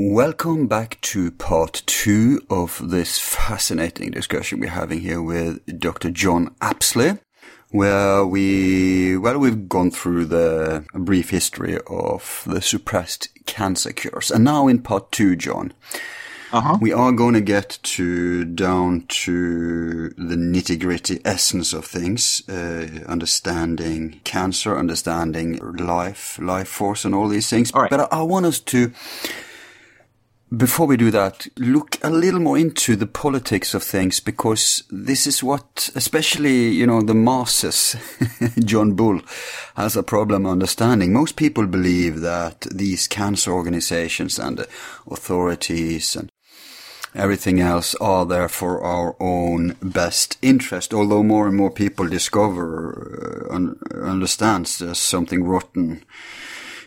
Welcome back to part two of this fascinating discussion we're having here with Dr. John Apsley, where we, well, we've gone through the brief history of the suppressed cancer cures. And now in part two, John, Uh-huh. we are going to get to down to the nitty gritty essence of things, uh, understanding cancer, understanding life, life force, and all these things. All right. But I, I want us to, before we do that, look a little more into the politics of things because this is what, especially, you know, the masses, John Bull has a problem understanding. Most people believe that these cancer organizations and authorities and everything else are there for our own best interest. Although more and more people discover, uh, un- there's something rotten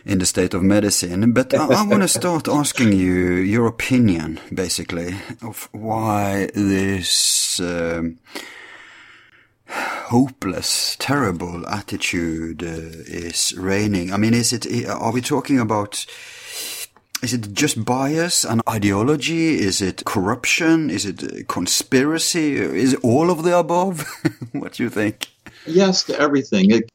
in the state of medicine. But I, I want to start asking you your opinion, basically, of why this um, hopeless, terrible attitude uh, is reigning. I mean, is it? Are we talking about? Is it just bias and ideology? Is it corruption? Is it conspiracy? Is it all of the above? what do you think? Yes to everything. It,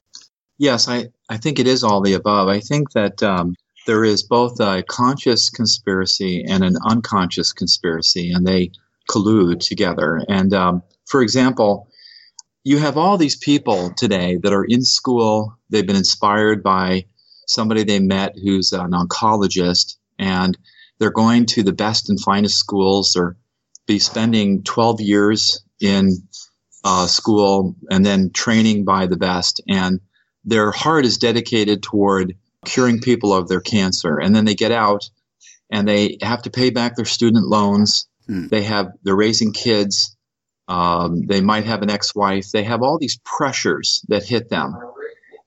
yes, I, I think it is all the above. I think that um, there is both a conscious conspiracy and an unconscious conspiracy, and they collude together. And um, for example, you have all these people today that are in school, they've been inspired by somebody they met who's an oncologist, and they're going to the best and finest schools. They're be spending 12 years in uh, school and then training by the best. And their heart is dedicated toward curing people of their cancer. And then they get out and they have to pay back their student loans. Hmm. They have, they're raising kids. Um, they might have an ex-wife. They have all these pressures that hit them.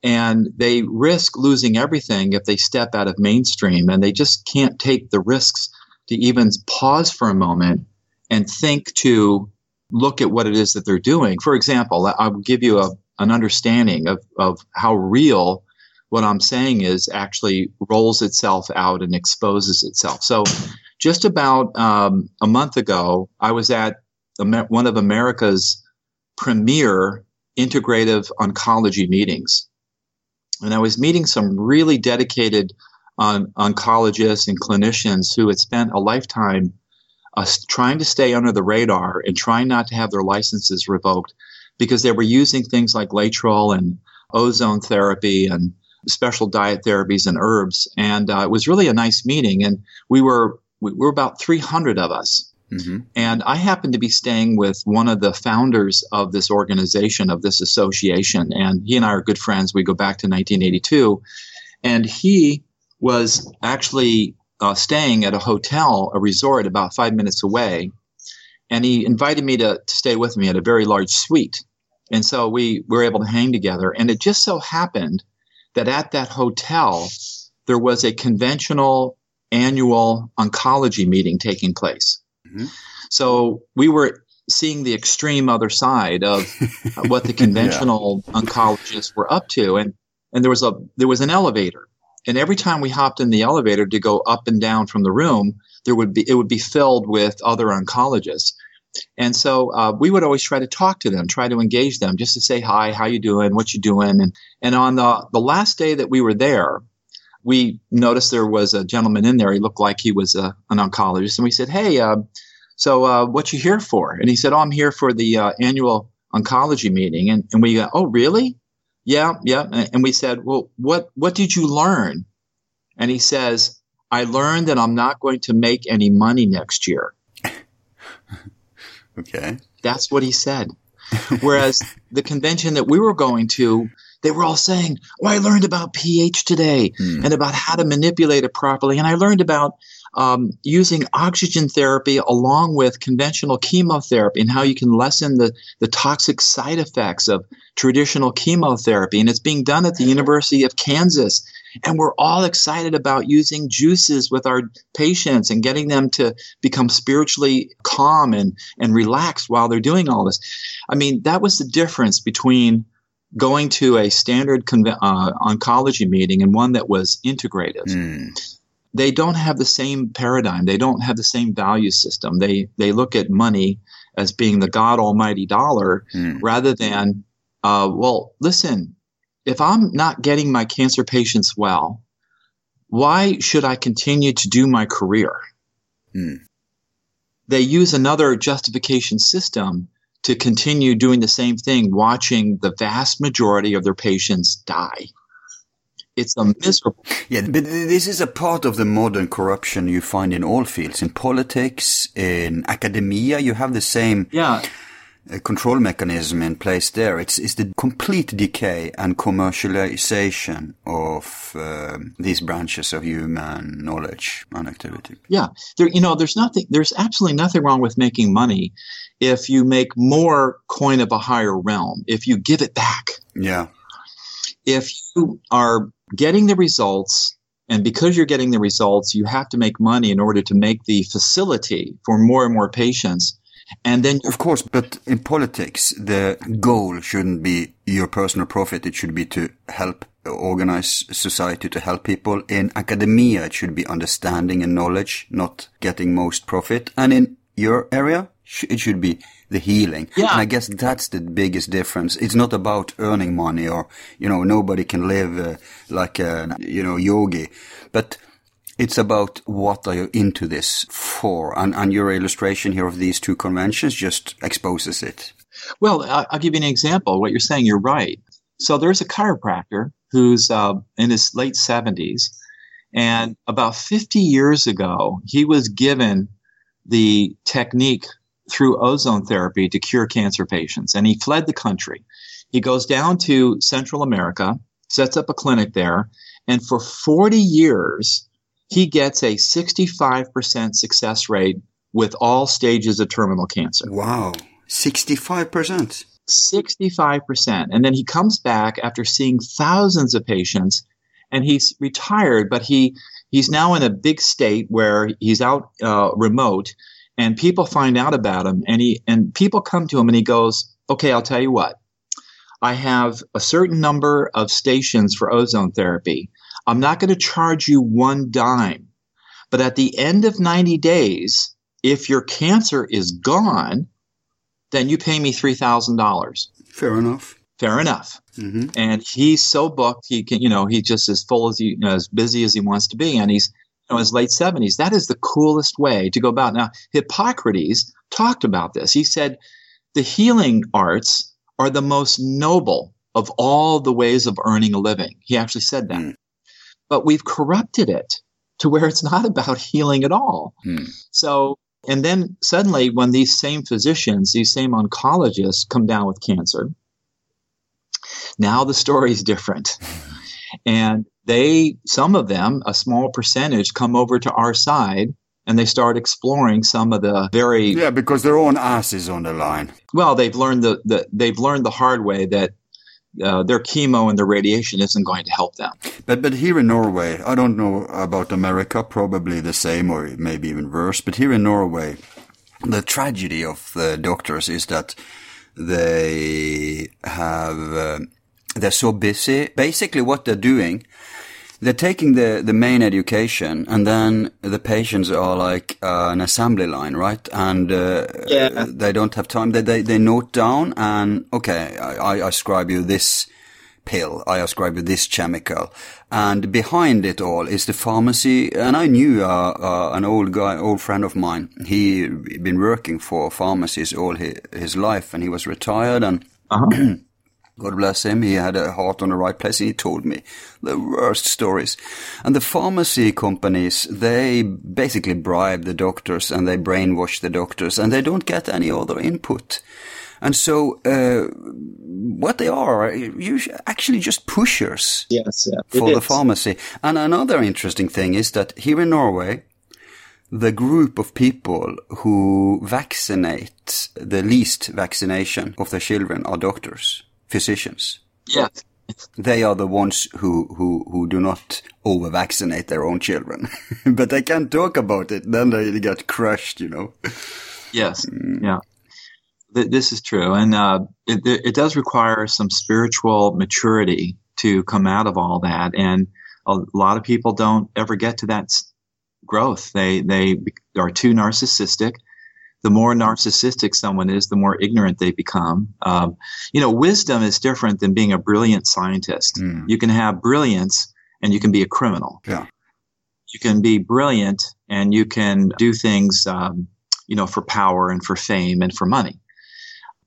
And they risk losing everything if they step out of mainstream and they just can't take the risks to even pause for a moment and think to look at what it is that they're doing. For example, I- I'll give you a, an understanding of, of how real what I'm saying is actually rolls itself out and exposes itself. So, just about um, a month ago, I was at one of America's premier integrative oncology meetings. And I was meeting some really dedicated on, oncologists and clinicians who had spent a lifetime uh, trying to stay under the radar and trying not to have their licenses revoked because they were using things like laetrile and ozone therapy and special diet therapies and herbs. And uh, it was really a nice meeting. And we were we were about 300 of us. hmm And I happened to be staying with one of the founders of this organization, of this association. And he and I are good friends. We go back to 1982. And he was actually uh, staying at a hotel, a resort about five minutes away. And he invited me to, to stay with me at a very large suite. And so we were able to hang together. And it just so happened that at that hotel, there was a conventional annual oncology meeting taking place. Mhm. So we were seeing the extreme other side of what the conventional oncologists were up to, and and there was a there was an elevator, and every time we hopped in the elevator to go up and down from the room, there would be it would be filled with other oncologists. And so uh, we would always try to talk to them, try to engage them, just to say hi, how you doing, what you doing, and and on the the last day that we were there, we noticed there was a gentleman in there. He looked like he was a, an oncologist, and we said, "Hey, uh, so uh, what you here for?" And he said, "Oh, I'm here for the uh, annual oncology meeting." And and we go, "Oh, really? Yeah, yeah." And and we said, "Well, what what did you learn?" And he says, "I learned that I'm not going to make any money next year." Okay. That's what he said. Whereas the convention that we were going to, they were all saying, "Oh, I learned about pH today mm. and about how to manipulate it properly, and I learned about um, using oxygen therapy along with conventional chemotherapy and how you can lessen the, the toxic side effects of traditional chemotherapy. And it's being done at the University of Kansas. And we're all excited about using juices with our patients and getting them to become spiritually calm and, and relaxed while they're doing all this. I mean, that was the difference between going to a standard uh, oncology meeting and one that was integrative. Mm they don't have the same paradigm. They don't have the same value system. They they look at money as being the God Almighty dollar mm. rather than, uh, well, listen, if I'm not getting my cancer patients well, why should I continue to do my career? Mm. They use another justification system to continue doing the same thing, watching the vast majority of their patients die it's a miserable. Yeah, but this is a part of the modern corruption you find in all fields. In politics, in academia, you have the same yeah. Uh, control mechanism in place there. It's, it's the complete decay and commercialization of uh, these branches of human knowledge and activity. Yeah, there, you know, there's nothing, there's absolutely nothing wrong with making money if you make more coin of a higher realm, if you give it back. Yeah. If you are getting the results and because you're getting the results, you have to make money in order to make the facility for more and more patients. And then, of course, but in politics, the goal shouldn't be your personal profit. It should be to help organize society to help people. In academia, it should be understanding and knowledge, not getting most profit. And in your area, it should be the healing. Yeah. And I guess that's the biggest difference. It's not about earning money or, you know, nobody can live uh, like a, you know, yogi, but it's about what are you into this for? And, and your illustration here of these two conventions just exposes it. Well, I'll give you an example. What you're saying, you're right. So there's a chiropractor who's uh, in his late 70s. And about 50 years ago, he was given the technique through ozone therapy to cure cancer patients. And he fled the country. He goes down to Central America, sets up a clinic there, and for 40 years, he gets a 65% success rate with all stages of terminal cancer. Wow. 65%. 65%. And then he comes back after seeing thousands of patients and he's retired, but he he's now in a big state where he's out uh, remote and people find out about him and he and people come to him and he goes okay i'll tell you what i have a certain number of stations for ozone therapy i'm not going to charge you one dime but at the end of 90 days if your cancer is gone then you pay me $3000 fair enough fair enough mm-hmm. and he's so booked he can you know he's just as full as he you know, as busy as he wants to be and he's you know, his late 70s. That is the coolest way to go about. Now, Hippocrates talked about this. He said the healing arts are the most noble of all the ways of earning a living. He actually said that. Mm. But we've corrupted it to where it's not about healing at all. Mm. So, and then suddenly, when these same physicians, these same oncologists come down with cancer, now the story is different. And they, some of them, a small percentage, come over to our side and they start exploring some of the very yeah because their own ass is on the line. Well, they've learned the, the they've learned the hard way that uh, their chemo and their radiation isn't going to help them. But but here in Norway, I don't know about America, probably the same or maybe even worse. But here in Norway, the tragedy of the doctors is that they have. Uh, they're so busy. Basically, what they're doing, they're taking the, the main education and then the patients are like uh, an assembly line, right? And uh, yeah. they don't have time. They, they, they note down and, okay, I, I ascribe you this pill. I ascribe you this chemical. And behind it all is the pharmacy. And I knew uh, uh, an old guy, old friend of mine. He been working for pharmacies all his, his life and he was retired and uh-huh. God bless him, he had a heart on the right place and he told me the worst stories. And the pharmacy companies, they basically bribe the doctors and they brainwash the doctors and they don't get any other input. And so, uh, what they are, you actually just pushers yes, yeah, for the pharmacy. And another interesting thing is that here in Norway, the group of people who vaccinate the least vaccination of their children are doctors, physicians. Yes. They are the ones who, who, who do not over vaccinate their own children. but they can't talk about it. Then they get crushed, you know. Yes. Mm. Yeah. this is true. And uh, it, it does require some spiritual maturity to come out of all that. And a lot of people don't ever get to that growth. They, they are too narcissistic the more narcissistic someone is, the more ignorant they become. Um, you know, wisdom is different than being a brilliant scientist. Mm. You can have brilliance and you can be a criminal. Yeah. You can be brilliant and you can do things, um, you know, for power and for fame and for money.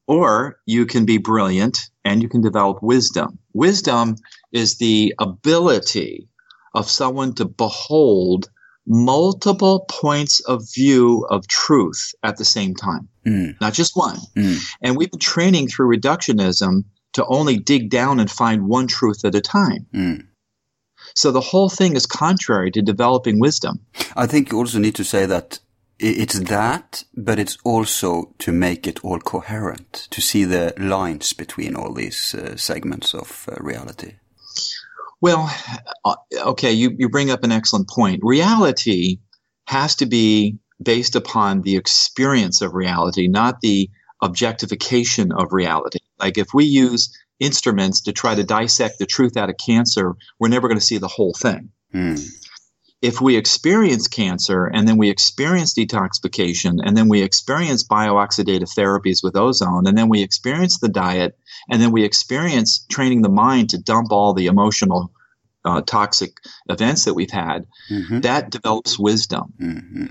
Or you can be brilliant and you can develop wisdom. Wisdom is the ability of someone to behold multiple points of view of truth at the same time, mm. not just one. Mm. And we've been training through reductionism to only dig down and find one truth at a time. Mm. So the whole thing is contrary to developing wisdom. I think you also need to say that it's that, but it's also to make it all coherent, to see the lines between all these uh, segments of uh, reality. Well, uh, okay, you, you bring up an excellent point. Reality has to be based upon the experience of reality, not the objectification of reality. Like if we use instruments to try to dissect the truth out of cancer, we're never going to see the whole thing. Mm. If we experience cancer and then we experience detoxification and then we experience biooxidative therapies with ozone and then we experience the diet and then we experience training the mind to dump all the emotional uh, toxic events that we've had, mm-hmm. that develops wisdom. Mm-hmm.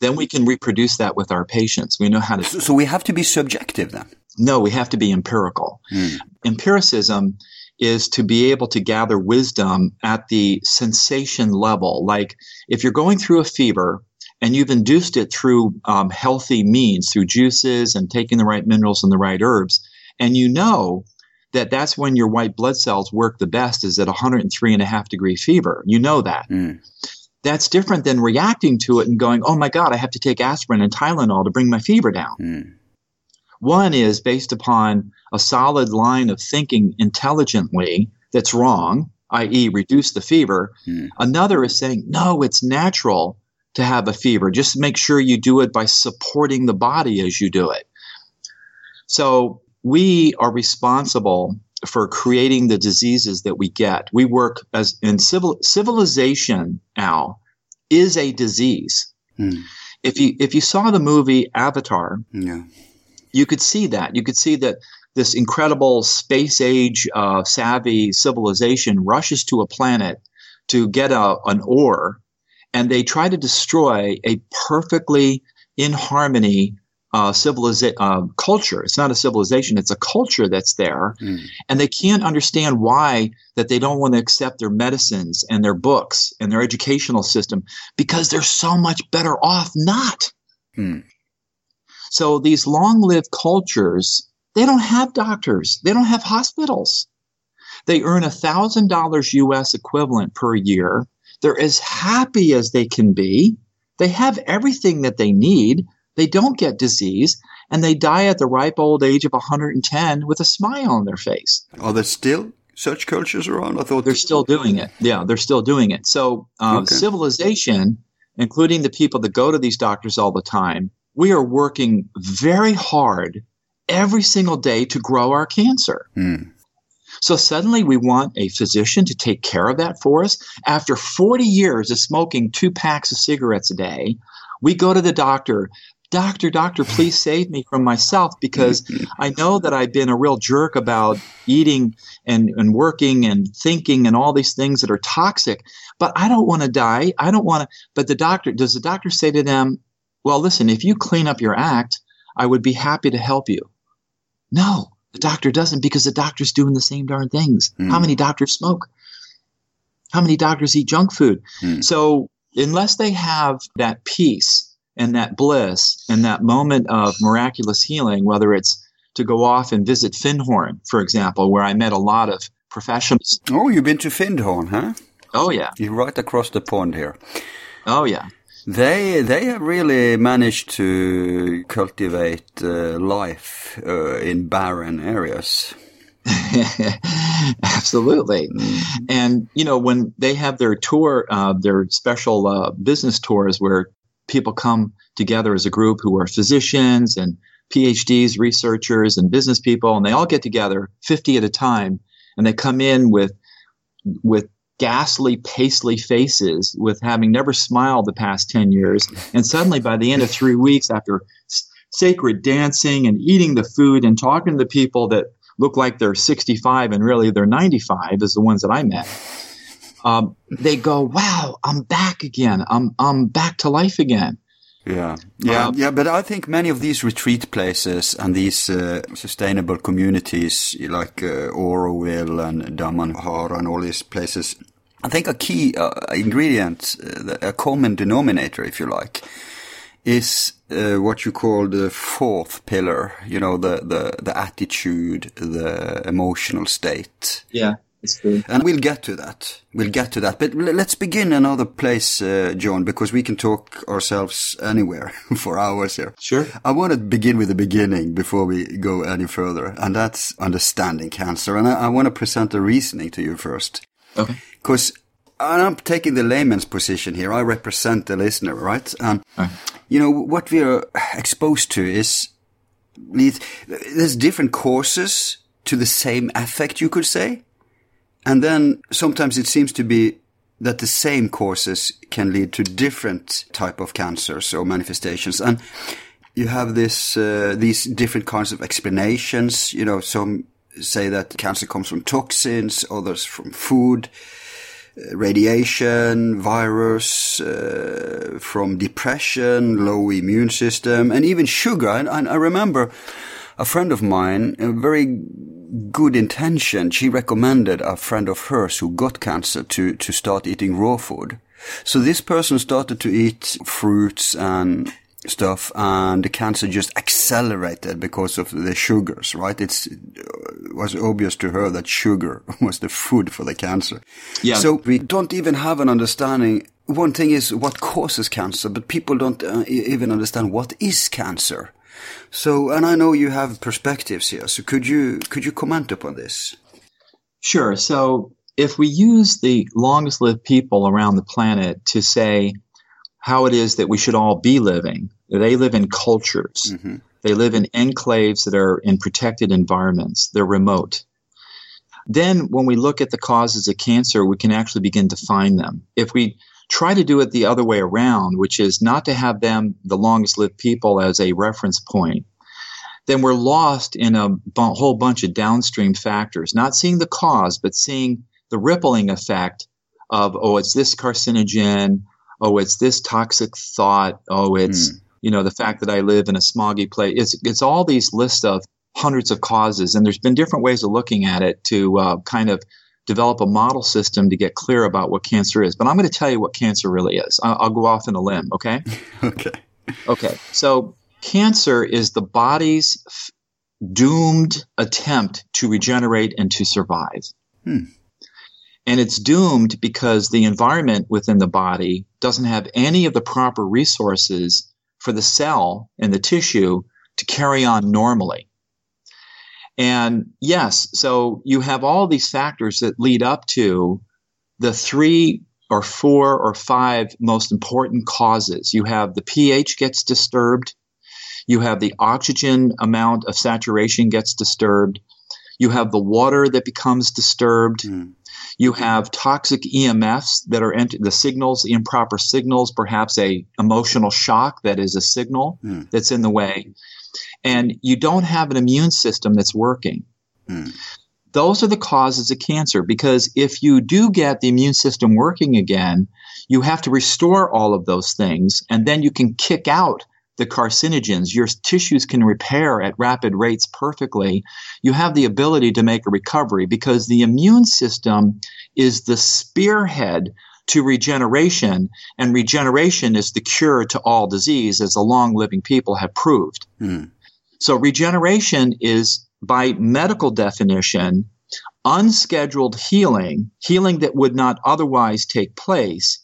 Then we can reproduce that with our patients. We know how to. So, so we have to be subjective then? No, we have to be empirical. Mm. Empiricism is to be able to gather wisdom at the sensation level. Like if you're going through a fever and you've induced it through um, healthy means, through juices and taking the right minerals and the right herbs, and you know that that's when your white blood cells work the best is at 103 and a half degree fever. You know that. Mm. That's different than reacting to it and going, oh my God, I have to take aspirin and Tylenol to bring my fever down. Mm. One is based upon a solid line of thinking intelligently that's wrong, i.e., reduce the fever. Mm. Another is saying, no, it's natural to have a fever. Just make sure you do it by supporting the body as you do it. So we are responsible for creating the diseases that we get. We work as in civil civilization. Al is a disease. Mm. If you if you saw the movie Avatar, yeah. you could see that. You could see that this incredible space age uh, savvy civilization rushes to a planet to get a, an ore, and they try to destroy a perfectly in harmony uh, civilization uh, culture. It's not a civilization; it's a culture that's there, mm. and they can't understand why that they don't want to accept their medicines and their books and their educational system because they're so much better off not. Mm. So these long-lived cultures, they don't have doctors, they don't have hospitals. They earn a thousand dollars U.S. equivalent per year. They're as happy as they can be. They have everything that they need they don't get disease, and they die at the ripe old age of 110 with a smile on their face. Are there still such cultures around? I thought they're still doing it. Yeah, they're still doing it. So uh, okay. civilization, including the people that go to these doctors all the time, we are working very hard every single day to grow our cancer. Mm. So suddenly we want a physician to take care of that for us. After 40 years of smoking two packs of cigarettes a day, we go to the doctor Doctor, doctor, please save me from myself because I know that I've been a real jerk about eating and, and working and thinking and all these things that are toxic, but I don't want to die. I don't want to. But the doctor, does the doctor say to them, well, listen, if you clean up your act, I would be happy to help you? No, the doctor doesn't because the doctor's doing the same darn things. Mm. How many doctors smoke? How many doctors eat junk food? Mm. So unless they have that peace and that bliss and that moment of miraculous healing, whether it's to go off and visit Findhorn, for example, where I met a lot of professionals. Oh, you've been to Findhorn, huh? Oh yeah. You're right across the pond here. Oh yeah. They they have really managed to cultivate uh, life uh, in barren areas. Absolutely. Mm-hmm. And, you know, when they have their tour, uh, their special uh, business tours where people come together as a group who are physicians and PhDs, researchers, and business people, and they all get together 50 at a time, and they come in with, with ghastly, pastely faces, with having never smiled the past 10 years. And suddenly, by the end of three weeks, after sacred dancing and eating the food and talking to the people that look like they're 65 and really they're 95 is the ones that I met. Um, they go, wow, I'm back again. I'm, I'm back to life again. Yeah, yeah, um, yeah. But I think many of these retreat places and these uh, sustainable communities like uh, Auroville and Damanhur and all these places, I think a key uh, ingredient, uh, a common denominator, if you like, is uh, what you call the fourth pillar. You know, the the the attitude, the emotional state. Yeah. And we'll get to that. We'll get to that. But let's begin another place, uh, John, because we can talk ourselves anywhere for hours here. Sure. I want to begin with the beginning before we go any further, and that's understanding cancer. And I, I want to present the reasoning to you first. Okay. Because I'm taking the layman's position here. I represent the listener, right? And you know, what we are exposed to is there's different causes to the same effect, you could say. And then sometimes it seems to be that the same causes can lead to different type of cancers or manifestations. And you have this, uh, these different kinds of explanations. You know, some say that cancer comes from toxins, others from food radiation, virus, uh, from depression, low immune system, and even sugar. And, and, I remember a friend of mine, a very good intention, she recommended a friend of hers who got cancer to, to start eating raw food. So this person started to eat fruits and stuff and the cancer just accelerated because of the sugars, right? It's, it was obvious to her that sugar was the food for the cancer. Yeah. So we don't even have an understanding. One thing is what causes cancer, but people don't uh, even understand what is cancer. So, and I know you have perspectives here. So could you, could you comment upon this? Sure. So if we use the longest lived people around the planet to say, how it is that we should all be living. They live in cultures. Mm-hmm. They live in enclaves that are in protected environments. They're remote. Then, when we look at the causes of cancer, we can actually begin to find them. If we try to do it the other way around, which is not to have them, the longest lived people, as a reference point, then we're lost in a b- whole bunch of downstream factors, not seeing the cause, but seeing the rippling effect of, oh, it's this carcinogen, oh, it's this toxic thought. Oh, it's, mm. you know, the fact that I live in a smoggy place. It's, it's all these lists of hundreds of causes. And there's been different ways of looking at it to uh, kind of develop a model system to get clear about what cancer is. But I'm going to tell you what cancer really is. I'll, I'll go off in a limb, okay? okay. Okay. So cancer is the body's f- doomed attempt to regenerate and to survive. Hmm. And it's doomed because the environment within the body doesn't have any of the proper resources for the cell and the tissue to carry on normally. And yes, so you have all these factors that lead up to the three or four or five most important causes. You have the pH gets disturbed, you have the oxygen amount of saturation gets disturbed, you have the water that becomes disturbed. Mm. You have toxic EMFs that are ent- the signals, the improper signals, perhaps a emotional shock that is a signal mm. that's in the way. And you don't have an immune system that's working. Mm. Those are the causes of cancer because if you do get the immune system working again, you have to restore all of those things and then you can kick out the carcinogens, your tissues can repair at rapid rates perfectly, you have the ability to make a recovery because the immune system is the spearhead to regeneration, and regeneration is the cure to all disease, as the long living people have proved. Mm. So regeneration is by medical definition unscheduled healing, healing that would not otherwise take place,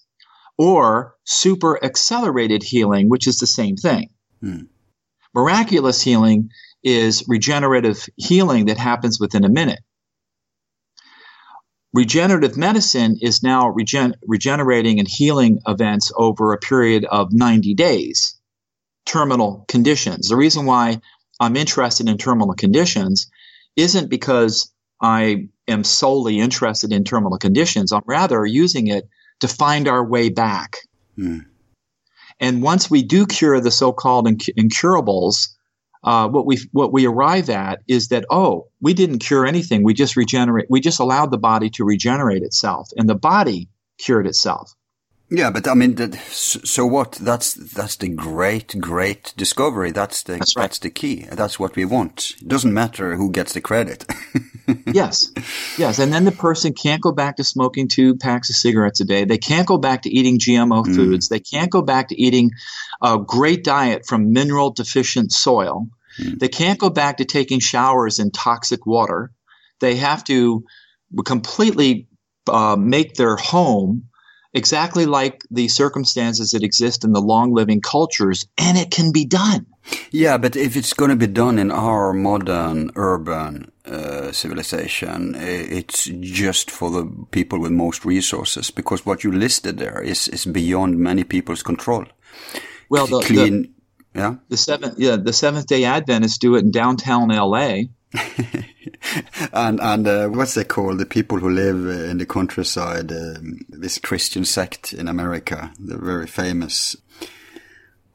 or super accelerated healing, which is the same thing. Hmm. Miraculous healing is regenerative healing that happens within a minute. Regenerative medicine is now regen- regenerating and healing events over a period of 90 days, terminal conditions. The reason why I'm interested in terminal conditions isn't because I am solely interested in terminal conditions. I'm rather using it to find our way back. Mm. And once we do cure the so-called inc- incurables, uh, what we what we arrive at is that oh, we didn't cure anything. We just regenerate. We just allowed the body to regenerate itself, and the body cured itself. Yeah, but I mean, that, so what? That's that's the great, great discovery. That's the that's, right. that's the key. That's what we want. It doesn't matter who gets the credit. yes, yes, and then the person can't go back to smoking two packs of cigarettes a day. They can't go back to eating GMO mm. foods. They can't go back to eating a great diet from mineral deficient soil. Mm. They can't go back to taking showers in toxic water. They have to completely uh, make their home exactly like the circumstances that exist in the long living cultures, and it can be done. Yeah, but if it's going to be done in our modern urban uh, civilization, it's just for the people with most resources because what you listed there is, is beyond many people's control. Well, the, clean, the, yeah, the seventh, yeah, the Seventh Day Adventists do it in downtown L.A. and and uh, what's it called? The people who live in the countryside, um, this Christian sect in America, they're very famous.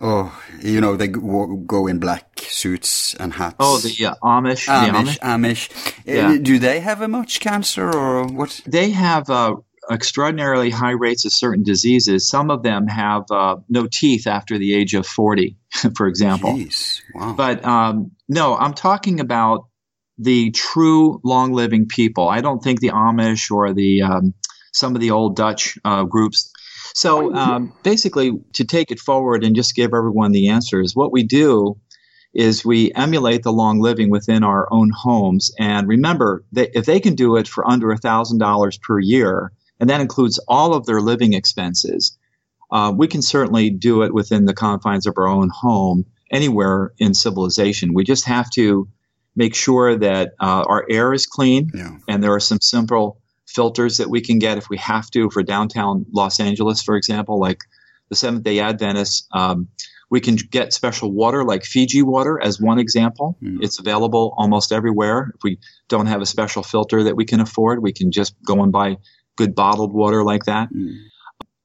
Oh, you know, they go in black suits and hats. Oh, the uh, Amish. Amish. The Amish. Amish. Uh, yeah. do they have a much cancer or what? They have uh, extraordinarily high rates of certain diseases. Some of them have uh, no teeth after the age of 40, for example. Jeez. Wow. But um, no, I'm talking about the true long living people. I don't think the Amish or the um, some of the old Dutch uh, groups. So um, basically, to take it forward and just give everyone the answers, what we do is we emulate the long living within our own homes. And remember that if they can do it for under a thousand dollars per year, and that includes all of their living expenses, uh, we can certainly do it within the confines of our own home anywhere in civilization. We just have to make sure that uh, our air is clean, yeah. and there are some simple filters that we can get if we have to for downtown Los Angeles, for example, like the Seventh Day Adventists. Um, we can get special water like Fiji water as one example. Mm. It's available almost everywhere. If we don't have a special filter that we can afford, we can just go and buy good bottled water like that. Mm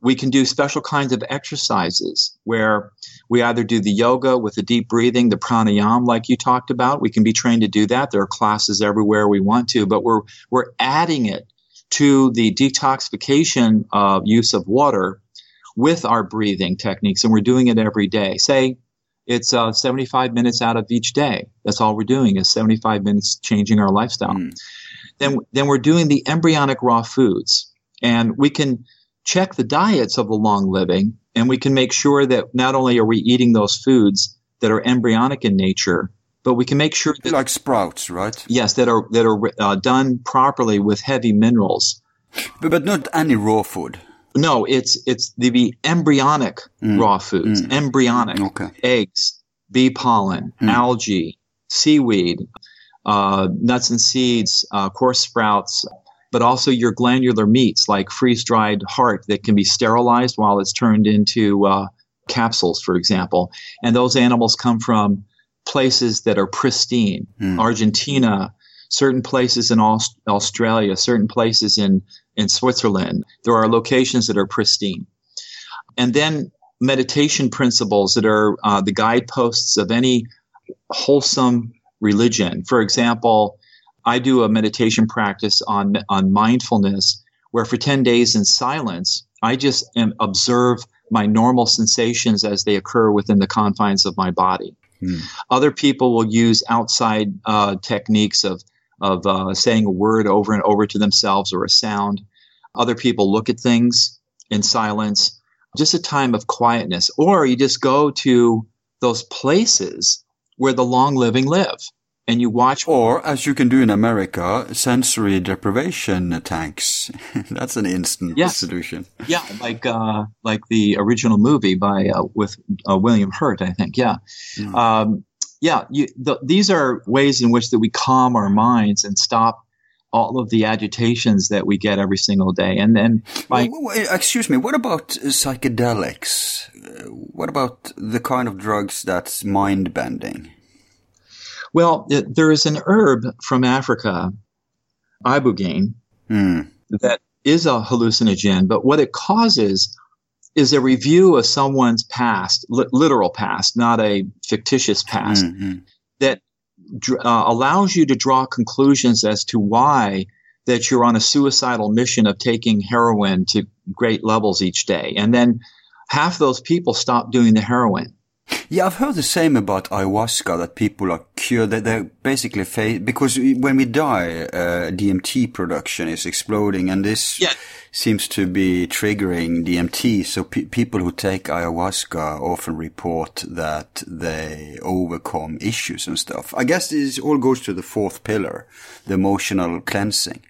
we can do special kinds of exercises where we either do the yoga with the deep breathing, the pranayama, like you talked about. We can be trained to do that. There are classes everywhere we want to, but we're we're adding it to the detoxification uh, use of water with our breathing techniques, and we're doing it every day. Say it's uh, 75 minutes out of each day. That's all we're doing is 75 minutes changing our lifestyle. Mm. Then then we're doing the embryonic raw foods, and we can check the diets of the long living, and we can make sure that not only are we eating those foods that are embryonic in nature, but we can make sure that like sprouts, right? Yes, that are that are uh, done properly with heavy minerals. But, but not any raw food. No, it's it's the, the embryonic mm. raw foods, mm. embryonic okay. eggs, bee pollen, mm. algae, seaweed, uh, nuts and seeds, uh, coarse sprouts, but also your glandular meats like freeze dried heart that can be sterilized while it's turned into uh, capsules, for example. And those animals come from places that are pristine mm. Argentina, certain places in Aust- Australia, certain places in, in Switzerland. There are locations that are pristine. And then meditation principles that are uh, the guideposts of any wholesome religion. For example, I do a meditation practice on on mindfulness where for 10 days in silence, I just am, observe my normal sensations as they occur within the confines of my body. Hmm. Other people will use outside uh, techniques of of uh, saying a word over and over to themselves or a sound. Other people look at things in silence. Just a time of quietness, or you just go to those places where the long living live. And you watch. Or, as you can do in America, sensory deprivation tanks. That's an instant Yes. solution. Yeah, like uh, like the original movie by uh, with uh, William Hurt, I think. Yeah, Mm. um, yeah. You, the, these are ways in which that we calm our minds and stop all of the agitations that we get every single day. And then by Well, well, excuse me, what about uh, psychedelics? Uh, What about the kind of drugs that's mind bending? Well, it, there is an herb from Africa, ibogaine, Hmm. that is a hallucinogen, but what it causes is a review of someone's past, li- literal past, not a fictitious past. Mm, mm. that dr- uh, allows you to draw conclusions as to why that you're on a suicidal mission of taking heroin to great levels each day and then half those people stop doing the heroin Yeah, I've heard the same about ayahuasca that people are cured. That they're basically fa- because when we die, uh, DMT production is exploding, and this Yeah. seems to be triggering DMT. So pe- people who take ayahuasca often report that they overcome issues and stuff. I guess this all goes to the fourth pillar, the emotional cleansing.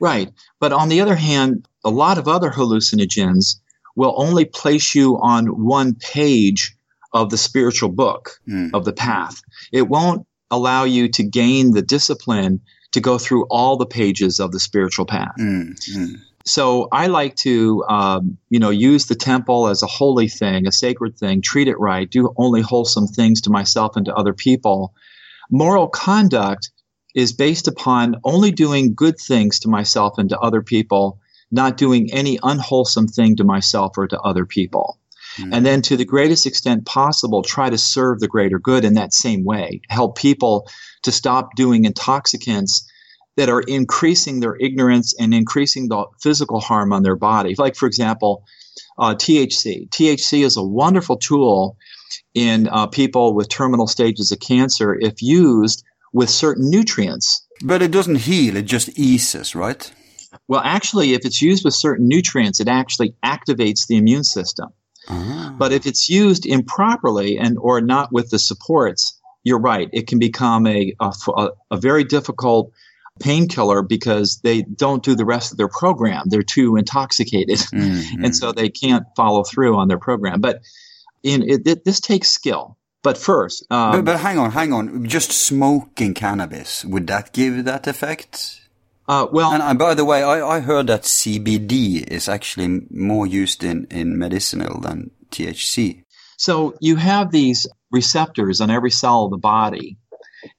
right but on the other hand a lot of other hallucinogens will only place you on one page of the spiritual book Mm. of the path it won't allow you to gain the discipline to go through all the pages of the spiritual path Mm, mm. so I like to, um, you know, use the temple as a holy thing, a sacred thing, treat it right, do only wholesome things to myself and to other people. Moral conduct is based upon only doing good things to myself and to other people, not doing any unwholesome thing to myself or to other people. And then, to the greatest extent possible, try to serve the greater good in that same way. Help people to stop doing intoxicants that are increasing their ignorance and increasing the physical harm on their body. Like, for example, uh, THC. THC is a wonderful tool in uh, people with terminal stages of cancer if used with certain nutrients. But it doesn't heal; it just eases, right? Well, actually, if it's used with certain nutrients, it actually activates the immune system. Ah. But if it's used improperly and or not with the supports, you're right. It can become a a, a, very difficult painkiller because they don't do the rest of their program. They're too intoxicated, Mm, and so they can't follow through on their program. But in it, it, this takes skill. But first, um, but, but hang on, hang on. Just smoking cannabis would that give that effect? Uh, well, And by the way, I, I heard that CBD is actually more used in, in medicinal than THC. So you have these receptors on every cell of the body,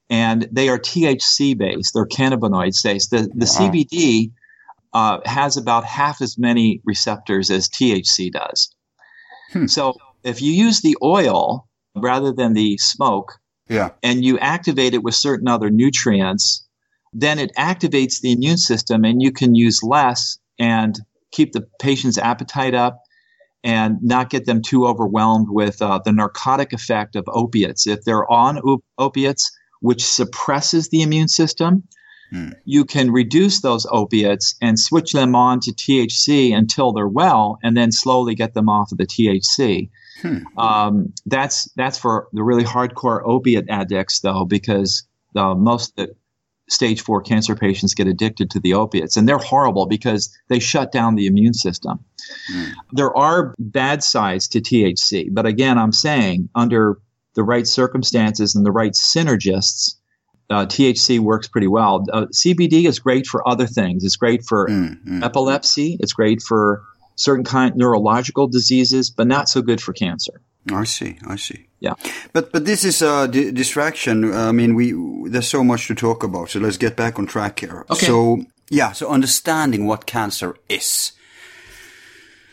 and they are THC based. They're cannabinoid based. The, the Wow. CBD uh, has about half as many receptors as THC does. Hmm. So if you use the oil rather than the smoke, Yeah. and you activate it with certain other nutrients, then it activates the immune system and you can use less and keep the patient's appetite up and not get them too overwhelmed with uh, the narcotic effect of opiates. If they're on op- opiates, which suppresses the immune system, Hmm. you can reduce those opiates and switch them on to THC until they're well, and then slowly get them off of the THC. Hmm. Um, that's that's for the really hardcore opiate addicts, though, because uh, most of the stage four cancer patients get addicted to the opiates, and they're horrible because they shut down the immune system. Hmm. There are bad sides to THC, but again, I'm saying under the right circumstances and the right synergists, uh, THC works pretty well. Uh, CBD is great for other things. It's great for Mm, mm. epilepsy. It's great for certain kind neurological diseases, but not so good for cancer. I see. I see. Yeah. But but this is a di- distraction. I mean, we there's so much to talk about. So let's get back on track here. Okay. So yeah. So understanding what cancer is.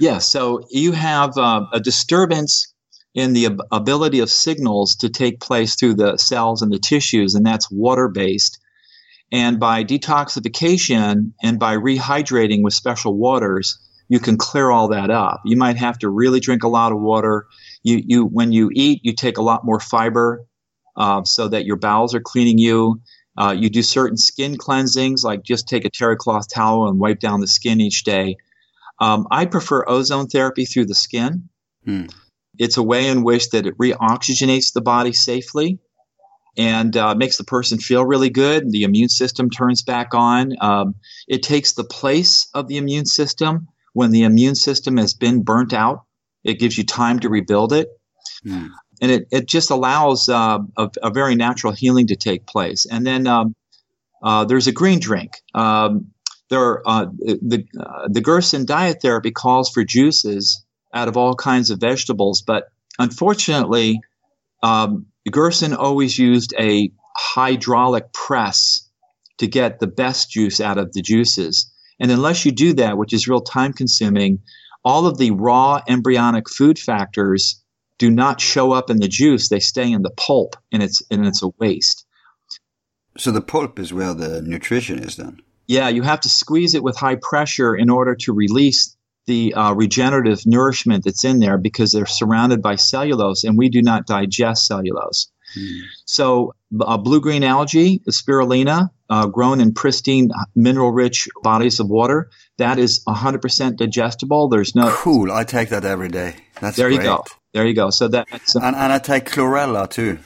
Yeah, so you have uh, a disturbance in the ab- ability of signals to take place through the cells and the tissues, and that's water based. And by detoxification and by rehydrating with special waters, you can clear all that up. You might have to really drink a lot of water. You, you, when you eat, you take a lot more fiber uh, so that your bowels are cleaning you. Uh, you do certain skin cleansings, like just take a terry cloth towel and wipe down the skin each day. Um, I prefer ozone therapy through the skin. Hmm. It's a way in which that it reoxygenates the body safely. and uh, makes the person feel really good. The immune system turns back on. Um, it takes the place of the immune system when the immune system has been burnt out. It gives you time to rebuild it. Mm. And it, it just allows uh, a, a, very natural healing to take place. And then um, uh, there's a green drink. Um, there, uh, the uh, the Gerson diet therapy calls for juices out of all kinds of vegetables, but unfortunately, um, Gerson always used a hydraulic press to get the best juice out of the juices. And unless you do that, which is real time consuming, all of the raw embryonic food factors do not show up in the juice. They stay in the pulp and it's, and it's a waste. So the pulp is where the nutrition is then? Yeah, you have to squeeze it with high pressure in order to release the uh, regenerative nourishment that's in there because they're surrounded by cellulose and we do not digest cellulose. Mm. So, uh, blue green algae, the spirulina, uh, grown in pristine, mineral rich bodies of water, that is 100% digestible. There's no. Cool. I take that every day. That's There great. you go. There you go. So that's. Uh, and, and I take chlorella too.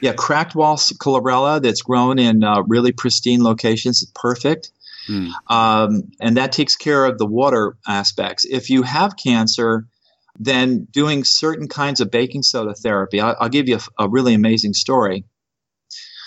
Yeah, cracked wall chlorella that's grown in uh, really pristine locations. Perfect. Mm. Um, and that takes care of the water aspects. If you have cancer, then doing certain kinds of baking soda therapy, I'll, I'll give you a, a, really amazing story.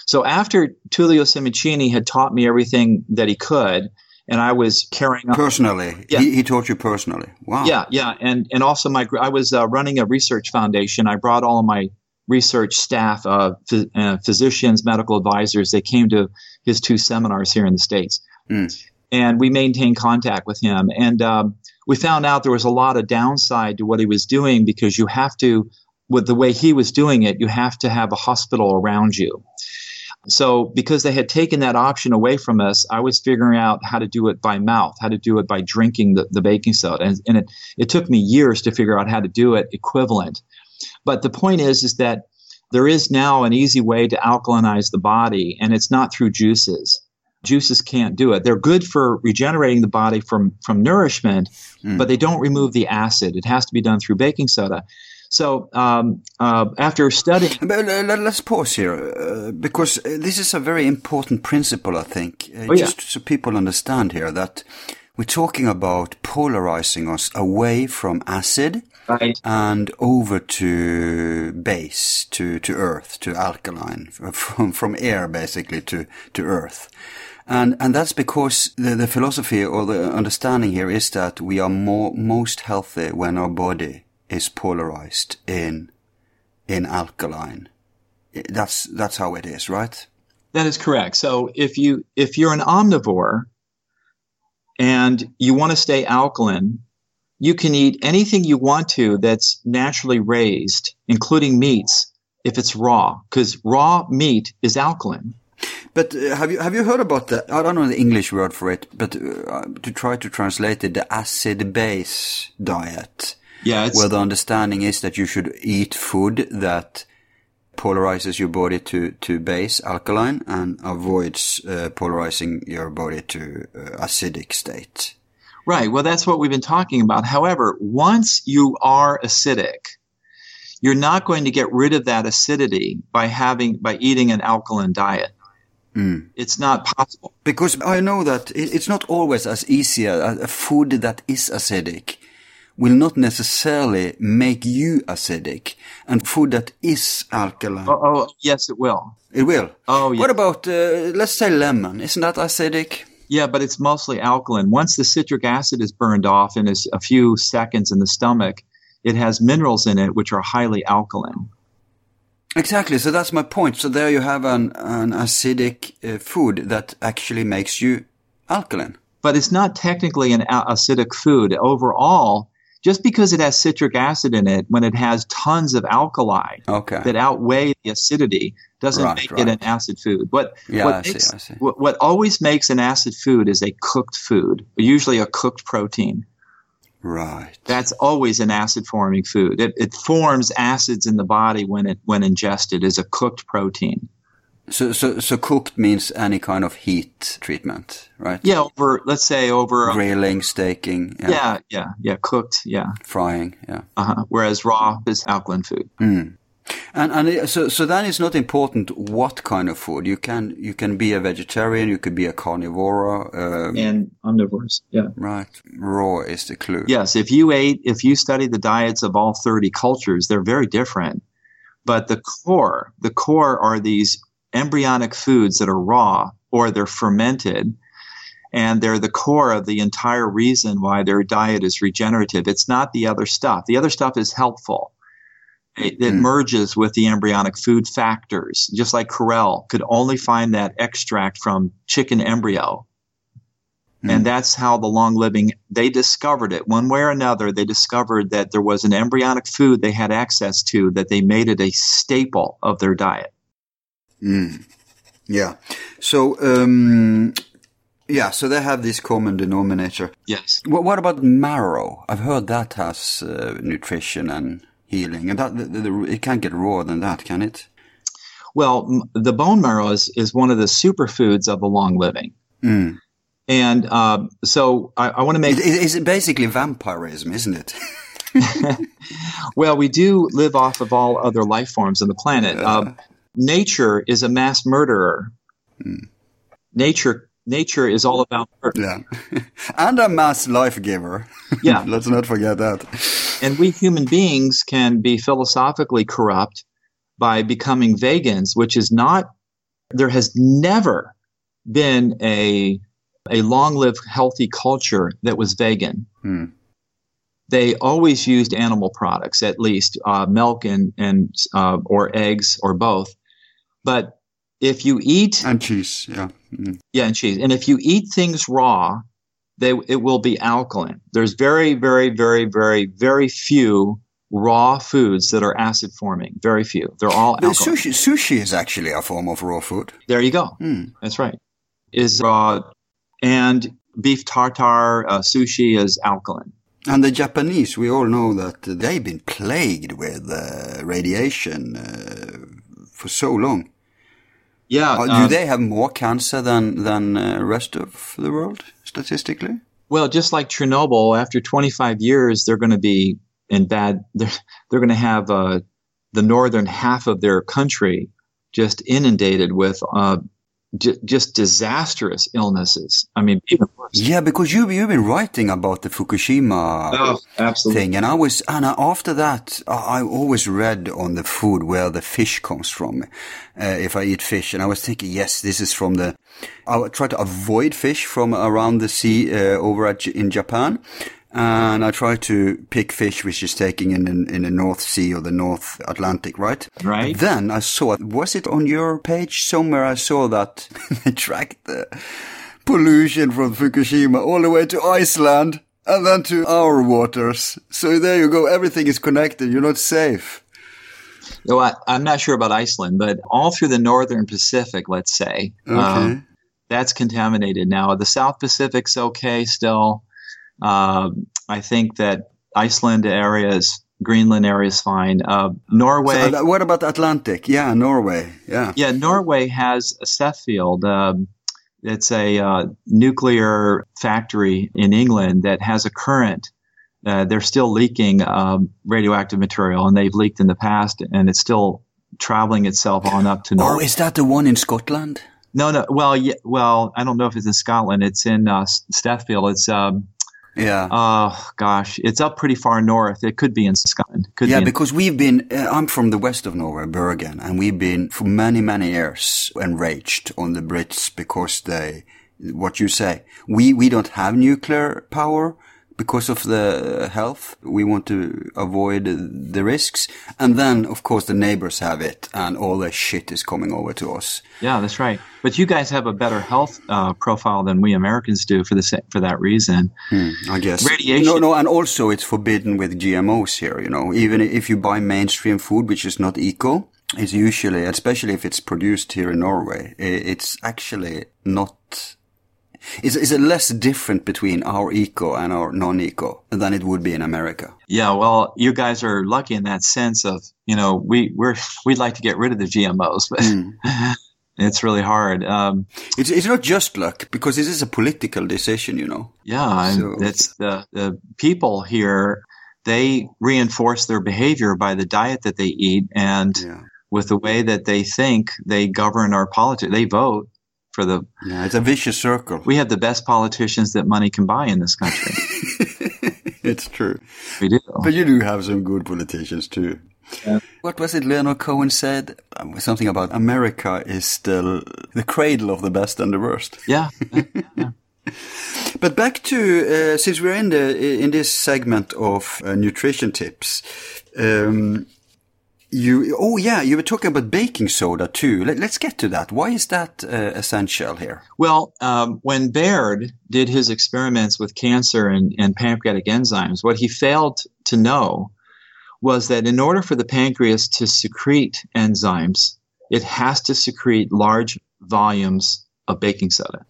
So after Tullio Simoncini had taught me everything that he could, and I was carrying on personally. Yeah. He, he, taught you personally. Wow. Yeah, yeah, and and also my I was uh, running a research foundation. I brought all of my research staff, uh, phys- uh, physicians, medical advisors. They came to his two seminars here in the states. Mm. And we maintained contact with him. And um, we found out there was a lot of downside to what he was doing because you have to, with the way he was doing it, you have to have a hospital around you. So, because they had taken that option away from us, I was figuring out how to do it by mouth, how to do it by drinking the, the baking soda. And, and it, it took me years to figure out how to do it equivalent. But the point is, is that there is now an easy way to alkalinize the body, and it's not through juices juices can't do it. They're good for regenerating the body from from nourishment, mm. but they don't remove the acid. It has to be done through baking soda. So um, uh, after studying, but, uh, let's pause here uh, because uh, this is a very important principle. I think uh, oh, yeah. just so people understand here that we're talking about polarizing us away from acid. Right. and over to base, to, to earth, to alkaline, from, from air basically to, to earth. And, and that's because the, the philosophy or the understanding here is that we are more, most healthy when our body is polarized in, in alkaline. That's, that's how it is, right? That is correct. So if you, if you're an omnivore and you want to stay alkaline, you can eat anything you want to that's naturally raised, including meats, if it's raw, because raw meat is alkaline. But uh, have you have you heard about the I don't know the English word for it, but uh, to try to translate it, the acid base diet. Yeah, where the understanding is that you should eat food that polarizes your body to to base alkaline and avoids uh, polarizing your body to uh, acidic state. Right. Well, that's what we've been talking about. However, once you are acidic, you're not going to get rid of that acidity by having by eating an alkaline diet. Mm. It's not possible. Because I know that it's not always as easy. A food that is acidic will not necessarily make you acidic. And food that is alkaline. Oh, oh yes, it will. It will. Oh, yes. What about, uh, let's say lemon? Isn't that acidic? Yeah, but it's mostly alkaline. Once the citric acid is burned off in a few seconds in the stomach, it has minerals in it which are highly alkaline. Exactly. So that's my point. So there you have an, an acidic uh, food that actually makes you alkaline. But it's not technically an acidic food. Overall, just because it has citric acid in it, when it has tons of alkali okay. that outweigh the acidity, doesn't right, make right. it an acid food. What, yeah, what, makes, see. What, what always makes an acid food is a cooked food, usually a cooked protein. Right. That's always an acid forming food. It, it forms acids in the body when it when ingested as a cooked protein. So, so, so cooked means any kind of heat treatment, right? Yeah, over let's say over grilling, staking. Yeah, yeah, yeah, yeah cooked, yeah, frying, yeah. Uh-huh. Whereas raw is alkaline food. Mm. And and so so then it's not important what kind of food you can you can be a vegetarian, you could be a carnivore. Um, And omnivores. Yeah. Right, raw is the clue. Yes, if you ate, if you study the diets of all 30 cultures, they're very different. But the core, the core are these embryonic foods that are raw or they're fermented. And they're the core of the entire reason why their diet is regenerative. It's not the other stuff. The other stuff is helpful. It, it Mm. merges with the embryonic food factors, just like Carrel could only find that extract from chicken embryo. Mm. And that's how the long living, they discovered it one way or another. They discovered that there was an embryonic food they had access to that they made it a staple of their diet. Mm. Yeah. So, um, yeah, so they have this common denominator. Yes. What, what about marrow? I've heard that has uh, nutrition and healing, and that the, the, it can't get rawer than that, can it? Well, m- the bone marrow is, is one of the superfoods of the long living. Mm. And uh, so I, I want to make It, it, it's basically vampirism, isn't it? Well, we do live off of all other life forms on the planet. Uh, nature is a mass murderer. Nature, nature is all about murder. yeah. and a mass life giver. Yeah. Let's not forget that. and we human beings can be philosophically corrupt by becoming vegans, which is not. There has never been a a long-lived healthy culture that was vegan. Hmm. They always used animal products, at least uh, milk and and uh, or eggs or both. But if you eat And cheese, yeah. Mm. yeah, and cheese. And if you eat things raw, they it will be alkaline. There's very, very, very, very, very few raw foods that are acid forming. Very few. They're all The alkaline. sushi, sushi is actually a form of raw food. There you go. Hmm. That's right. Is raw, and beef tartare, uh, sushi is alkaline. And the Japanese, we all know that they've been plagued with uh, radiation uh, for so long. Yeah. Uh, do they have more cancer than than uh, rest of the world statistically? Well, just like Chernobyl, after 25 years, they're going to be in bad. They're they're going to have uh, the northern half of their country just inundated with uh, j- just disastrous illnesses. I mean. Yeah, because you you've been writing about the Fukushima Oh, thing, and I was and I- after that I I always read on the food where the fish comes from. Uh, if I eat fish, and I was thinking, yes, this is from the. I try to avoid fish from around the sea uh, over at, in Japan. And I try to pick fish which is taking in the, in the North Sea or the North Atlantic, right? Right. Then I saw, was it on your page somewhere? I saw that they tracked the pollution from Fukushima all the way to Iceland and then to our waters. So there you go. Everything is connected. You're not safe. No, I, I'm not sure about Iceland, but all through the northern Pacific, let's say, Okay. um, that's contaminated now. The South Pacific's okay still. Um, I think that Iceland areas, Greenland area is fine. Uh, Norway, So, uh, what about the Atlantic? Yeah, Norway. Yeah. yeah, Norway has a Sellafield. Um, it's a uh, nuclear factory in England that has a current. Uh, they're still leaking um, radioactive material, and they've leaked in the past, and it's still traveling itself on up to Norway. Oh, is that the one in Scotland? no, no. Well, yeah, well, I don't know if it's in Scotland. It's in uh, Sellafield. It's um, Yeah. oh gosh, it's up pretty far north. It could be in Scotland. Could yeah, be in- because we've been, uh, I'm from the west of Norway, Bergen, and we've been for many, many years enraged on the Brits because they, what you say, we, we don't have nuclear power because of the health. We want to avoid the risks. And then, of course, the neighbors have it and all the shit is coming over to us. Yeah, that's right. But you guys have a better health uh, profile than we Americans do for the sa- for that reason. Hmm, I guess. Radiation- No, no, and also it's forbidden with GMOs here, you know. Even if you buy mainstream food, which is not eco, it's usually, especially if it's produced here in Norway, it's actually not, it's, it's a less different between our eco and our non-eco than it would be in America. Yeah, well, you guys are lucky in that sense of you know we we're we'd like to get rid of the GMOs, but it's really hard. Um, It's, it's not just luck, because this is a political decision, you know. yeah, So- it's the the people here. they reinforce their behavior by the diet that they eat and Yeah. with the way that they think they govern our politics. They vote for the. Yeah, it's a vicious circle. We have the best politicians that money can buy in this country. it's true. we do. But you do have some good politicians too. Yeah. What was it Leonard Cohen said? Um, something about America is still the cradle of the best and the worst. Yeah. But back to uh, since we're in the in this segment of uh, nutrition tips, um, you oh yeah, you were talking about baking soda too. Let, us get to that. Why is that uh, essential here? Well, um, when Beard did his experiments with cancer and, and pancreatic enzymes, what he failed to know was that in order for the pancreas to secrete enzymes, it has to secrete large volumes of baking soda.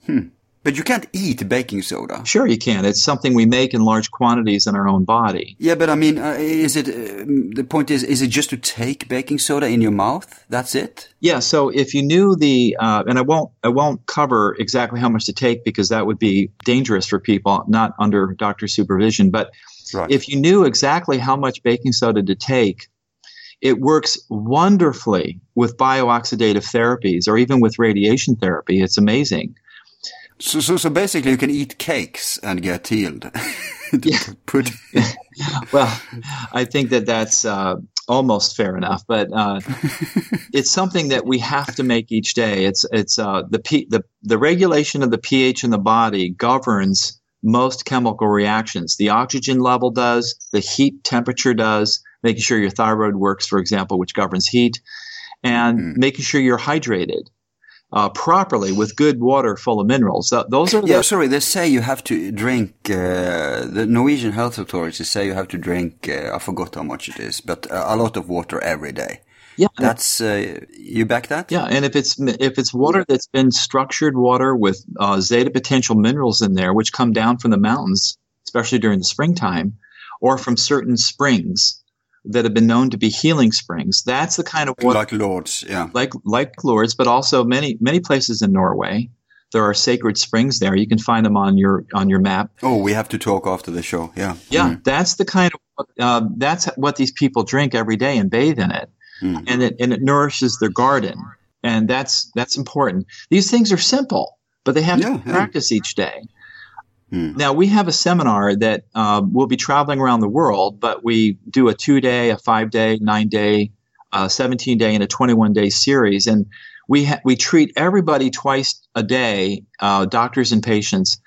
But you can't eat baking soda. Sure, you can. It's something we make in large quantities in our own body. Yeah, but I mean, uh, is it um, the point is is it just to take baking soda in your mouth? That's it. Yeah. So if you knew the, uh, and I won't, I won't cover exactly how much to take because that would be dangerous for people not under doctor supervision. But Right. if you knew exactly how much baking soda to take, it works wonderfully with biooxidative therapies or even with radiation therapy. It's amazing. So, so, so basically, you can eat cakes and get healed. Yeah. Put, Well, I think that that's uh, almost fair enough, but uh, it's something that we have to make each day. It's it's uh, the, P, the the regulation of the pH in the body governs most chemical reactions. The oxygen level does, the heat temperature does, making sure your thyroid works, for example, which governs heat, and making sure you're hydrated uh, properly with good water full of minerals. Th- those are yeah, the, sorry. They say you have to drink. Uh, the Norwegian health authorities say you have to drink. Uh, I forgot how much it is, but uh, a lot of water every day. yeah, That's uh, you back that? Yeah, and if it's if it's water that's been structured water with uh, zeta potential minerals in there, which come down from the mountains, especially during the springtime, or from certain springs that have been known to be healing springs, that's the kind of water Like Lourdes, yeah. like like Lourdes, but also many many places in Norway. There are sacred springs there. You can find them on your on your map. Oh, we have to talk after the show. Yeah. Yeah, that's the kind of uh, that's what these people drink every day and bathe in it, Mm. and it and it nourishes their garden, and that's that's important. These things are simple, but they have Yeah, to practice yeah. each day. Mm. Now we have a seminar that um, we'll be traveling around the world, but we do a two day, a five day, nine day, uh, seventeen day, and a twenty one day series, and we ha- we treat everybody twice a day, uh, doctors and patients,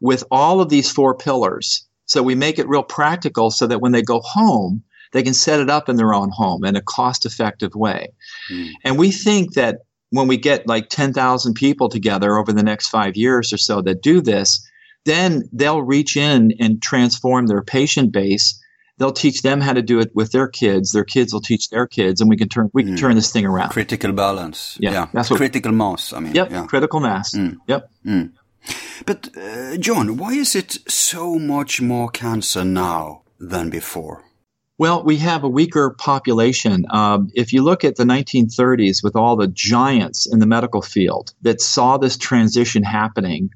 with all of these four pillars. So we make it real practical, so that when they go home, they can set it up in their own home in a cost effective way. Mm. And we think that when we get like 10,000 people together over the next five years or so that do this, then they'll reach in and transform their patient base. They'll teach them how to do it with their kids. Their kids will teach their kids, and we can turn we can turn this thing around. Critical balance. Yeah, that's what- critical mass. I mean. Yep, Yeah. critical mass. Yep. But uh, John, why is it so much more cancer now than before? Well, we have a weaker population. Um, if you look at the 1930s with all the giants in the medical field that saw this transition happening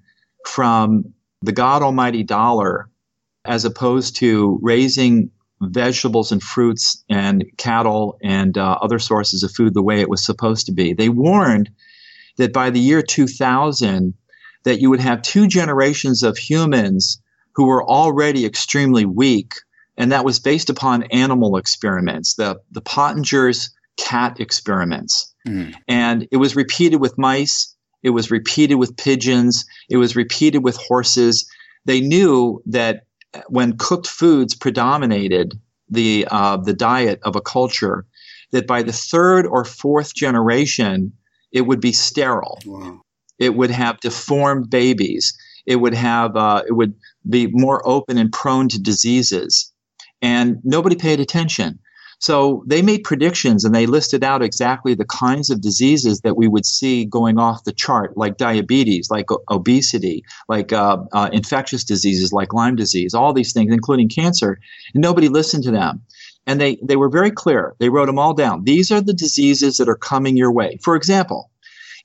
from the God Almighty dollar as opposed to raising vegetables and fruits and cattle and uh, other sources of food the way it was supposed to be, they warned that by the year 2000 that you would have two generations of humans who were already extremely weak and that was based upon animal experiments, the the Pottinger's cat experiments, and it was repeated with mice, it was repeated with pigeons, it was repeated with horses. They knew that when cooked foods predominated the uh, the diet of a culture, that by the third or fourth generation, it would be sterile Wow. it would have deformed babies. It would have uh, it would be more open and prone to diseases, and nobody paid attention. So they made predictions and they listed out exactly the kinds of diseases that we would see going off the chart, like diabetes, like obesity, like uh, uh, infectious diseases, like Lyme disease, all these things, including cancer. And nobody listened to them. And they, they were very clear. They wrote them all down. These are the diseases that are coming your way. For example,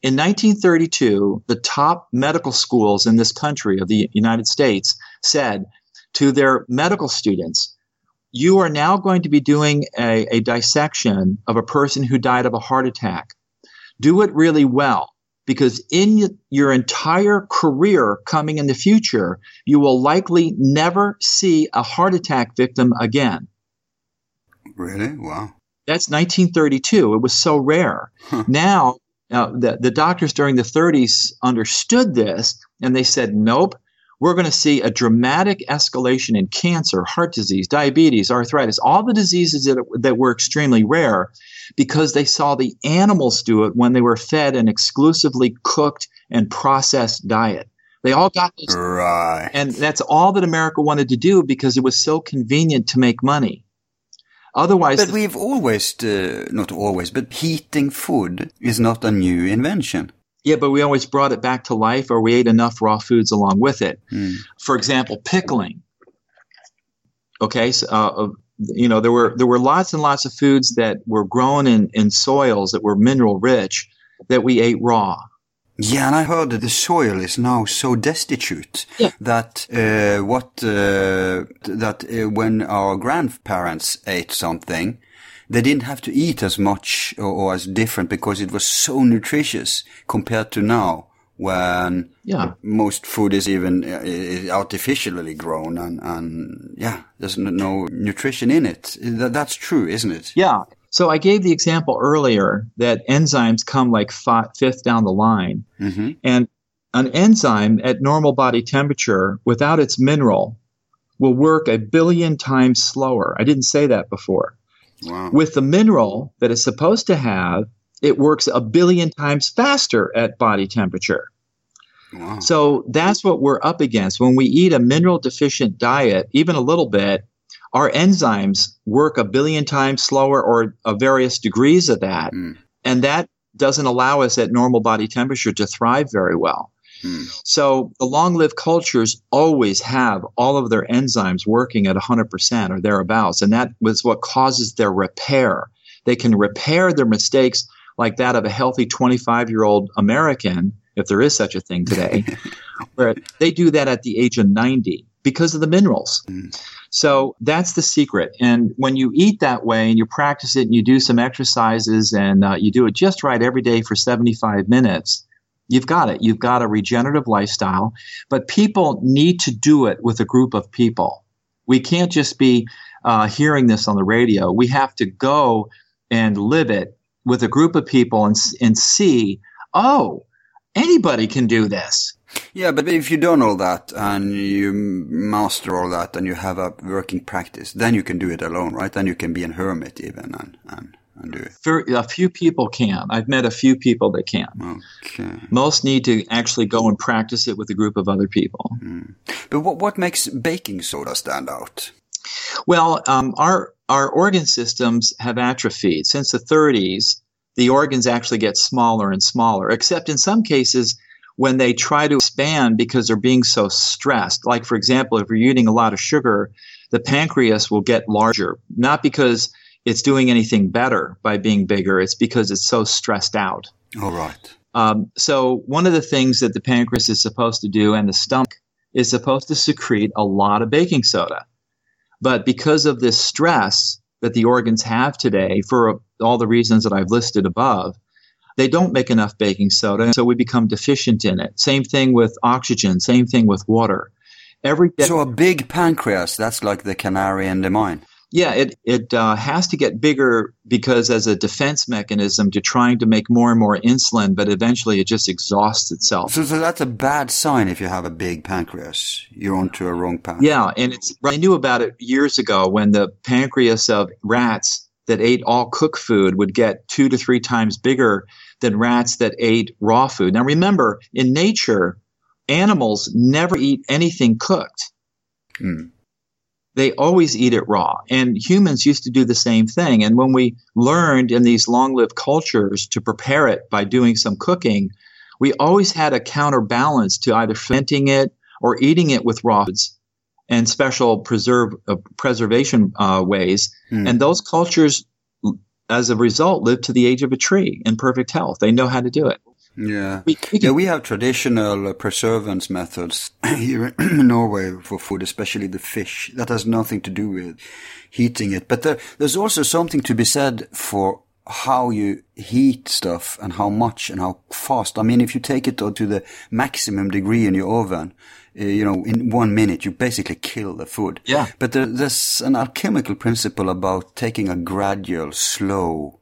in 1932, the top medical schools in this country of the United States said to their medical students, you are now going to be doing a, a dissection of a person who died of a heart attack. Do it really well because in your entire career coming in the future, you will likely never see a heart attack victim again. Really? Wow. That's 1932. It was so rare. Huh. Now, uh, the, the doctors during the 30s understood this and they said, nope, we're going to see a dramatic escalation in cancer, heart disease, diabetes, arthritis, all the diseases that, that were extremely rare because they saw the animals do it when they were fed an exclusively cooked and processed diet. They all got this. Right. And that's all that America wanted to do because it was so convenient to make money. Otherwise, but we've always, uh, not always, but heating food is not a new invention. Yeah, but we always brought it back to life or we ate enough raw foods along with it. Mm. For example, pickling. Okay, so, uh, you know, there were there were lots and lots of foods that were grown in, in soils that were mineral rich that we ate raw. Yeah, and I heard that the soil is now so destitute yeah. that uh, what uh, that uh, when our grandparents ate something, they didn't have to eat as much or, or, as different because it was so nutritious compared to now when yeah. most food is even uh, artificially grown and, and yeah, there's no nutrition in it. That, that's true, isn't it? Yeah. So I gave the example earlier that enzymes come like fifth down the line. Mm-hmm. And an enzyme at normal body temperature without its mineral will work a billion times slower. I didn't say that before. Wow. With the mineral that it's supposed to have, it works a billion times faster at body temperature. Wow. So that's what we're up against. When we eat a mineral deficient diet, even a little bit, our enzymes work a billion times slower or a various degrees of that. Mm. And that doesn't allow us at normal body temperature to thrive very well. Mm. So the long lived cultures always have all of their enzymes working at 100% or thereabouts. And that was what causes their repair. They can repair their mistakes like that of a healthy 25 year old American, if there is such a thing today, where they do that at the age of 90 because of the minerals. Mm. So that's the secret. And when you eat that way and you practice it and you do some exercises and uh, you do it just right every day for 75 minutes, you've got it. You've got a regenerative lifestyle. But people need to do it with a group of people. We can't just be uh, hearing this on the radio. We have to go and live it with a group of people and, and see, oh, anybody can do this. Yeah, but if you don't all that and you master all that and you have a working practice, then you can do it alone, right? Then you can be a hermit even and, and do it. For, a few people can. I've met a few people that can. Okay. Most need to actually go and practice it with a group of other people. Mm. But what, what makes baking soda stand out? Well, um, our, our organ systems have atrophied. Since the 30s, the organs actually get smaller and smaller, except in some cases – when they try to expand because they're being so stressed. Like, for example, if you're eating a lot of sugar, the pancreas will get larger, not because it's doing anything better by being bigger, it's because it's so stressed out. All right. Um, so, one of the things that the pancreas is supposed to do and the stomach is supposed to secrete a lot of baking soda. But because of this stress that the organs have today, for all the reasons that I've listed above, they don't make enough baking soda, and so we become deficient in it. Same thing with oxygen, same thing with water. Every day- so a big pancreas, that's like the canary in the mine. Yeah, it it uh, has to get bigger because as a defense mechanism to trying to make more and more insulin, but eventually it just exhausts itself. So, so that's a bad sign if you have a big pancreas. You're onto a wrong path. Yeah, and it's I knew about it years ago when the pancreas of rats that ate all cooked food would get two to three times bigger than rats that ate raw food. Now remember, in nature, animals never eat anything cooked. Mm. They always eat it raw. And humans used to do the same thing. And when we learned in these long lived cultures to prepare it by doing some cooking, we always had a counterbalance to either fermenting it or eating it with raw foods and special preserve uh, preservation uh, ways. Mm. And those cultures as a result, live to the age of a tree in perfect health. They know how to do it. Yeah, we, we yeah, we have traditional uh, preservance methods here in Norway for food, especially the fish. That has nothing to do with heating it, but there, there's also something to be said for how you heat stuff and how much and how fast. I mean, if you take it to the maximum degree in your oven, uh, you know, in one minute, you basically kill the food. Yeah. But there, there's an alchemical principle about taking a gradual, slow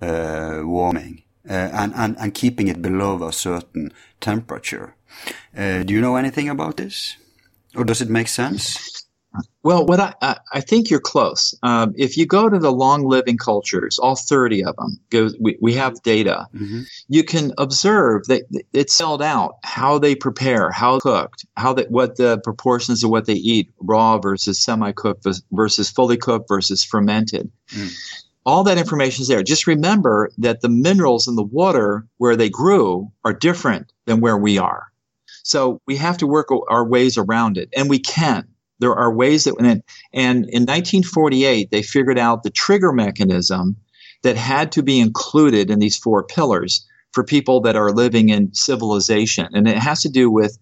uh, warming and, and, and keeping it below a certain temperature. Uh, do you know anything about this? Or does it make sense? Well, what I, I think you're close. Um, if you go to the long living cultures, all 30 of them, go, we, we have data, mm-hmm. you can observe that it's spelled out how they prepare, how cooked, how that, what the proportions of what they eat, raw versus semi cooked versus fully cooked versus fermented. Mm. All that information is there. Just remember that the minerals in the water where they grew are different than where we are. So we have to work our ways around it, and we can there are ways that, and, in 1948, they figured out the trigger mechanism that had to be included in these four pillars for people that are living in civilization. And it has to do with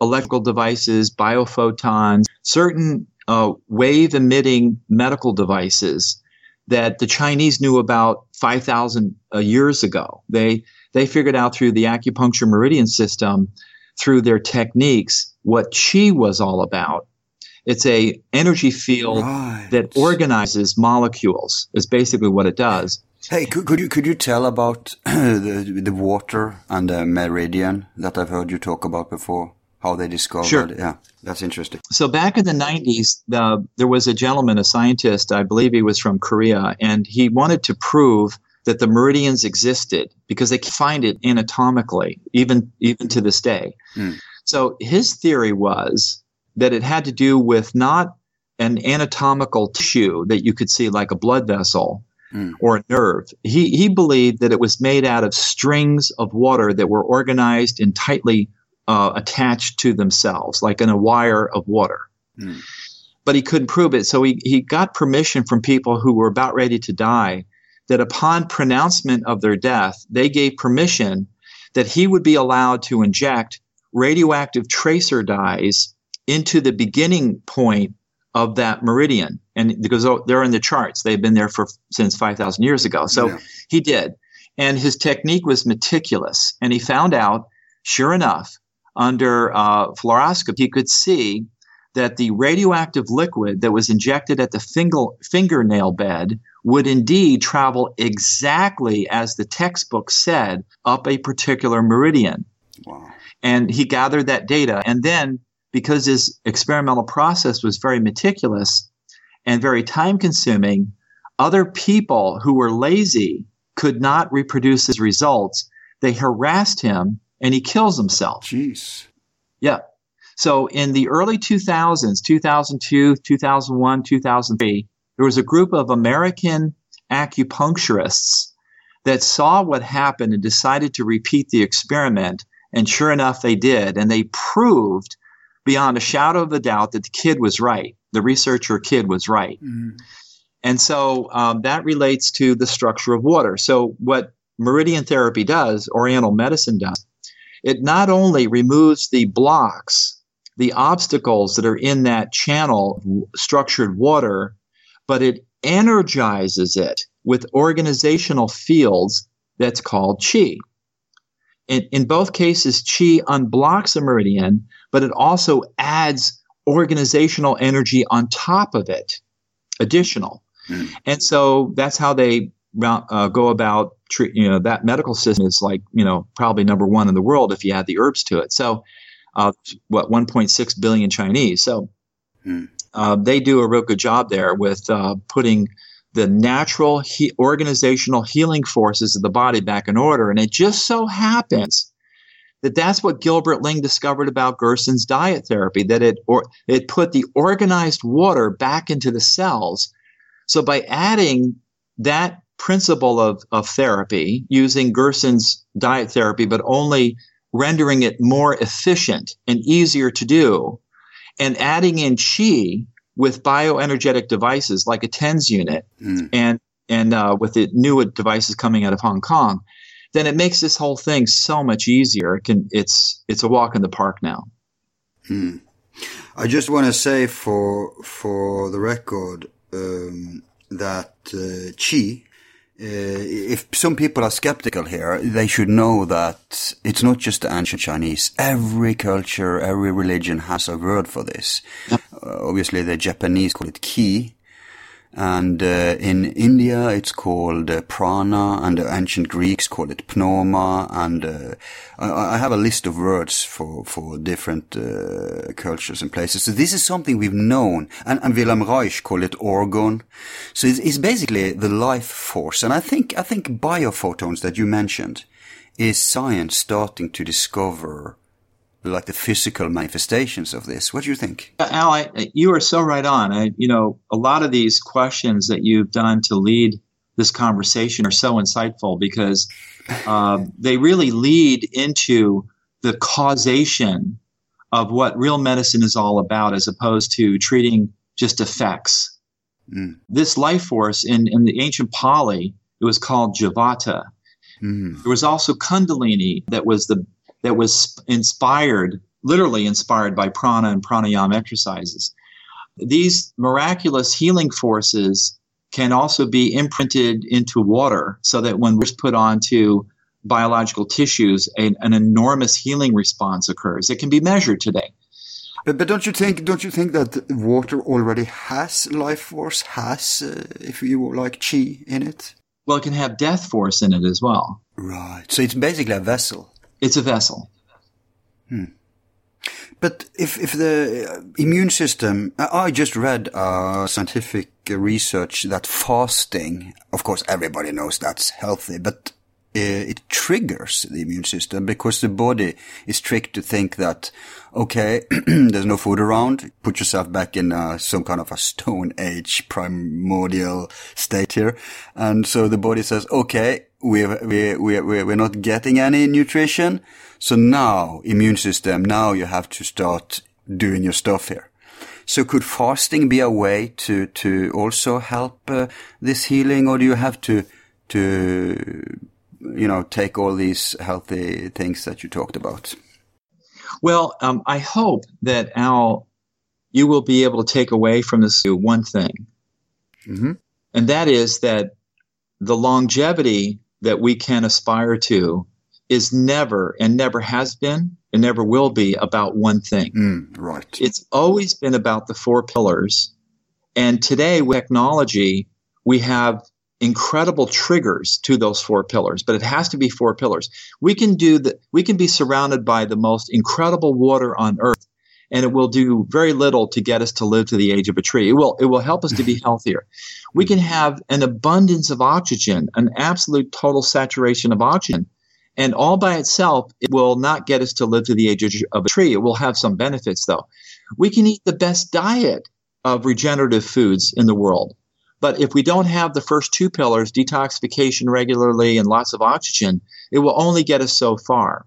electrical devices, biophotons, certain uh, wave emitting medical devices that the Chinese knew about 5,000 uh, years ago. They, they figured out through the acupuncture meridian system, through their techniques, what qi was all about. It's a energy field right. that organizes molecules. Is basically what it does. Hey, could, could you could you tell about the the water and the meridian that I've heard you talk about before? How they discovered? Sure. Yeah, that's interesting. So back in the '90s, the, there was a gentleman, a scientist, I believe he was from Korea, and he wanted to prove that the meridians existed because they can find it anatomically, even even to this day. Mm. So his theory was that it had to do with not an anatomical tissue that you could see like a blood vessel mm. or a nerve. He, he believed that it was made out of strings of water that were organized and tightly uh, attached to themselves, like in a wire of water. Mm. But he couldn't prove it. So he, he got permission from people who were about ready to die that upon pronouncement of their death, they gave permission that he would be allowed to inject radioactive tracer dyes into the beginning point of that meridian. And because they're in the charts, they've been there for since 5,000 years ago. So yeah. he did. And his technique was meticulous. And he found out, sure enough, under uh, fluoroscopy, he could see that the radioactive liquid that was injected at the finger, fingernail bed would indeed travel exactly as the textbook said up a particular meridian. Wow. And he gathered that data. And then because his experimental process was very meticulous and very time consuming, other people who were lazy could not reproduce his results. They harassed him and he kills himself. Jeez. Yeah. So in the early 2000s, 2002, 2001, 2003, there was a group of American acupuncturists that saw what happened and decided to repeat the experiment. And sure enough, they did. And they proved beyond a shadow of a doubt that the kid was right. The researcher kid was right. Mm-hmm. And so um, that relates to the structure of water. So, what meridian therapy does, Oriental medicine does, it not only removes the blocks, the obstacles that are in that channel structured water, but it energizes it with organizational fields that's called chi. In, in both cases, chi unblocks a meridian, but it also adds organizational energy on top of it, additional. Mm. And so that's how they uh, go about treat, you know, that medical system is like, you know, probably number one in the world if you add the herbs to it. So, uh, what, 1.6 billion Chinese. So, mm. uh, they do a real good job there with uh, putting the natural he- organizational healing forces of the body back in order. And it just so happens that that's what Gilbert Ling discovered about Gerson's diet therapy, that it or it put the organized water back into the cells. So by adding that principle of, of therapy using Gerson's diet therapy, but only rendering it more efficient and easier to do, and adding in chi with bioenergetic devices like a TENS unit mm. and and uh, with the new devices coming out of Hong Kong, then it makes this whole thing so much easier. It can, it's, it's a walk in the park now. Hmm. I just want to say for, for the record, um, that, uh, Qi, uh, if some people are skeptical here, they should know that it's not just the ancient Chinese. Every culture, every religion has a word for this. Uh, obviously, the Japanese call it ki, and uh, in India, it's called uh, prana, and the ancient Greeks called it pneuma. And uh, I, I, have a list of words for for different uh, cultures and places. So this is something we've known, and, and Wilhelm Reich called it orgone. So it's, it's basically the life force. And I think I think biophotons that you mentioned is science starting to discover like the physical manifestations of this. What do you think? Uh, Al, I, you are so right on. I, you know, a lot of these questions that you've done to lead this conversation are so insightful because uh, they really lead into the causation of what real medicine is all about, as opposed to treating just effects. Mm. This life force in, in the ancient Pali, it was called Jivata. Mm. There was also Kundalini, that was the that was inspired, literally inspired by prana and pranayama exercises. These miraculous healing forces can also be imprinted into water so that when we're put onto biological tissues, a, an enormous healing response occurs. It can be measured today. But, but don't you think don't you think that water already has life force, has uh, if you like chi in it? Well, it can have death force in it as well. Right. So it's basically a vessel. It's a vessel. Hmm. But if, if the immune system, I just read uh, scientific research that fasting, of course, everybody knows that's healthy, but uh, it triggers the immune system because the body is tricked to think that, okay, there's no food around, put yourself back in uh, some kind of a stone age primordial state here. And so the body says, okay, we're, we're, we're, we're not getting any nutrition. So now immune system, now you have to start doing your stuff here. So could fasting be a way to to also help uh, this healing, or do you have to to you know take all these healthy things that you talked about? Well, um, I hope that Al, you will be able to take away from this one thing, mm-hmm. and that is that the longevity that we can aspire to is never and never has been and never will be about one thing. Mm, right. It's always been about the four pillars. And today with technology, we have incredible triggers to those four pillars, but it has to be four pillars. We can do that. We can be surrounded by the most incredible water on earth and it will do very little to get us to live to the age of a tree. It will, it will help us to be healthier. We can have an abundance of oxygen, an absolute total saturation of oxygen. And all by itself, it will not get us to live to the age of a tree. It will have some benefits though. We can eat the best diet of regenerative foods in the world. But if we don't have the first two pillars, detoxification regularly and lots of oxygen, it will only get us so far.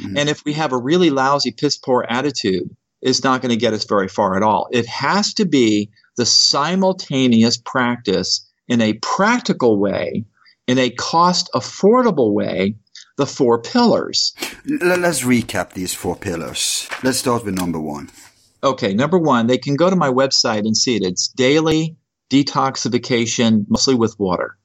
Mm-hmm. And if we have a really lousy piss poor attitude, it's not going to get us very far at all. It has to be the simultaneous practice in a practical way, in a cost affordable way, the four pillars. Let's recap these four pillars. Let's start with number one. Okay, number one, they can go to my website and see it. It's daily detoxification, mostly with water.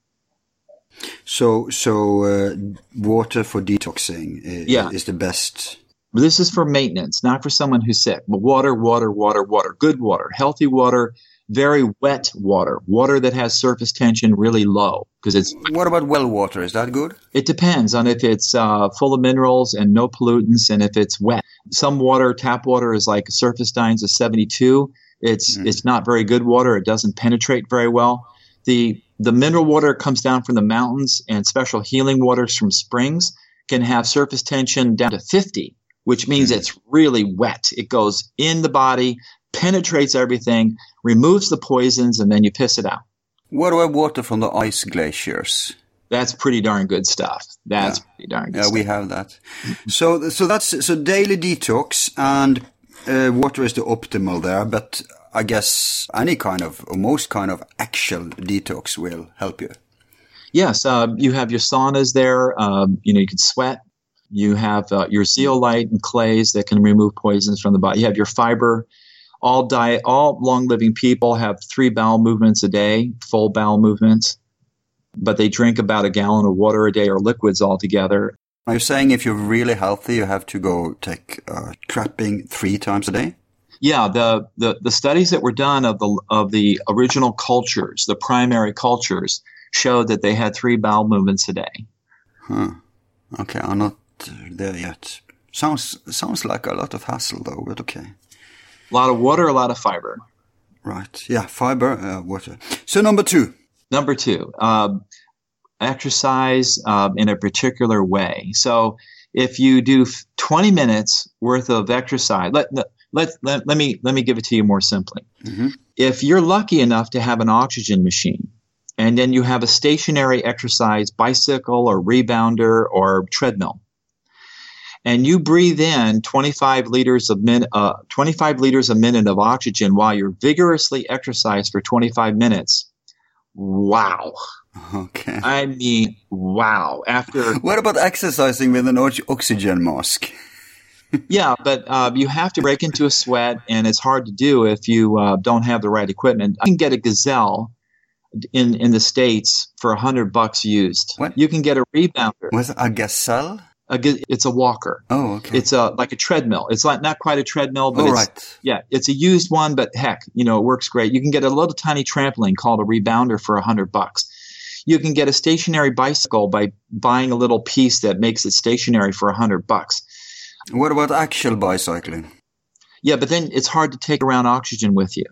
So, so uh, water for detoxing is, yeah. is the best this is for maintenance, not for someone who's sick. But water, water, water, water, good water, healthy water, very wet water, water that has surface tension really low because it's. What about well water? Is that good? It depends on if it's uh, full of minerals and no pollutants, and if it's wet. Some water, tap water, is like surface dynes of 72. It's mm. it's not very good water. It doesn't penetrate very well. The the mineral water comes down from the mountains, and special healing waters from springs can have surface tension down to 50 which means it's really wet. It goes in the body, penetrates everything, removes the poisons, and then you piss it out. What about water from the ice glaciers? That's pretty darn good stuff. That's yeah. pretty darn good. Yeah, stuff. we have that. so, so that's so daily detox and uh, water is the optimal there. But I guess any kind of or most kind of actual detox will help you. Yes, uh, you have your saunas there. Um, you know, you can sweat. You have uh, your zeolite and clays that can remove poisons from the body. You have your fiber. All diet, all long living people have three bowel movements a day, full bowel movements, but they drink about a gallon of water a day or liquids altogether. Are you saying if you're really healthy, you have to go take uh, crapping three times a day? Yeah, the, the, the studies that were done of the of the original cultures, the primary cultures, showed that they had three bowel movements a day. Huh. Okay, I'm not there yet. Sounds sounds like a lot of hassle though, but okay. A lot of water, a lot of fiber. Right. Yeah, fiber, uh, water. So number two. Number two, uh, exercise uh, in a particular way. So if you do 20 minutes worth of exercise, let, let, let, let me let me give it to you more simply. Mm-hmm. If you're lucky enough to have an oxygen machine, and then you have a stationary exercise bicycle or rebounder or treadmill, and you breathe in 25 liters of min, uh, 25 liters a minute of oxygen while you're vigorously exercise for 25 minutes. Wow. Okay. I mean, wow. After what about exercising with an oxygen mask? yeah, but uh, you have to break into a sweat, and it's hard to do if you uh, don't have the right equipment. I can get a Gazelle in in the states for a hundred bucks used. What? You can get a rebounder. Was a Gazelle? A, it's a walker. Oh, okay. It's a like a treadmill. It's like not quite a treadmill, but oh, it's, right. yeah, it's a used one. But heck, you know, it works great. You can get a little tiny trampoline called a rebounder for a hundred bucks. You can get a stationary bicycle by buying a little piece that makes it stationary for a hundred bucks. What about actual bicycling? Yeah, but then it's hard to take around oxygen with you.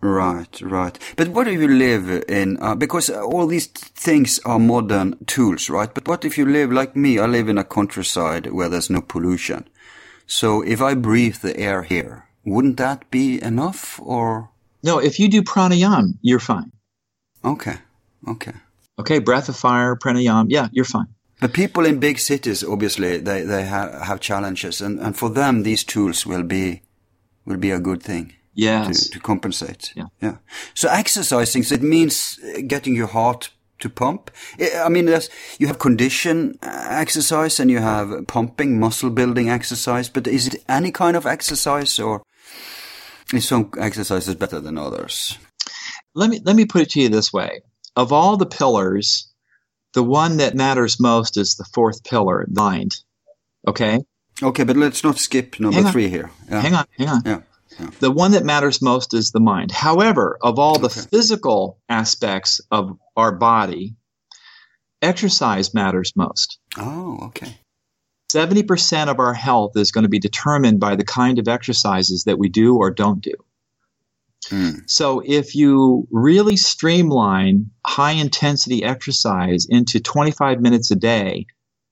Right, right. But what if you live in, uh, because all these things are modern tools, right? But what if you live like me? I live in a countryside where there's no pollution. So if I breathe the air here, wouldn't that be enough or? No, if you do pranayama, you're fine. Okay, okay. Okay, breath of fire, pranayama, yeah, you're fine. But people in big cities, obviously, they, they have, have challenges and, and for them, these tools will be, will be a good thing. Yes. To, to compensate. Yeah. Yeah. So exercising, so it means uh, getting your heart to pump. I mean, you have condition uh, exercise and you have pumping, muscle building exercise, but is it any kind of exercise or is some exercises better than others? Let me, let me put it to you this way. Of all the pillars, the one that matters most is the fourth pillar, mind. Okay? Okay, but let's not skip number three here. Yeah. Hang on, hang on. Yeah. The one that matters most is the mind. However, of all the okay. physical aspects of our body, exercise matters most. Oh, okay. 70% of our health is going to be determined by the kind of exercises that we do or don't do. Mm. So if you really streamline high intensity exercise into 25 minutes a day,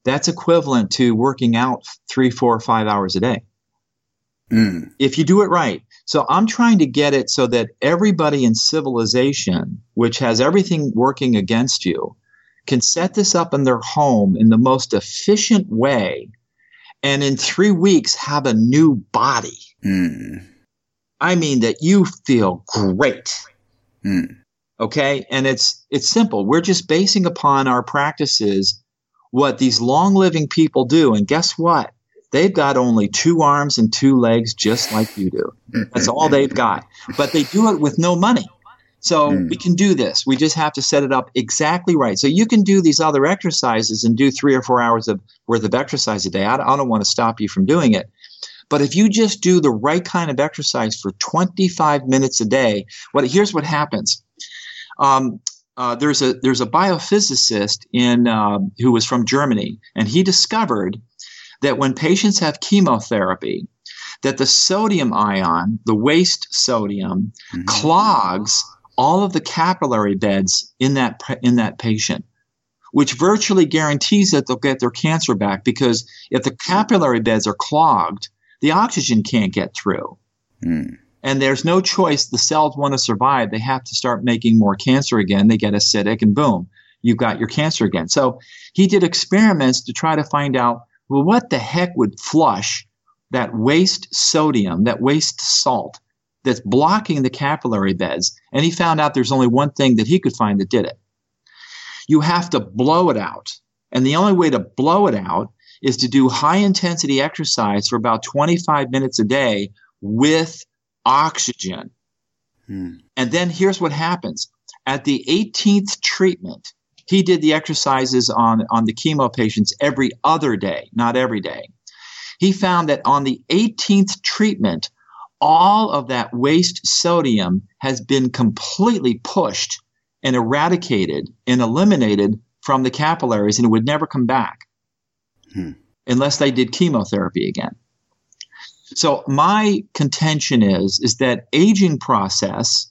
that's equivalent to working out three, four, five hours a day. Mm. If you do it right. So I'm trying to get it so that everybody in civilization, which has everything working against you, can set this up in their home in the most efficient way and in three weeks have a new body. Mm. I mean that you feel great. Mm. Okay. And it's, it's simple. We're just basing upon our practices what these long living people do. And guess what? They've got only two arms and two legs, just like you do. That's all they've got. But they do it with no money. So mm. we can do this. We just have to set it up exactly right. So you can do these other exercises and do three or four hours of worth of exercise a day. I, I don't want to stop you from doing it. But if you just do the right kind of exercise for 25 minutes a day, what here's what happens. Um, uh, there's a there's a biophysicist in uh, who was from Germany, and he discovered that when patients have chemotherapy, that the sodium ion, the waste sodium, mm-hmm. clogs all of the capillary beds in that in that patient, which virtually guarantees that they'll get their cancer back because if the capillary beds are clogged, the oxygen can't get through. Mm. And there's no choice. The cells want to survive. They have to start making more cancer again. They get acidic, and boom, you've got your cancer again. So he did experiments to try to find out well, what the heck would flush that waste sodium, that waste salt that's blocking the capillary beds? And he found out there's only one thing that he could find that did it. you have to blow it out. And the only way to blow it out is to do high intensity exercise for about 25 minutes a day with oxygen. Hmm. And then here's what happens. At the 18th treatment, he did the exercises on, on the chemo patients every other day, not every day. He found that on the 18th treatment, all of that waste sodium has been completely pushed and eradicated and eliminated from the capillaries and it would never come back Hmm. unless they did chemotherapy again. So my contention is is that aging process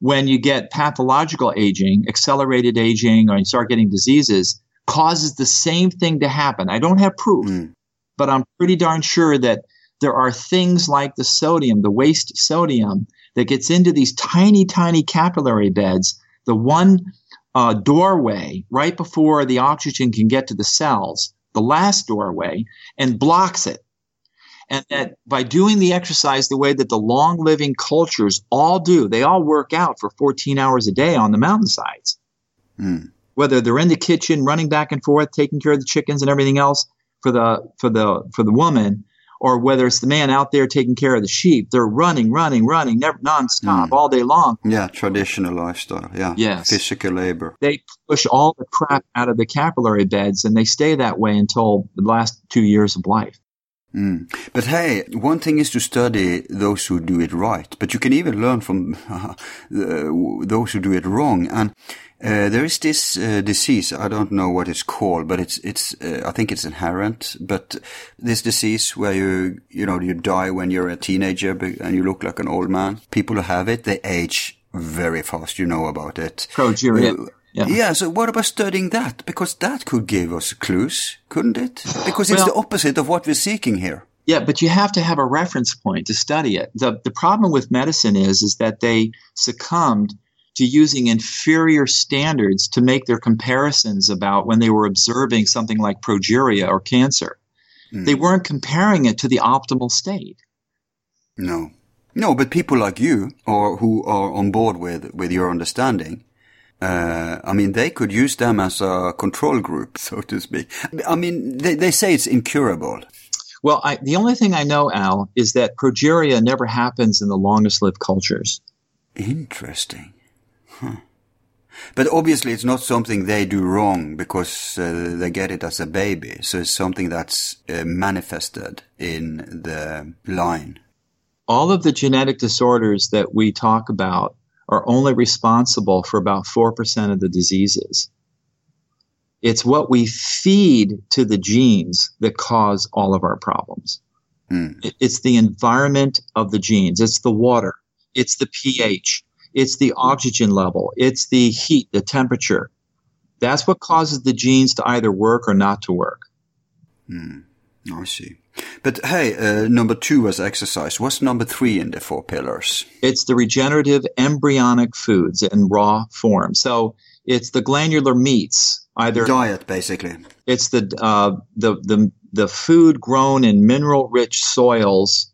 when you get pathological aging, accelerated aging or you start getting diseases causes the same thing to happen. I don't have proof, Hmm. but I'm pretty darn sure that there are things like the sodium, the waste sodium that gets into these tiny tiny capillary beds, the one uh, doorway right before the oxygen can get to the cells, the last doorway, and blocks it. And that by doing the exercise the way that the long living cultures all do, they all work out for 14 hours a day on the mountainsides. Hmm. Whether they're in the kitchen, running back and forth, taking care of the chickens and everything else for the for the for the woman, or whether it's the man out there taking care of the sheep, they're running, running, running, never nonstop Hmm. all day long. Yeah, traditional lifestyle. Yeah. Yes. Physical labor. they push all the crap out of the capillary beds and they stay that way until the last two years of life. Mm. But hey, one thing is to study those who do it right, but you can even learn from the, those who do it wrong. And uh, there is this uh, disease. I don't know what it's called, but it's it's. Uh, I think it's inherent. But this disease where you you know you die when you're a teenager and you look like an old man. People who have it, they age very fast. You know about it. Progeria. Uh, Yeah. yeah, so what about studying that? Because that could give us clues, couldn't it? Because it's Well- the opposite of what we're seeking here. Yeah, but you have to have a reference point to study it. The, the problem with medicine is, is that they succumbed to using inferior standards to make their comparisons about when they were observing something like progeria or cancer. Hmm. They weren't comparing it to the optimal state. No. No, but people like you, or who are on board with, with your understanding, uh, I mean, they could use them as a control group, so to speak. I mean, they, they say it's incurable. Well, I, the only thing I know, Al, is that progeria never happens in the longest lived cultures. Interesting. Huh. But obviously it's not something they do wrong because uh, they get it as a baby. So it's something that's uh, manifested in the line. all of the genetic disorders that we talk about are only responsible for about 4% of the diseases. It's what we feed to the genes that cause all of our problems. Mm. It's the environment of the genes. It's the water. It's the pH. It's the oxygen level. It's the heat, the temperature. That's what causes the genes to either work or not to work. I see. But hey, uh, number two was exercise. What's number three in the four pillars? It's the regenerative embryonic foods in raw form. So it's the glandular meats, either Diet, basically. it's the uh, the the the food grown in mineral rich soils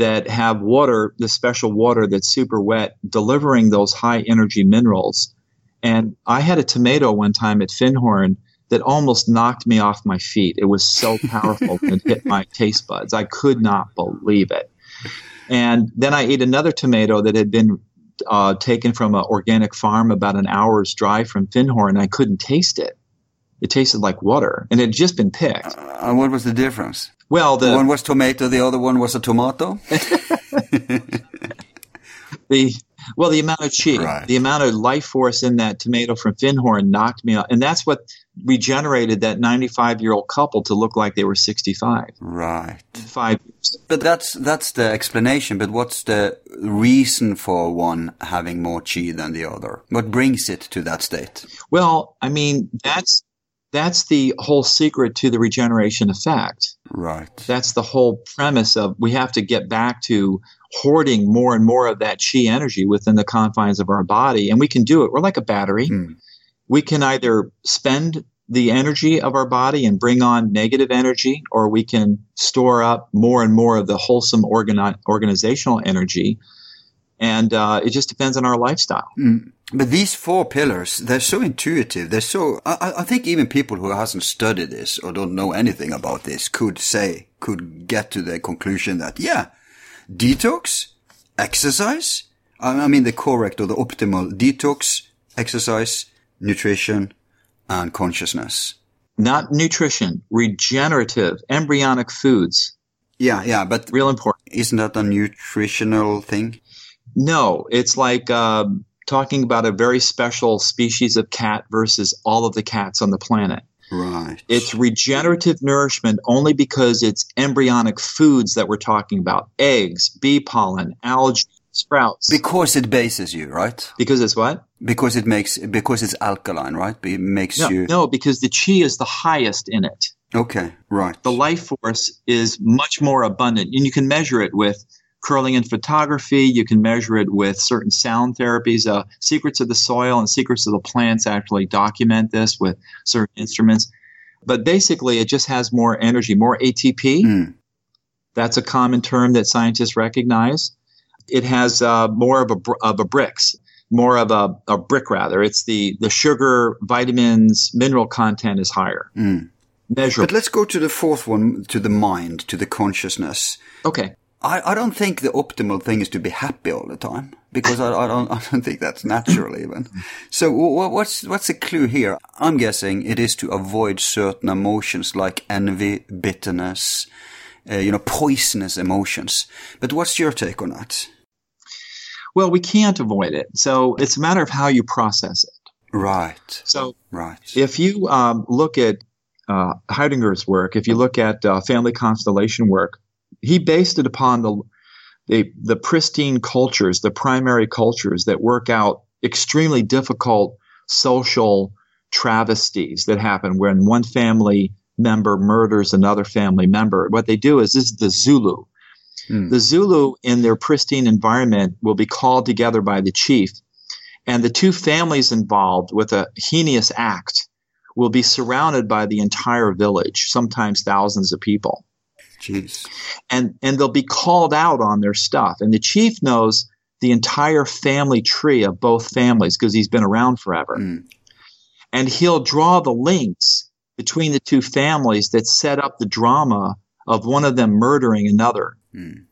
that have water, the special water that's super wet, delivering those high energy minerals. And I had a tomato one time at Findhorn that almost knocked me off my feet. It was so powerful it hit my taste buds. I could not believe it. And then I ate another tomato that had been uh, taken from an organic farm about an hour's drive from Findhorn. I couldn't taste it. It tasted like water, and it had just been picked. And what was the difference? Well, the one was tomato, the other one was a tomato. the well, the amount of chi, Right. the amount of life force in that tomato from Findhorn knocked me out, and that's what regenerated that 95 year old couple to look like they were 65 right. five years. But that's that's the explanation. But what's the reason for one having more chi than the other? What brings it to that state? Well, I mean, that's that's the whole secret to the regeneration effect. Right. That's the whole premise of we have to get back to hoarding more and more of that chi energy within the confines of our body, and we can do it. We're like a battery. Hmm. We can either spend the energy of our body and bring on negative energy, or we can store up more and more of the wholesome organi- organizational energy And uh, it just depends on our lifestyle. Mm. But these four pillars, they're so intuitive. They're so, I, I think even people who hasn't studied this or don't know anything about this could say, could get to the conclusion that, yeah, detox, exercise, I mean the correct or the optimal detox, exercise, nutrition, and consciousness. Not nutrition, regenerative, embryonic foods. Yeah, yeah, but real important. Isn't that a nutritional thing? No, it's like uh, talking about a very special species of cat versus all of the cats on the planet. Right. It's regenerative nourishment only because it's embryonic foods that we're talking about eggs, bee pollen, algae, sprouts. Because it bases you, right? Because it's what? Because it makes, because it's alkaline, right? It makes no, you. No, because the chi is the highest in it. Okay, right. The life force is much more abundant, and you can measure it with Kirlian photography. You can measure it with certain sound therapies. Uh, Secrets of the Soil and Secrets of the Plants actually document this with certain instruments. But basically, it just has more energy, more ATP. Mm. That's a common term that scientists recognize. It has uh, more of a of a Brix, more of a, a brick rather. It's the the sugar, vitamins, mineral content is higher. Mm. Measurable. But let's go to the fourth one, to the mind, to the consciousness. Okay. I, I don't think the optimal thing is to be happy all the time because I, I don't I don't think that's natural even. So what's what's the clue here? I'm guessing it is to avoid certain emotions like envy, bitterness, uh, you know, poisonous emotions. But what's your take on that? Well, we can't avoid it. So it's a matter of how you process it. Right. So right. If you um, look at uh, Hellinger's work, if you look at uh, family constellation work, he based it upon the, the the pristine cultures, the primary cultures that work out extremely difficult social travesties that happen when one family member murders another family member. What they do is this is the Zulu. Hmm. The Zulu in their pristine environment will be called together by the chief, and the two families involved with a heinous act will be surrounded by the entire village, sometimes thousands of people. Jeez. And and they'll be called out on their stuff. And the chief knows the entire family tree of both families because he's been around forever. Mm. And he'll draw the links between the two families that set up the drama of one of them murdering another. Mm.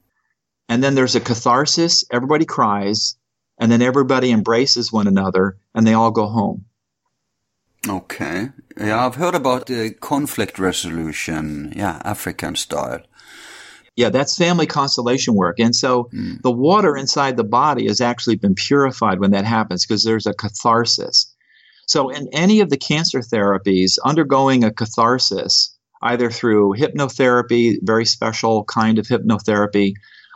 And then there's a catharsis, everybody cries, and then everybody embraces one another and they all go home. Okay. Yeah, I've heard about the conflict resolution. Yeah, African style. Yeah, that's family constellation work. And so Mm. the water inside the body has actually been purified when that happens because there's a catharsis. So in any of the cancer therapies, undergoing a catharsis, either through hypnotherapy, very special kind of hypnotherapy,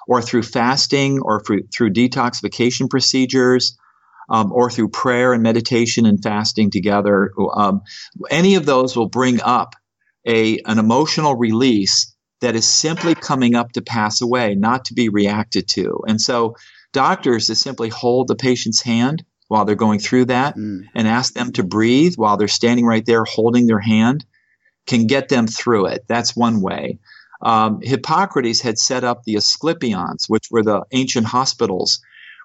or through fasting or through, through detoxification procedures, um, or through prayer and meditation and fasting together, um, any of those will bring up a an emotional release that is simply coming up to pass away, not to be reacted to. And so, doctors to simply hold the patient's hand while they're going through that Mm. and ask them to breathe while they're standing right there holding their hand can get them through it. That's one way. Um, Hippocrates had set up the Asclepions, which were the ancient hospitals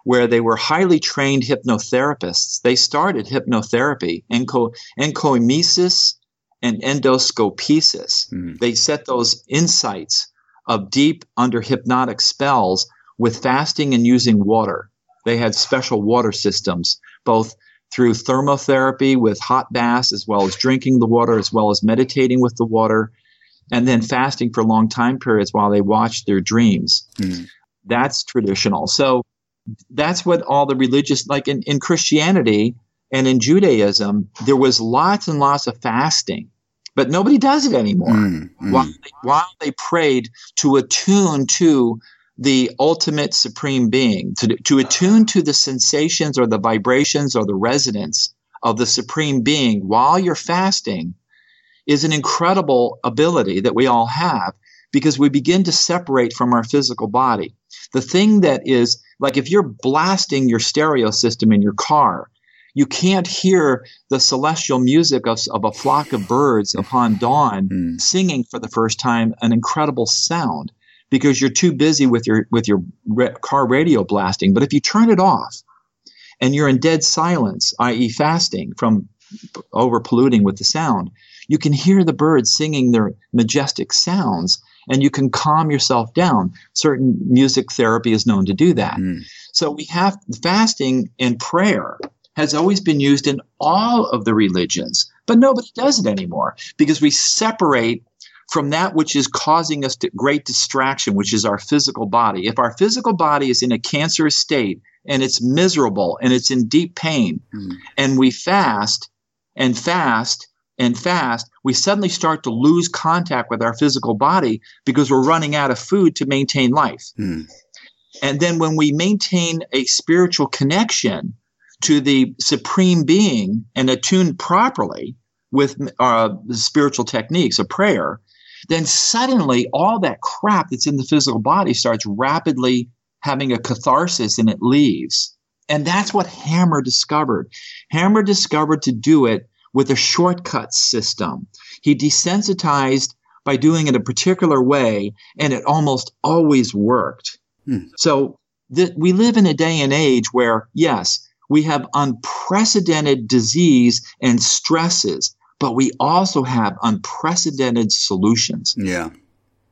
where they were highly trained hypnotherapists. They started hypnotherapy, enco- encoemesis and endoscopesis. Mm. They set those insights of deep under hypnotic spells with fasting and using water. They had special water systems, both through thermotherapy with hot baths, as well as drinking the water, as well as meditating with the water, and then fasting for long time periods while they watched their dreams. Mm. That's traditional. So that's what all the religious, like in, in Christianity and in Judaism, there was lots and lots of fasting, but nobody does it anymore. Mm. Mm. While, they, while they prayed to attune to the ultimate supreme being, to, to attune to the sensations or the vibrations or the resonance of the supreme being while you're fasting is an incredible ability that we all have because we begin to separate from our physical body. The thing that is like if you're blasting your stereo system in your car, you can't hear the celestial music of, of a flock of birds upon dawn Mm. singing for the first time an incredible sound because you're too busy with your with your re- car radio blasting. But if you turn it off and you're in dead silence, i.e., fasting from over polluting with the sound, you can hear the birds singing their majestic sounds and you can calm yourself down. Certain music therapy is known to do that. Mm. So we have fasting and prayer has always been used in all of the religions, but nobody does it anymore because we separate from that which is causing us great distraction, which is our physical body. If our physical body is in a cancerous state and it's miserable and it's in deep pain, mm. and we fast and fast and fast, we suddenly start to lose contact with our physical body because we're running out of food to maintain life. Mm. And then when we maintain a spiritual connection, to the supreme being and attuned properly with uh, spiritual techniques of prayer, then suddenly all that crap that's in the physical body starts rapidly having a catharsis and it leaves. And that's what Hamer discovered. Hamer discovered to do it with a shortcut system. He desensitized by doing it a particular way, and it almost always worked. Hmm. So th- we live in a day and age where, yes, we have unprecedented disease and stresses, but we also have unprecedented solutions. Yeah.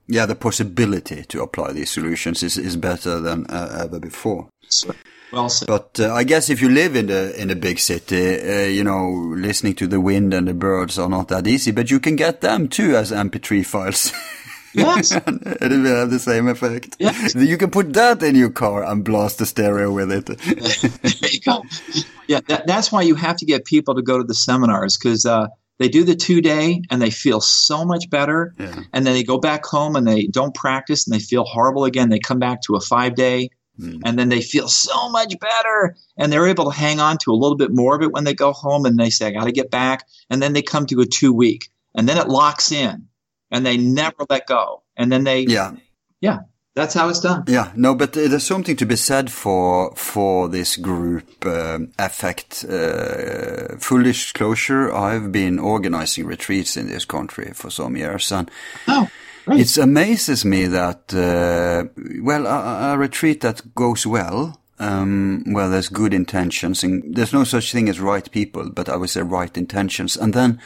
Yeah, the possibility to apply these solutions is, is better than uh, ever before. Well said. But uh, I guess if you live in the in a big city, uh, you know, listening to the wind and the birds are not that easy. But you can get them too as MP3 files. Yes. it will have the same effect. Yes. You can put that in your car and blast the stereo with it. there you go. Yeah, that, that's why you have to get people to go to the seminars because uh, they do the two day and they feel so much better. Yeah. And then they go back home and they don't practice and they feel horrible again. They come back to a five day mm. and then they feel so much better and they're able to hang on to a little bit more of it when they go home and they say, I got to get back. And then they come to a two week and then it locks in and they never let go. And then they, yeah, yeah, that's how it's done. Yeah, no, but there's something to be said for for this group um, effect. Uh, full disclosure: I've been organizing retreats in this country for some years, and oh, it amazes me that uh, well, a, a, retreat that goes well. Um, where there's good intentions and there's no such thing as right people, but I would say right intentions. And then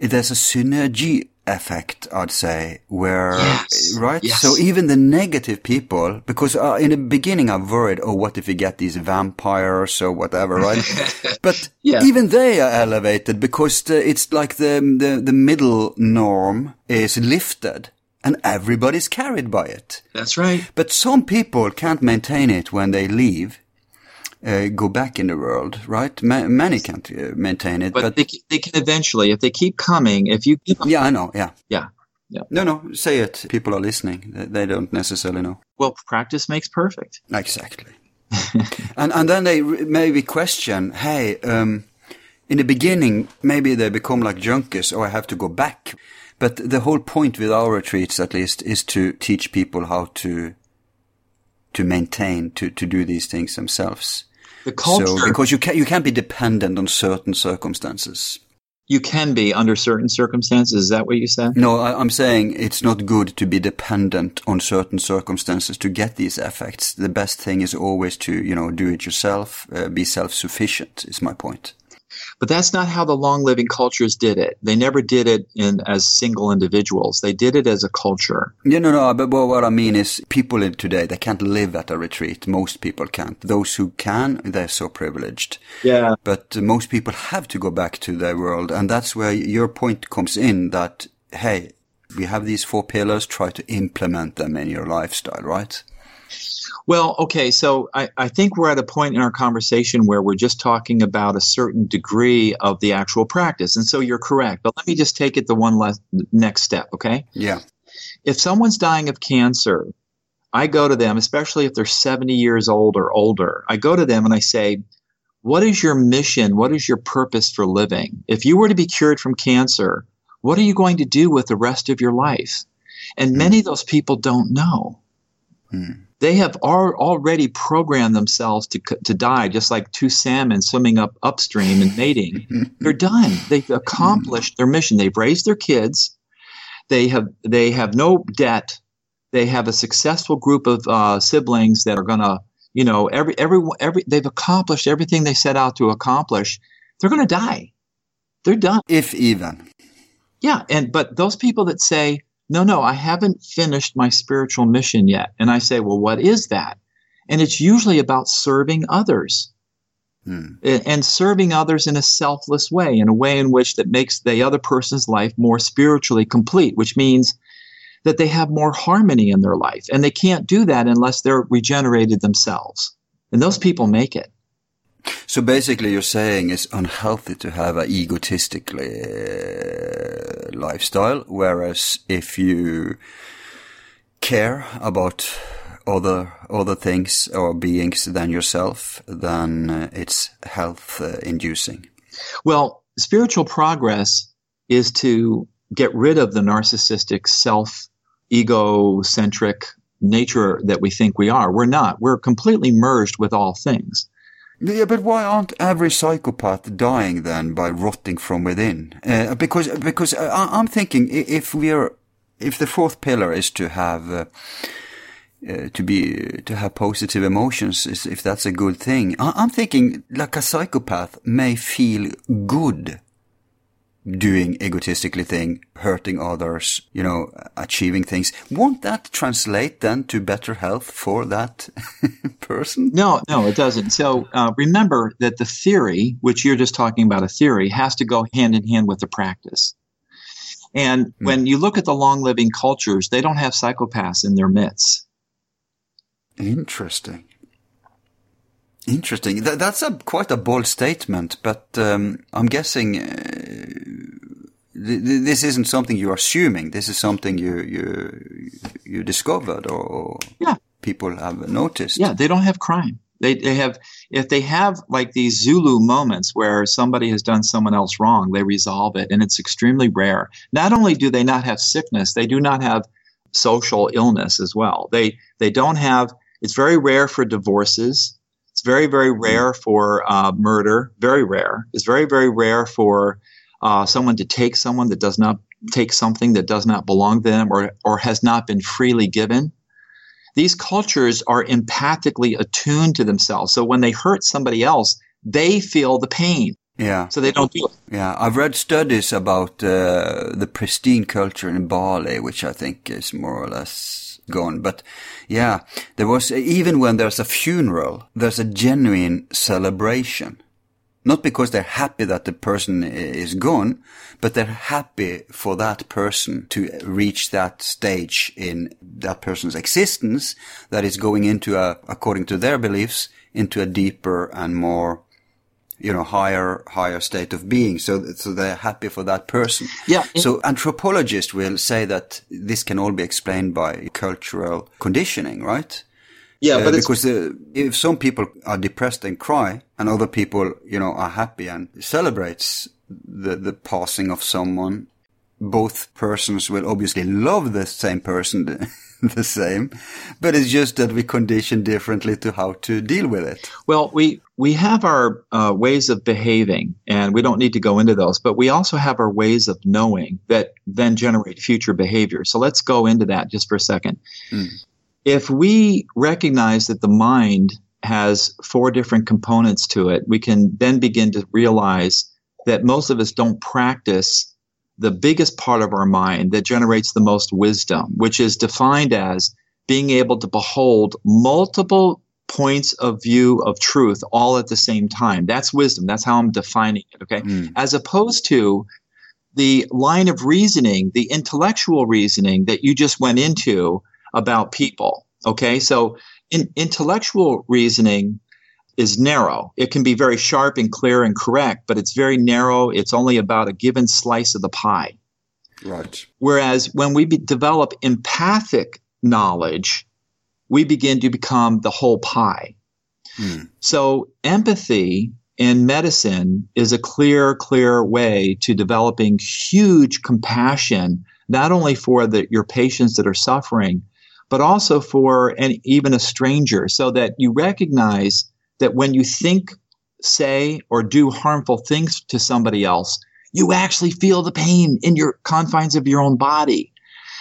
there's a synergy effect, I'd say, where, yes. right? Yes. So even the negative people, because uh, in the beginning I'm worried, oh, what if we get these vampires or whatever, right? but yeah. even they are elevated because the, it's like the, the, the middle norm is lifted and everybody's carried by it. That's right. But some people can't maintain it when they leave uh, go back in the world, right? Ma- many can't uh, maintain it, but, but they, they can eventually if they keep coming. If you yeah, I know, yeah, yeah, yeah. No, no, say it. People are listening. They don't necessarily know. Well, practice makes perfect. Exactly. and and then they maybe question, hey, um, in the beginning, maybe they become like junkies, or oh, I have to go back. But the whole point with our retreats, at least, is to teach people how to to maintain to to do these things themselves. The culture. So, because you can't, you can't be dependent on certain circumstances. You can be under certain circumstances. Is that what you said? No, I, am saying it's not good to be dependent on certain circumstances to get these effects. The best thing is always to, you know, do it yourself, uh, be self-sufficient is my point. But that's not how the long living cultures did it. They never did it in as single individuals. They did it as a culture. Yeah, no, no. But what I mean is people in today, they can't live at a retreat. Most people can't. Those who can, they're so privileged. Yeah. But most people have to go back to their world. And that's where your point comes in that, hey, we have these four pillars, try to implement them in your lifestyle, right? Well, okay, so I, I think we're at a point in our conversation where we're just talking about a certain degree of the actual practice. And so you're correct. But let me just take it the one last, next step, okay? Yeah. If someone's dying of cancer, I go to them, especially if they're 70 years old or older, I go to them and I say, What is your mission? What is your purpose for living? If you were to be cured from cancer, what are you going to do with the rest of your life? And many of those people don't know. Hmm they have al- already programmed themselves to, to die, just like two salmon swimming up upstream and mating. They're done. They've accomplished their mission. They've raised their kids. They have they have no debt they have a successful group of uh, siblings that are going to, you know, every every every they've accomplished everything they set out to accomplish. They're going to die. They're done. If even. Yeah, and but those people that say, "No, no, I haven't finished my spiritual mission yet." And I say, "Well, what is that?" And it's usually about serving others. Hmm. And serving others in a selfless way, in a way in which that makes the other person's life more spiritually complete, which means that they have more harmony in their life. And they can't do that unless they're regenerated themselves. And those people make it. So basically, you're saying it's unhealthy to have an egotistic uh, lifestyle, whereas if you care about other other things or beings than yourself, then uh, it's health uh, inducing. Well, spiritual progress is to get rid of the narcissistic self egocentric nature that we think we are. We're not. We're completely merged with all things. Yeah, but why aren't every psychopath dying then by rotting from within? Uh, because because I, am thinking if we're if the fourth pillar is to have uh, uh, to be to have positive emotions, if that's a good thing, I, I'm thinking like a psychopath may feel good doing egotistically thing, hurting others, you know, achieving things. Won't that translate then to better health for that person? No, no, it doesn't. So uh, remember that the theory, which you're just talking about a theory, has to go hand in hand with the practice. And mm. when you look at the long living cultures, they don't have psychopaths in their midst. Interesting. Interesting. Th- that's a quite a bold statement, but um, I'm guessing uh, th- this isn't something you're assuming. This is something you you you discovered, or yeah. people have noticed. Yeah, they don't have crime. They they have if they have like these Zulu moments where somebody has done someone else wrong, they resolve it, and it's extremely rare. Not only do they not have sickness, they do not have social illness as well. They they don't have. It's very rare for divorces it's very, very hmm. rare for uh, murder. Very rare. It's very, very rare for uh, someone to take someone that does not take something that does not belong to them or, or has not been freely given. These cultures are empathically attuned to themselves. So when they hurt somebody else, they feel the pain. Yeah. So they don't do it. Yeah. I've read studies about uh, the pristine culture in Bali, which I think is more or less gone. But yeah, there was, even when there's a funeral, there's a genuine celebration. Not because they're happy that the person is gone, but they're happy for that person to reach that stage in that person's existence that is going into a, according to their beliefs, into a deeper and more you know higher higher state of being. So so they're happy for that person. Yeah so anthropologists will say that this can all be explained by cultural conditioning right? Yeah uh, because uh, if some people are depressed and cry and other people you know are happy and celebrates the the passing of someone both persons will obviously love the same person the same, but it's just that we condition differently to how to deal with it. Well, we we have our uh, ways of behaving, and we don't need to go into those, but we also have our ways of knowing that then generate future behavior. So let's go into that just for a second. Mm. If we recognize that the mind has four different components to it, we can then begin to realize that most of us don't practice the biggest part of our mind that generates the most wisdom, which is defined as being able to behold multiple points of view of truth all at the same time. That's wisdom. That's how I'm defining it. Okay. Mm. As opposed to the line of reasoning, the intellectual reasoning that you just went into about people. Okay. So in intellectual reasoning is narrow. It can be very sharp and clear and correct, but it's very narrow. It's only about a given slice of the pie. Right. Whereas when we be- develop empathic knowledge, we begin to become the whole pie. Hmm. So empathy in medicine is a clear, clear way to developing huge compassion, not only for the, your patients that are suffering, but also for an, even a stranger, so that you recognize that when you think, say, or do harmful things to somebody else, you actually feel the pain in your confines of your own body.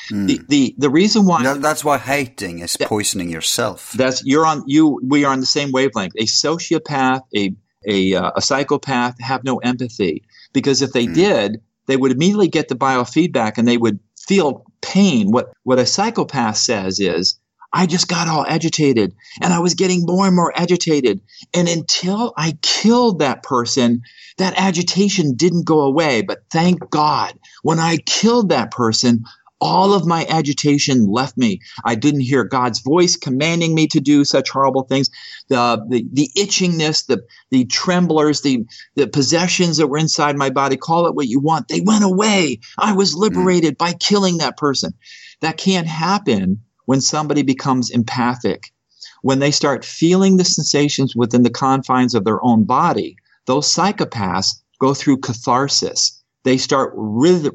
The, the the reason why That, that's why hating is poisoning yourself. that's you're on you we are on the same wavelength. A sociopath, a a uh, a psychopath have no empathy because if they did, they would immediately get the biofeedback and they would feel pain. What what a psychopath says is, I just got all agitated and I was getting more and more agitated. And until I killed that person, that agitation didn't go away. But thank God, when I killed that person, all of my agitation left me. I didn't hear God's voice commanding me to do such horrible things. The the, the itchingness, the the tremblers, the the possessions that were inside my body, call it what you want, they went away. I was mm. liberated by killing that person. That can't happen when somebody becomes empathic. When they start feeling the sensations within the confines of their own body, those psychopaths go through catharsis. They start writh-.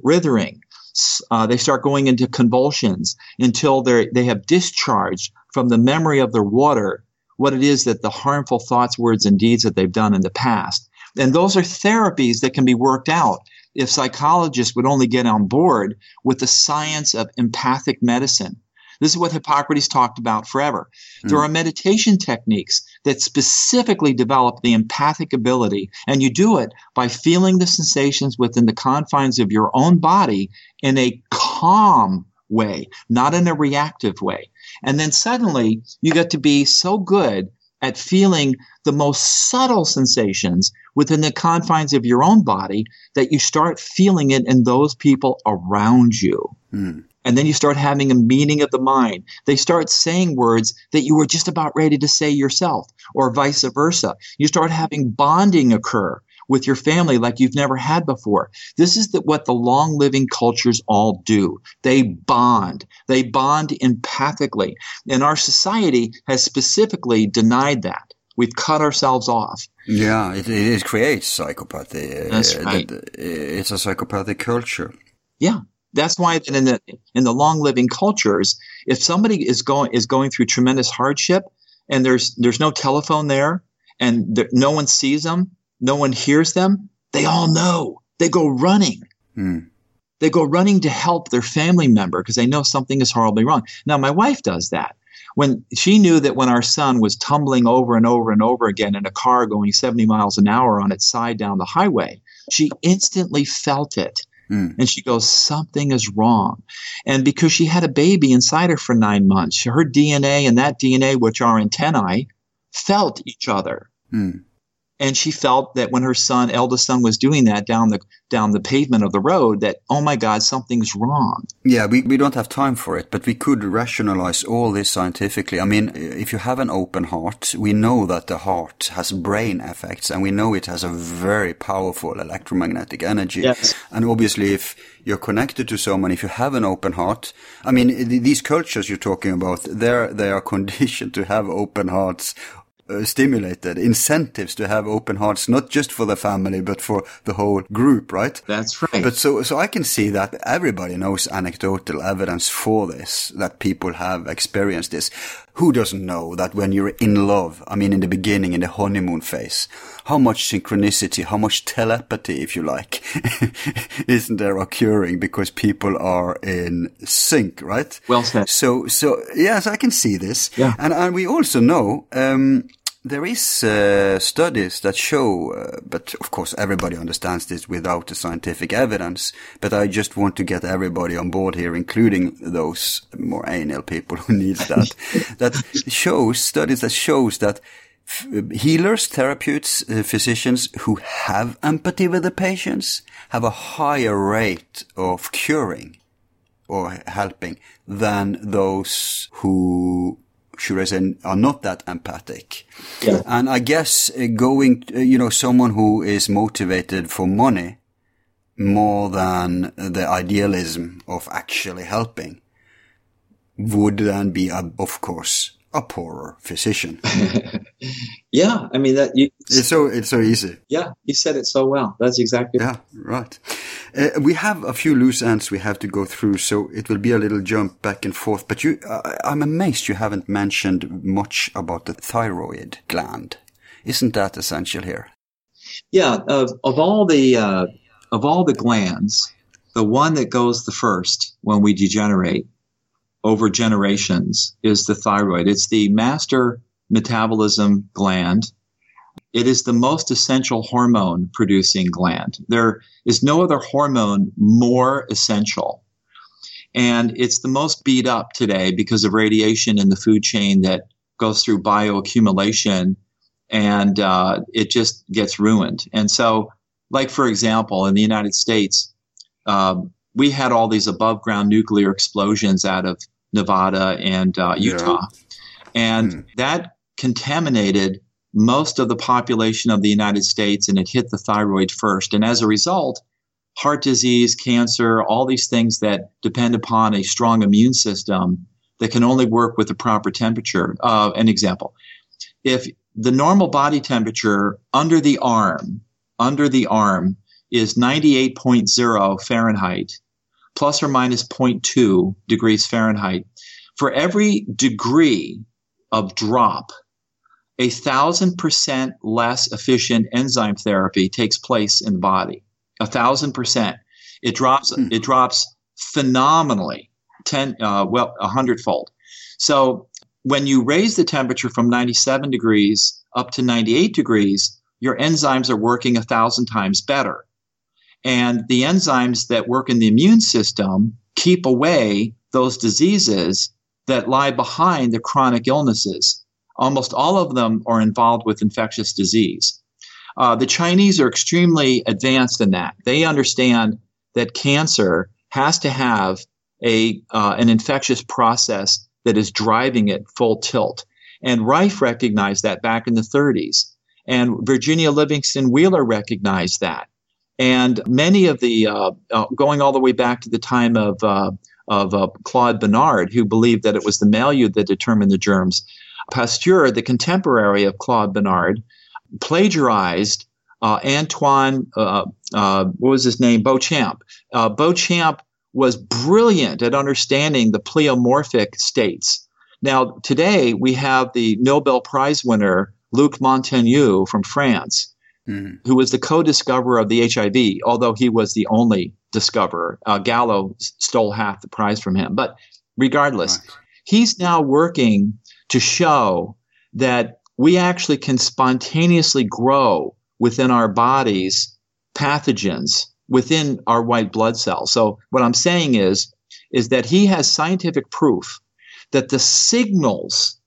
Uh, they start going into convulsions until they they have discharged from the memory of their water what it is that the harmful thoughts, words, and deeds that they've done in the past. And those are therapies that can be worked out if psychologists would only get on board with the science of empathic medicine. This is what Hippocrates talked about forever. Hmm. There are meditation techniques that specifically develop the empathic ability, and you do it by feeling the sensations within the confines of your own body in a calm way, not in a reactive way. And then suddenly you get to be so good at feeling the most subtle sensations within the confines of your own body that you start feeling it in those people around you. Hmm. And then you start having a meaning of the mind. They start saying words that you were just about ready to say yourself, or vice versa. You start having bonding occur with your family like you've never had before. This is the, what the long living cultures all do. They bond. They bond empathically. And our society has specifically denied that. We've cut ourselves off. Yeah, it, it creates psychopathy. Uh, That's right. that- It's a psychopathic culture. Yeah. That's why in the in the long living cultures, if somebody is going is going through tremendous hardship and there's there's no telephone there and there, no one sees them, no one hears them, they all know. They go running. Hmm. They go running to help their family member because they know something is horribly wrong. Now my wife does that. When she knew that when our son was tumbling over and over and over again in a car going 70 miles an hour on its side down the highway, she instantly felt it. And she goes, something is wrong. And because she had a baby inside her for nine months, her DNA and that DNA, which are antennae, felt each other. Hmm. And she felt that when her son, eldest son, was doing that down the down the pavement of the road, that oh my God, something's wrong. Yeah, we, we don't have time for it, but we could rationalize all this scientifically. I mean, if you have an open heart, we know that the heart has brain effects and we know it has a very powerful electromagnetic energy. Yes. And obviously, if you're connected to someone, if you have an open heart, I mean, th- these cultures you're talking about, they're, they are conditioned to have open hearts. Uh, stimulated incentives to have open hearts, not just for the family, but for the whole group, right? That's right. But so, so I can see that everybody knows anecdotal evidence for this, that people have experienced this. Who doesn't know that when you're in love, I mean, in the beginning, in the honeymoon phase, how much synchronicity, how much telepathy, if you like, isn't there occurring because people are in sync, right? Well said. So, so yes, I can see this. Yeah. And, and we also know, um, there is uh, studies that show, uh, but of course everybody understands this without the scientific evidence. But I just want to get everybody on board here, including those more anal people who needs that. that shows studies that shows that f- healers, therapeutes, uh, physicians who have empathy with the patients have a higher rate of curing or helping than those who should I say are not that empathic. Yeah. And I guess uh, going, uh, you know, someone who is motivated for money more than the idealism of actually helping would then be, a, of course, a poorer physician. yeah, I mean that. You, it's so it's so easy. yeah, you said it so well. That's exactly. Yeah, right. Uh, we have a few loose ends we have to go through, so it will be a little jump back and forth. But you, uh, I'm amazed you haven't mentioned much about the thyroid gland. Isn't that essential here? Yeah, of, of all the uh, of all the glands, the one that goes the first when we degenerate over generations is the thyroid. It's the master metabolism gland. It is the most essential hormone producing gland. There is no other hormone more essential. And it's the most beat up today because of radiation in the food chain that goes through bioaccumulation and uh, it just gets ruined. And so, like, for example, in the United States, um, we had all these above ground nuclear explosions out of Nevada and uh, Utah. Yeah. And mm. that contaminated most of the population of the United States and it hit the thyroid first. And as a result, heart disease, cancer, all these things that depend upon a strong immune system that can only work with the proper temperature. Uh, an example if the normal body temperature under the arm, under the arm, is 98.0 Fahrenheit, plus or minus 0.2 degrees Fahrenheit. For every degree of drop, a thousand percent less efficient enzyme therapy takes place in the body. A thousand percent. It drops. Hmm. It drops phenomenally, ten uh, well, a hundredfold. So when you raise the temperature from 97 degrees up to 98 degrees, your enzymes are working a thousand times better. And the enzymes that work in the immune system keep away those diseases that lie behind the chronic illnesses. Almost all of them are involved with infectious disease. Uh, the Chinese are extremely advanced in that. They understand that cancer has to have a uh, an infectious process that is driving it full tilt. And Rife recognized that back in the 30s. And Virginia Livingston Wheeler recognized that. And many of the, uh, uh, going all the way back to the time of, uh, of uh, Claude Bernard, who believed that it was the milieu that determined the germs, Pasteur, the contemporary of Claude Bernard, plagiarized uh, Antoine, uh, what was his name? Béchamp. Béchamp was brilliant at understanding the pleomorphic states. Now, today we have the Nobel Prize winner, Luc Montagnier from France, mm-hmm. who was the co discoverer of the HIV, although he was the only discoverer. Uh, Gallo stole half the prize from him. But regardless, right. he's now working to show that we actually can spontaneously grow within our bodies pathogens within our white blood cells. So what I'm saying is, is that he has scientific proof that the signals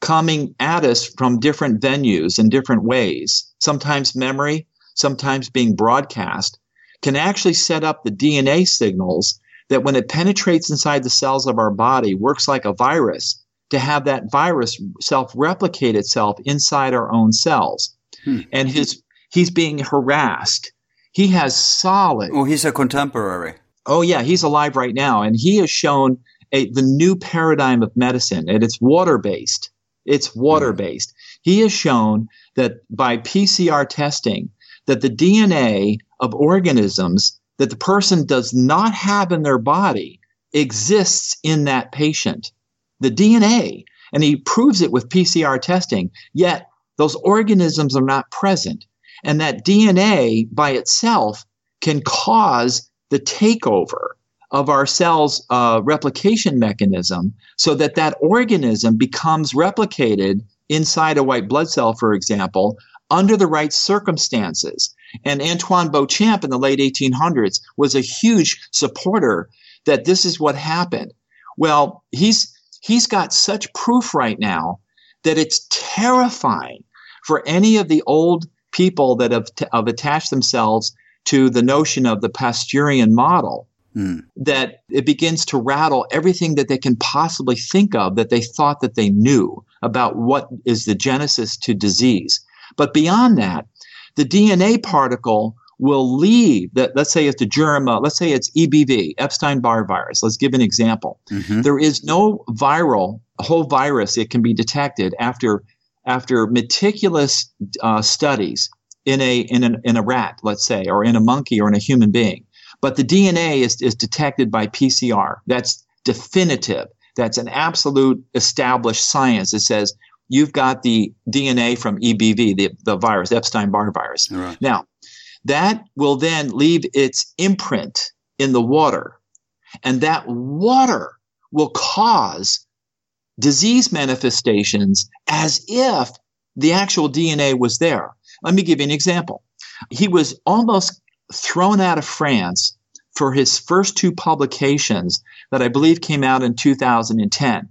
coming at us from different venues in different ways, sometimes memory, sometimes being broadcast, can actually set up the DNA signals that when it penetrates inside the cells of our body works like a virus to have that virus self-replicate itself inside our own cells. Hmm. And his he's being harassed he has solid. Oh, he's a contemporary. Oh, yeah, he's alive right now. And he has shown a, the new paradigm of medicine, and it's water based. It's water based. Mm. He has shown that by PCR testing, that the DNA of organisms that the person does not have in their body exists in that patient. The DNA. And he proves it with PCR testing, yet those organisms are not present. And that DNA by itself can cause the takeover of our cell's uh, replication mechanism so that that organism becomes replicated inside a white blood cell, for example, under the right circumstances. And Antoine Béchamp in the late 1800s was a huge supporter that this is what happened. Well, he's he's got such proof right now that it's terrifying for any of the old people that have, t- have attached themselves to the notion of the Pasteurian model mm. that it begins to rattle everything that they can possibly think of that they thought that they knew about what is the genesis to disease. But beyond that, the DNA particle will leave that let's say it's a germ uh, let's say it's ebv epstein-barr virus let's give an example mm-hmm. there is no viral whole virus it can be detected after after meticulous uh, studies in a, in, an, in a rat, let's say, or in a monkey or in a human being. But the DNA is, is detected by PCR. That's definitive. That's an absolute established science. It says you've got the DNA from EBV, the, the virus, Epstein Barr virus. Right. Now, that will then leave its imprint in the water. And that water will cause disease manifestations as if the actual DNA was there. Let me give you an example. He was almost thrown out of France for his first two publications that I believe came out in 2010.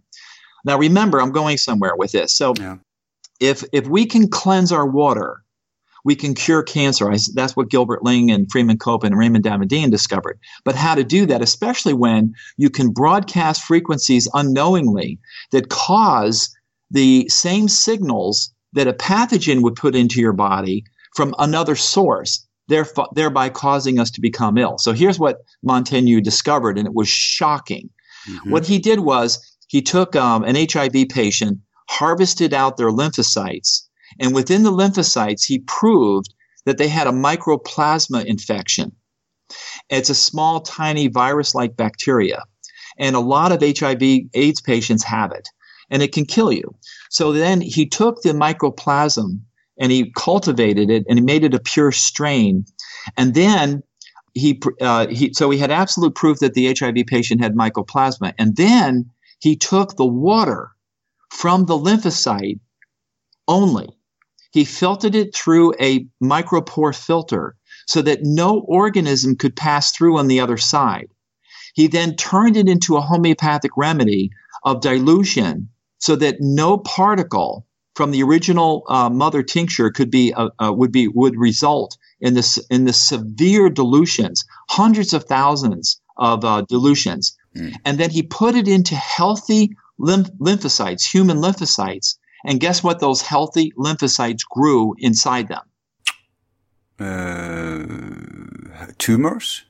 Now remember, I'm going somewhere with this. So yeah. if if we can cleanse our water, we can cure cancer. I, that's what Gilbert Ling and Freeman Cope and Raymond Damadian discovered. But how to do that, especially when you can broadcast frequencies unknowingly that cause the same signals that a pathogen would put into your body from another source, thereby causing us to become ill. So here's what Montagnier discovered, and it was shocking. Mm-hmm. What he did was he took um, an HIV patient, harvested out their lymphocytes, and within the lymphocytes, he proved that they had a mycoplasma infection. It's a small, tiny virus like bacteria. And a lot of HIV AIDS patients have it, and it can kill you. So then he took the mycoplasm and he cultivated it and he made it a pure strain. And then he, uh, he so he had absolute proof that the HIV patient had mycoplasma. And then he took the water from the lymphocyte only he filtered it through a micropore filter so that no organism could pass through on the other side. He then turned it into a homeopathic remedy of dilution so that no particle from the original uh, mother tincture could be uh, uh, would be would result in this in the severe dilutions, hundreds of thousands of uh, dilutions, mm. and then he put it into healthy lymph- lymphocytes, human lymphocytes, and guess what? Those healthy lymphocytes grew inside them. Uh, tumors?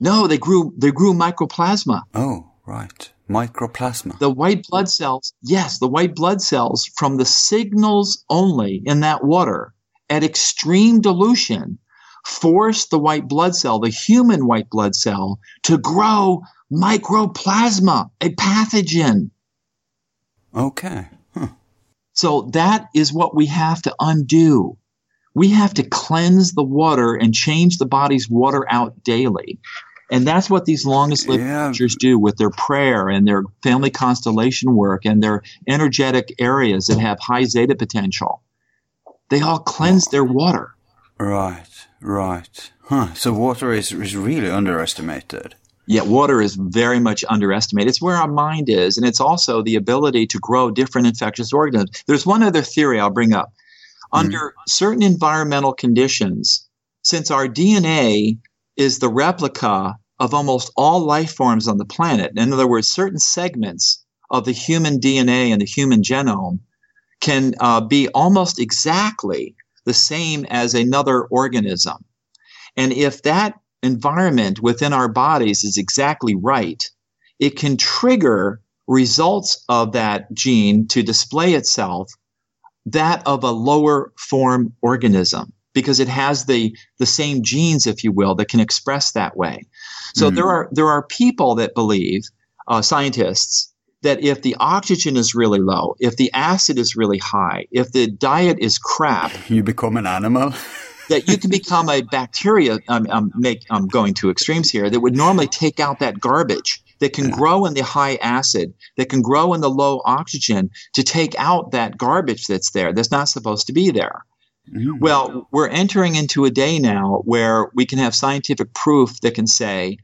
No, they grew. They grew mycoplasma. Oh, right, mycoplasma. The white blood cells. Yes, the white blood cells from the signals only in that water at extreme dilution force the white blood cell, the human white blood cell, to grow mycoplasma, a pathogen. Okay. So that is what we have to undo. We have to cleanse the water and change the body's water out daily. And that's what these longest lived yeah. teachers do with their prayer and their family constellation work and their energetic areas that have high zeta potential. They all cleanse their water. Right, right. Huh. So water is, is really underestimated. Yeah, water is very much underestimated. It's where our mind is, and it's also the ability to grow different infectious organisms. There's one other theory I'll bring up. Mm-hmm. Under certain environmental conditions, since our DNA is the replica of almost all life forms on the planet, in other words, certain segments of the human DNA and the human genome can uh, be almost exactly the same as another organism. And if that environment within our bodies is exactly right, it can trigger results of that gene to display itself that of a lower form organism because it has the the same genes if you will that can express that way so mm. there are there are people that believe uh, scientists that if the oxygen is really low if the acid is really high if the diet is crap you become an animal that you can become a bacteria. I'm, I'm, make, I'm going to extremes here that would normally take out that garbage that can yeah. grow in the high acid, that can grow in the low oxygen to take out that garbage that's there that's not supposed to be there. Mm-hmm. Well, we're entering into a day now where we can have scientific proof that can say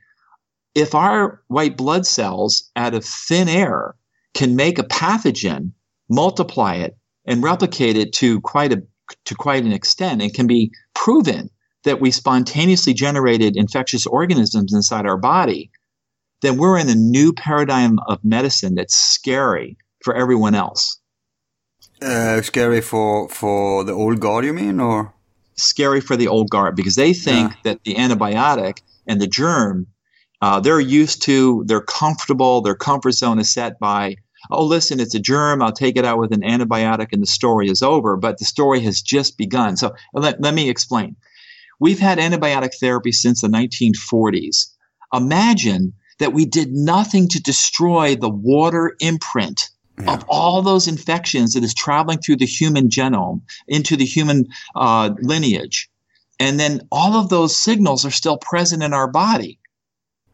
if our white blood cells out of thin air can make a pathogen, multiply it, and replicate it to quite a to quite an extent and can be proven that we spontaneously generated infectious organisms inside our body, then we're in a new paradigm of medicine that's scary for everyone else. Uh, scary for for the old guard, you mean, or scary for the old guard because they think yeah. that the antibiotic and the germ, uh, they're used to, they're comfortable, their comfort zone is set by oh, listen, it's a germ. I'll take it out with an antibiotic and the story is over. But the story has just begun. So let, let me explain. We've had antibiotic therapy since the 1940s. Imagine that we did nothing to destroy the water imprint yeah. of all those infections that is traveling through the human genome into the human uh, lineage. And then all of those signals are still present in our body.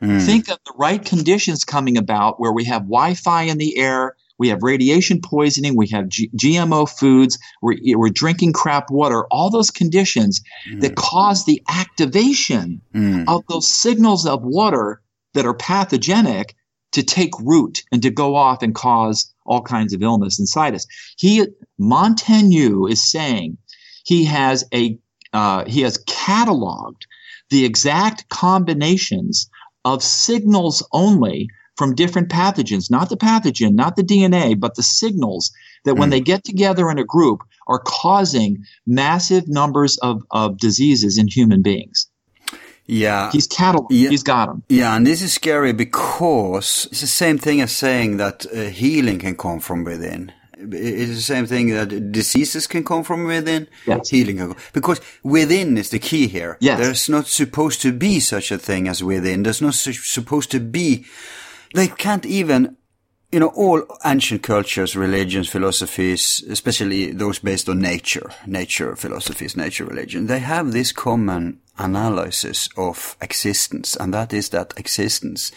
Hmm. Think of the right conditions coming about where we have Wi-Fi in the air, we have radiation poisoning, we have G- GMO foods, we're, we're drinking crap water, all those conditions hmm. that cause the activation hmm. of those signals of water that are pathogenic to take root and to go off and cause all kinds of illness inside us. He Montagnier is saying he has a uh, he has cataloged the exact combinations of signals only from different pathogens, not the pathogen, not the DNA, but the signals that when they get together in a group are causing massive numbers of, of diseases in human beings. Yeah. He's cataloged. Yeah. He's got them. Yeah, and this is scary because it's the same thing as saying that uh, healing can come from within. It's the same thing that diseases can come from within. Yes. Healing can come. Because within is the key here. Yes. There's not supposed to be such a thing as within. There's not su- supposed to be. They can't even, you know, all ancient cultures, religions, philosophies, especially those based on nature, nature philosophies, nature religion, they have this common analysis of existence, and that is that existence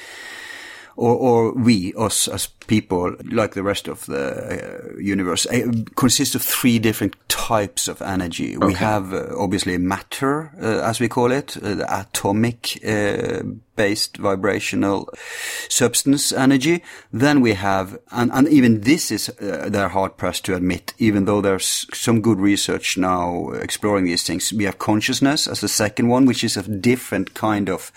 or, or we, us as people, like the rest of the uh, universe, uh, consists of three different types of energy. We have uh, obviously matter, uh, as we call it, uh, the atomic uh, based vibrational substance energy. Then we have, and, and even this is, uh, they're hard pressed to admit, even though there's some good research now exploring these things. We have consciousness as the second one, which is a different kind of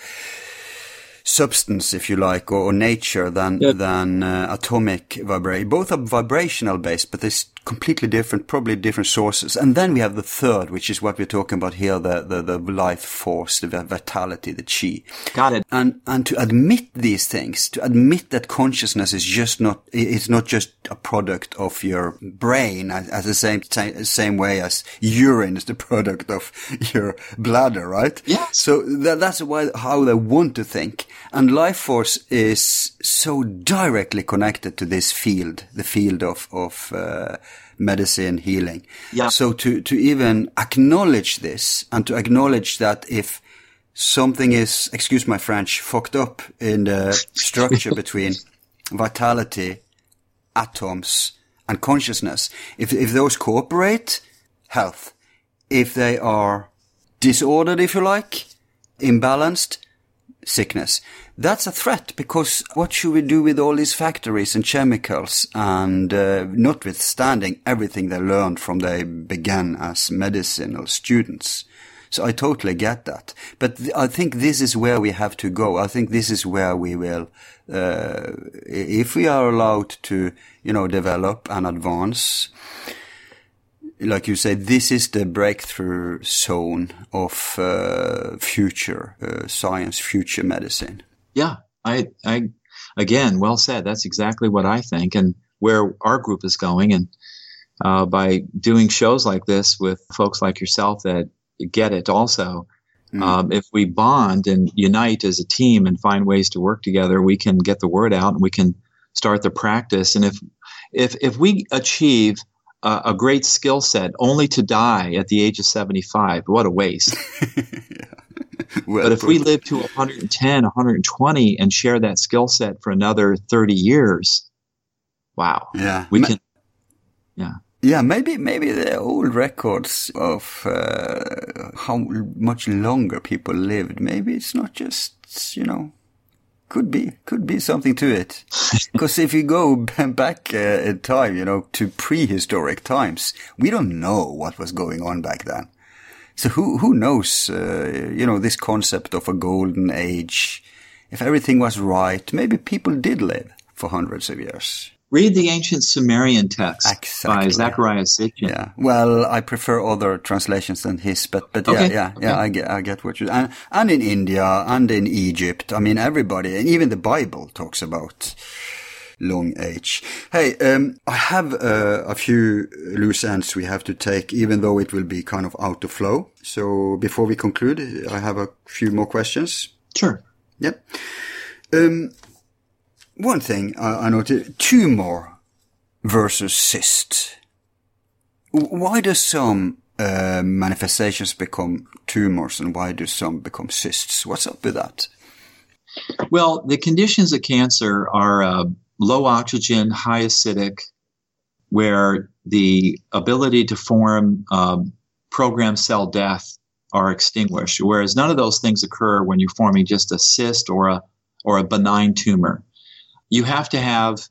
substance, if you like, or, or nature than Yeah. than uh, atomic vibration. Both are vibrational based, but they're completely different, probably different sources. And then we have the third, which is what we're talking about here: the the, the life force, the vitality, the chi. Got it. And and to admit these things, to admit that consciousness is just not it's not just a product of your brain, as, as the same sa- same way as urine is the product of your bladder, right? Yes. So that, that's why how they want to think, and life force is so directly connected to this field, the field of of uh, medicine healing. Yeah. So to to even acknowledge this and to acknowledge that if something is, excuse my French, fucked up in the structure between vitality, atoms, and consciousness. If, if those cooperate, health. If they are disordered, if you like, imbalanced, sickness. That's a threat because what should we do with all these factories and chemicals and uh, notwithstanding everything they learned from they began as medicinal students? So I totally get that. But th- I think this is where we have to go. I think this is where we will, uh, if we are allowed to, you know, develop and advance, like you say, this is the breakthrough zone of uh, future uh, science, future medicine. Yeah, I, I, again, well said. That's exactly what I think, and where our group is going. And uh, by doing shows like this with folks like yourself that get it, also, um, if we bond and unite as a team and find ways to work together, we can get the word out and we can start the practice. And if, if, if we achieve a, a great skill set only to die at the age of 75, what a waste. Well But if we live to 110, 120 and share that skill set for another 30 years, wow. yeah, We Ma- can, yeah. Yeah, maybe maybe the old records of uh, how much longer people lived. Maybe it's not just you know, could be could be something to it. Because if you go back uh, in time, you know, to prehistoric times, we don't know what was going on back then. So who who knows? Uh, you know, this concept of a golden age. If everything was right, maybe people did live for hundreds of years. Read the ancient Sumerian text Exactly. by Zecharia Sitchin. Yeah. Well, I prefer other translations than his, but but yeah, Okay, yeah, okay. yeah. I get I get what you and and in India and in Egypt. I mean, everybody and even the Bible talks about long age. Hey, um, I have uh, a few loose ends we have to take, even though it will be kind of out of flow. So before we conclude, I have a few more questions. Sure. Yep. Um, one thing I, I noted: tumor versus cyst. Why do some uh, manifestations become tumors and why do some become cysts? What's up with that? Well, the conditions of cancer are uh, low oxygen, high acidic, where the ability to form um, programmed cell death are extinguished, whereas none of those things occur when you're forming just a cyst or a or a benign tumor. You have to have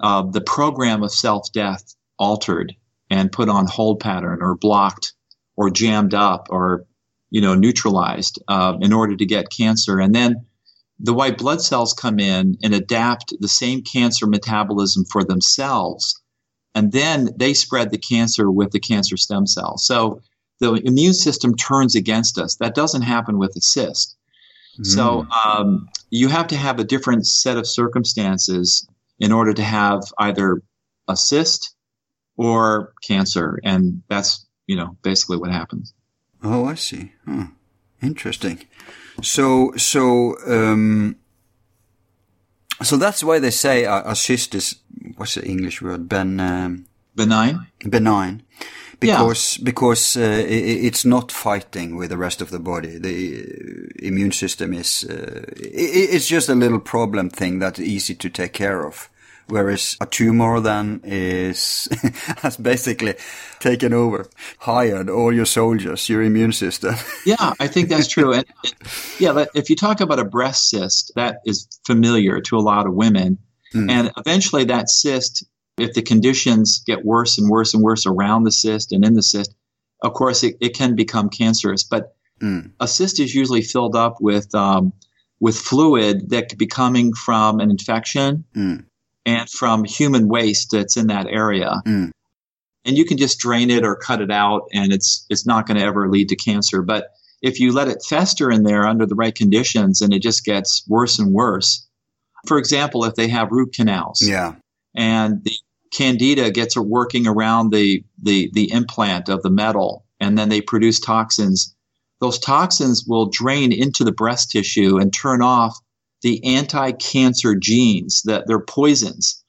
uh, the program of self death altered and put on hold pattern or blocked or jammed up or you know neutralized uh, in order to get cancer, and then the white blood cells come in and adapt the same cancer metabolism for themselves, and then they spread the cancer with the cancer stem cell. So the immune system turns against us. That doesn't happen with a cyst. Mm. So um, you have to have a different set of circumstances in order to have either a cyst or cancer, and that's you know basically what happens. Oh, I see. Huh. Interesting. So so um, so that's why they say a, a cyst is what's the English word? Ben um, benign. Benign because yeah. because uh, it, it's not fighting with the rest of the body. The immune system is uh, it, it's just a little problem thing that's easy to take care of. Whereas a tumor then is has basically taken over, hired all your soldiers, your immune system. yeah, I think that's true. And yeah, if you talk about a breast cyst, that is familiar to a lot of women. Mm. And eventually that cyst if the conditions get worse and worse and worse around the cyst and in the cyst, of course, it, it can become cancerous. But mm. a cyst is usually filled up with um, with fluid that could be coming from an infection mm. and from human waste that's in that area. Mm. And you can just drain it or cut it out, and it's it's not going to ever lead to cancer. But if you let it fester in there under the right conditions, and it just gets worse and worse. For example, if they have root canals, yeah, and the candida gets working around the, the, the implant of the metal and then they produce toxins. Those toxins will drain into the breast tissue and turn off the anti-cancer genes that they're poisons.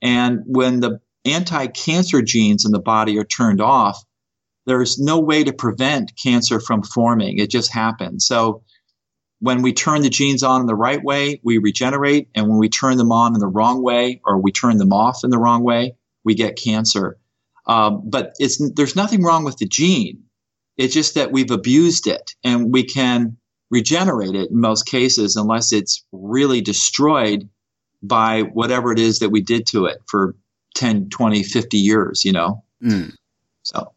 And when the anti-cancer genes in the body are turned off, there's no way to prevent cancer from forming. It just happens. So when we turn the genes on in the right way, we regenerate. And when we turn them on in the wrong way or we turn them off in the wrong way, we get cancer. Um, but it's, there's nothing wrong with the gene. It's just that we've abused it and we can regenerate it in most cases unless it's really destroyed by whatever it is that we did to it for 10, 20, 50 years, you know? Mm. So.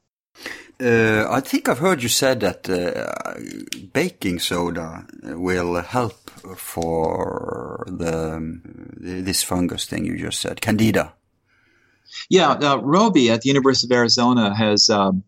Uh, I think I've heard you said that uh, baking soda will help for the um, this fungus thing you just said, candida. Yeah, uh, Robey at the University of Arizona has um,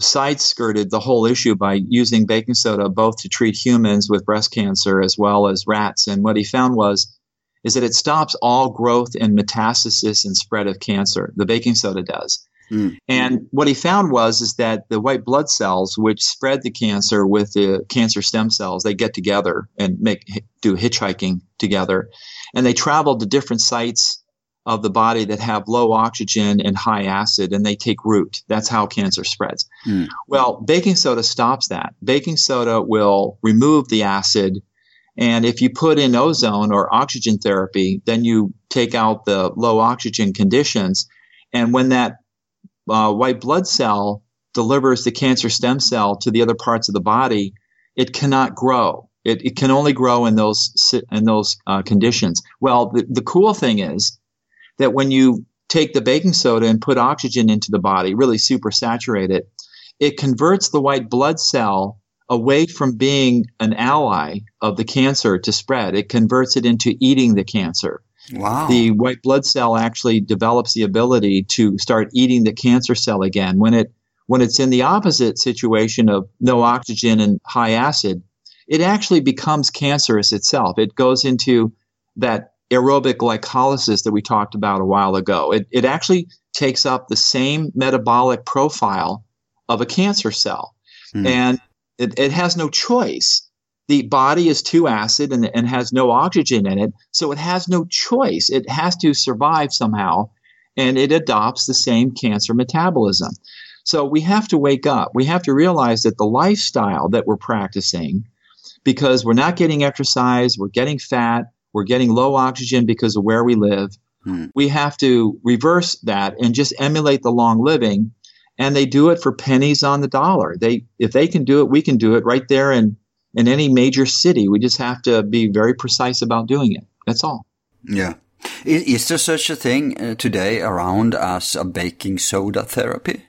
side skirted the whole issue by using baking soda both to treat humans with breast cancer as well as rats. And what he found was is that it stops all growth and metastasis and spread of cancer. The baking soda does. Mm. And what he found was is that the white blood cells, which spread the cancer with the cancer stem cells, they get together and make do hitchhiking together, and they travel to different sites of the body that have low oxygen and high acid, and they take root. That's how cancer spreads. Mm. Well, baking soda stops that. Baking soda will remove the acid. And if you put in ozone or oxygen therapy, then you take out the low oxygen conditions. And when that uh, white blood cell delivers the cancer stem cell to the other parts of the body, it cannot grow. It, it can only grow in those in those uh, conditions. Well, the, the cool thing is that when you take the baking soda and put oxygen into the body, really supersaturate it, it converts the white blood cell away from being an ally of the cancer to spread. It converts it into eating the cancer. Wow. The white blood cell actually develops the ability to start eating the cancer cell again. When it when it's in the opposite situation of no oxygen and high acid, it actually becomes cancerous itself. It goes into that aerobic glycolysis that we talked about a while ago. It, it actually takes up the same metabolic profile of a cancer cell. Mm. And it, it has no choice the body is too acid and, and has no oxygen in it, so it has no choice. It has to survive somehow, and it adopts the same cancer metabolism. So we have to wake up. We have to realize that the lifestyle that we're practicing because we're not getting exercise, we're getting fat, we're getting low oxygen because of where we live. Hmm. We have to reverse that and just emulate the long living. And they do it for pennies on the dollar. They, if they can do it, we can do it right there in, in any major city. We just have to be very precise about doing it. That's all. Yeah. Is, is there such a thing uh, today around as a baking soda therapy?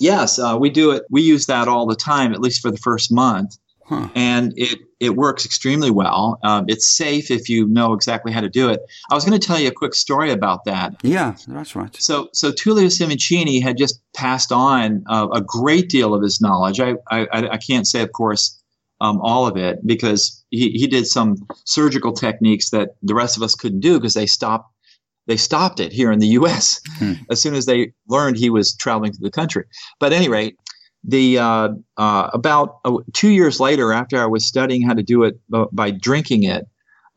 Yes, uh, we do it. We use that all the time, at least for the first month. Huh. And it, it works extremely well. Um, it's safe if you know exactly how to do it. I was going to tell you a quick story about that. Yeah, that's right. So, so Tullio Simoncini had just passed on uh, a great deal of his knowledge. I, I, I can't say, of course, um, all of it because he, he did some surgical techniques that the rest of us couldn't do because they stopped they stopped it here in the U.S. Hmm. as soon as they learned he was traveling through the country. But at any rate, the uh, uh, about uh, two years later, after I was studying how to do it by drinking it,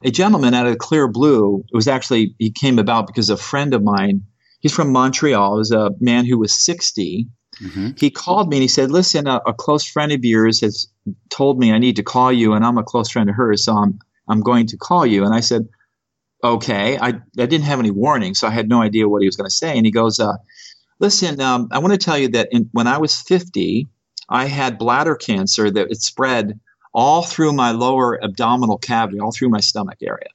a gentleman out of Clear Blue, it was actually he came about because a friend of mine, he's from Montreal, was a man who was 60. Mm-hmm. He called me and he said, "Listen, a, a, close friend of yours has told me I need to call you, and I'm a close friend of hers, so I'm I'm going to call you." And I said, "Okay." I I didn't have any warning, so I had no idea what he was going to say. And he goes, uh, Listen, um, I want to tell you that in, when I was 50, I had bladder cancer that it spread all through my lower abdominal cavity, all through my stomach area.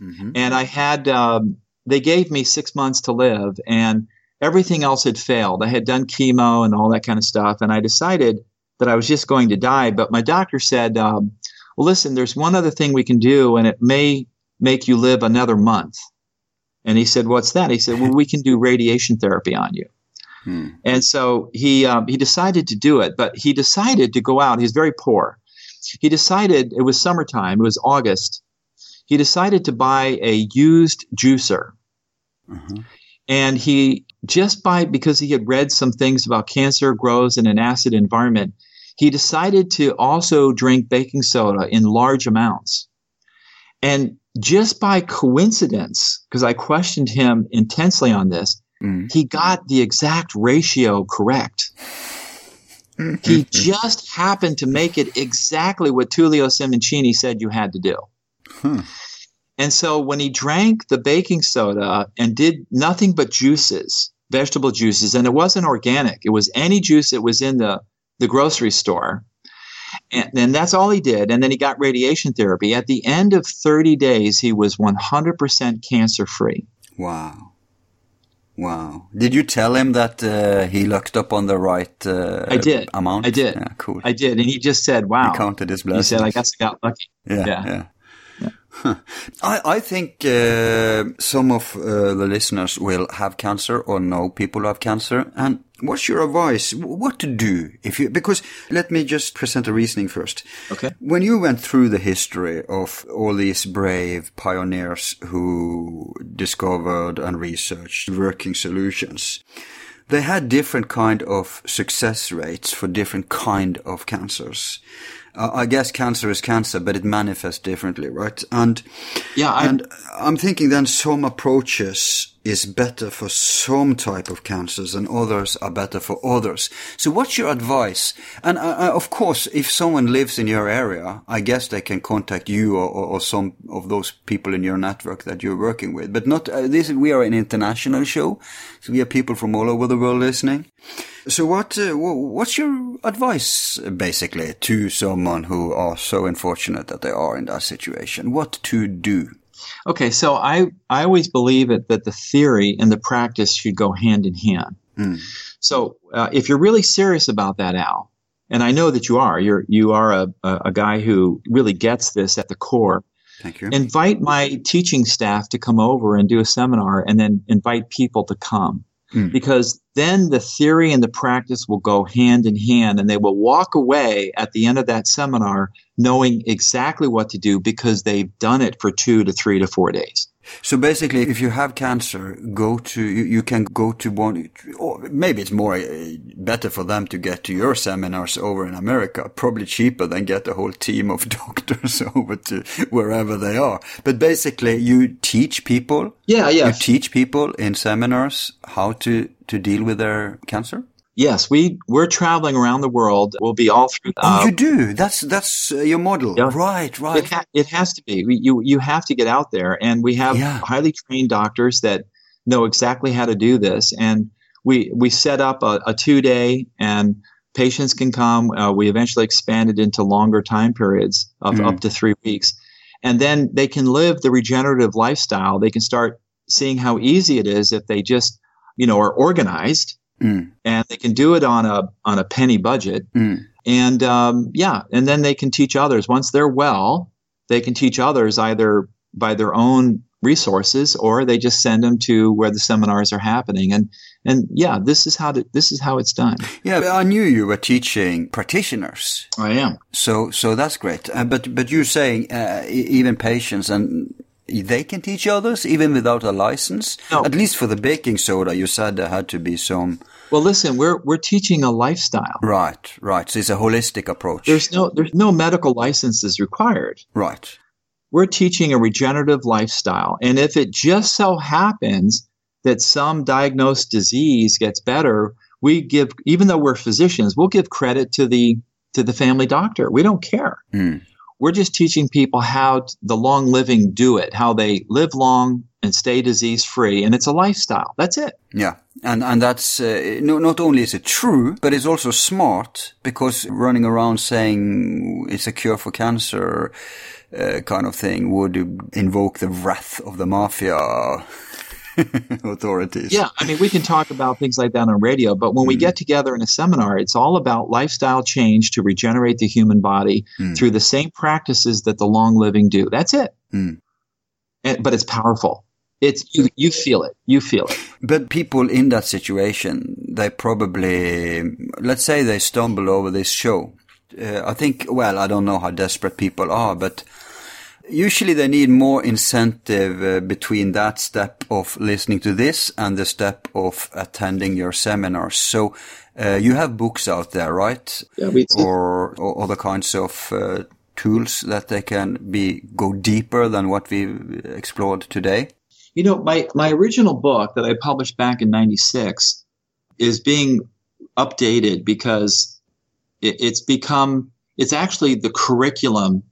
Mm-hmm. And I had, um, they gave me six months to live, and everything else had failed. I had done chemo and all that kind of stuff, and I decided that I was just going to die. But my doctor said, um, well, listen, there's one other thing we can do, and it may make you live another month. And he said, what's that? He said, well, we can do radiation therapy on you. Hmm. And so he um, he decided to do it, but he decided to go out. He's very poor. He decided it was summertime. It was August. He decided to buy a used juicer, mm-hmm. and he just by because he had read some things about cancer grows in an acid environment. He decided to also drink baking soda in large amounts. And just by coincidence, because I questioned him intensely on this, Mm. He got the exact ratio correct. he just happened to make it exactly what Tullio Simoncini said you had to do. Hmm. And so when he drank the baking soda and did nothing but juices, vegetable juices, and it wasn't organic, it was any juice that was in the, the grocery store. And then that's all he did. And then he got radiation therapy. At the end of 30 days, he was 100% cancer free. Wow. Wow. Did you tell him that uh, he looked up on the right uh, I did. amount? I did. Yeah, cool. I did. And he just said, wow. He counted his blessings. He said, I guess I got lucky. Yeah. Yeah. yeah. I, I think uh, some of uh, the listeners will have cancer or know people who have cancer. And what's your advice? What to do if you, because let me just present a reasoning first. Okay. When you went through the history of all these brave pioneers who discovered and researched working solutions, they had different kind of success rates for different kind of cancers. Uh, I guess cancer is cancer, but it manifests differently, right? And yeah, I, and I'm thinking then some approaches is better for some type of cancers and others are better for others. So what's your advice? And uh, uh, of course, if someone lives in your area, I guess they can contact you or, or, or some of those people in your network that you're working with. But not uh, this. We are an international show, so we have people from all over the world listening. So what uh, what's your advice basically to someone who are so unfortunate that they are in that situation? What to do? Okay, so I, I always believe it, that the theory and the practice should go hand in hand. Mm. So uh, if you're really serious about that, Al, and I know that you are, you're you are a, a guy who really gets this at the core. Thank you. Invite my teaching staff to come over and do a seminar, and then invite people to come. Mm. Because then the theory and the practice will go hand in hand and they will walk away at the end of that seminar knowing exactly what to do because they've done it for two to three to four days. So basically, if you have cancer, go to, you, you can go to one, or maybe it's more uh, better for them to get to your seminars over in America, probably cheaper than get a whole team of doctors over to wherever they are. But basically, you teach people. Yeah, yeah. You teach people in seminars how to, to deal with their cancer? Yes, we we're traveling around the world. We'll be all through. Oh, you do. That's that's uh, your model, Yeah. right? Right. It, ha- it has to be. We, you you have to get out there, and we have Yeah. highly trained doctors that know exactly how to do this. And we we set up a, a two day, and patients can come. Uh, we eventually expanded into longer time periods of Mm. up to three weeks, and then they can live the regenerative lifestyle. They can start seeing how easy it is if they just you know are organized, Mm. and they can do it on a on a penny budget Mm. and um, yeah, and then they can teach others. Once they're well, they can teach others either by their own resources or they just send them to where the seminars are happening. And and yeah, this is how to, this is how it's done. Yeah, I knew you were teaching practitioners, I am. so so that's great. Uh, but but you're saying uh, even patients and they can teach others even without a license. No. At least for the baking soda, you said there had to be some. Well, listen, we're we're teaching a lifestyle. Right, right. So it's a holistic approach. There's no there's no medical licenses required. right. We're teaching a regenerative lifestyle, and if it just so happens that some diagnosed disease gets better, we give even though we're physicians, we'll give credit to the to the family doctor. We don't care. Mm. We're just teaching people how t- the long living do it, how they live long and stay disease free, and it's a lifestyle. That's it. Yeah, and and that's uh, no, not only is it true, but it's also smart because running around saying it's a cure for cancer, uh, kind of thing, would invoke the wrath of the mafia authorities. Yeah, I mean, we can talk about things like that on radio, but when we get together in a seminar, it's all about lifestyle change to regenerate the human body Mm. through the same practices that the long living do. That's it. Mm. And, but it's powerful. It's you. You feel it. You feel it. But people in that situation, they probably, let's say they stumble over this show. Uh, I think, well, I don't know how desperate people are, but usually they need more incentive uh, between that step of listening to this and the step of attending your seminars. So uh, you have books out there, right? Yeah, we- or, or other kinds of uh, tools that they can be go deeper than what we explored today. You know, my, my original book that I published back in 96 is being updated because it, it's become, it's actually the curriculum,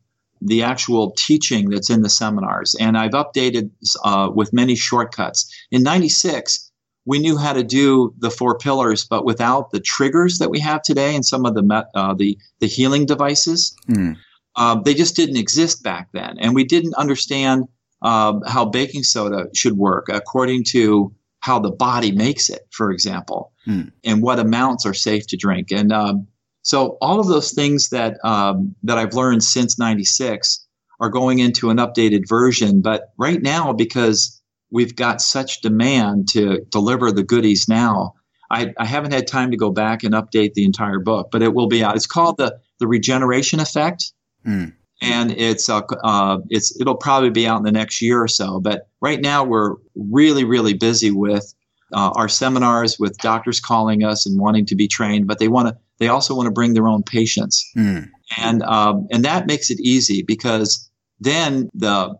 the actual teaching that's in the seminars. And I've updated uh, with many shortcuts. In 96, we knew how to do the four pillars, but without the triggers that we have today and some of the, uh, the, the healing devices. Hmm. Um, they just didn't exist back then. And we didn't understand um, how baking soda should work according to how the body makes it, for example, Hmm. and what amounts are safe to drink. And um, so all of those things that um, that I've learned since '96 are going into an updated version. But right now, because we've got such demand to deliver the goodies now, I, I haven't had time to go back and update the entire book. But it will be out. It's called the the Regeneration Effect Hmm. and it's uh, uh, it's it'll probably be out in the next year or so. But right now we're really really busy with uh, our seminars, with doctors calling us and wanting to be trained, but they want to they also want to bring their own patients, Hmm. and um, and that makes it easy because then the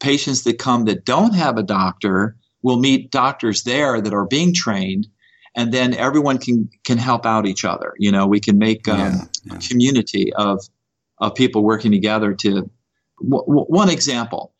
patients that come that don't have a doctor will meet doctors there that are being trained. And then everyone can can help out each other. You know, we can make um, Yeah, yeah. a community of of people working together to w- w- one example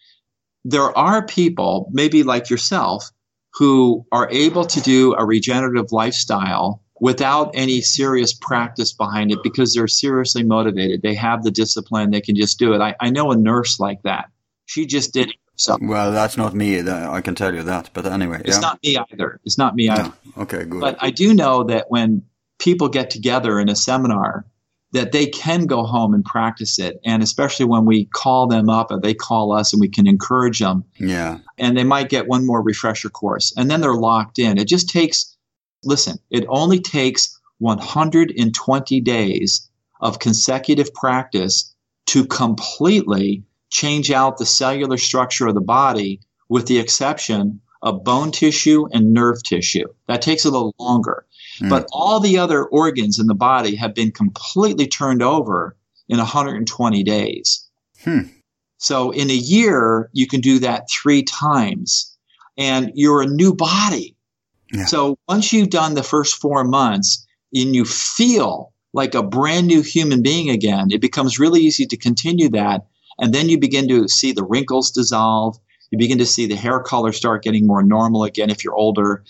there are people maybe like yourself who are able to do a regenerative lifestyle without any serious practice behind it because they're seriously motivated they have the discipline they can just do it i, I know a nurse like that she just did it herself Well, that's not me. I can tell you that. But anyway, it's yeah. not me either it's not me either Yeah. Okay, good. but I do know that when people get together in a seminar, that they can go home and practice it. And especially when we call them up or they call us and we can encourage them yeah. and they might get one more refresher course and then they're locked in. It just takes, listen, it only takes 120 days of consecutive practice to completely change out the cellular structure of the body with the exception of bone tissue and nerve tissue. That takes a little longer. But all the other organs in the body have been completely turned over in 120 days. Hmm. So in a year, you can do that three times and you're a new body. Yeah. So once you've done the first four months, and you feel like a brand new human being again, it becomes really easy to continue that. And then you begin to see the wrinkles dissolve. You begin to see the hair color start getting more normal again if you're older.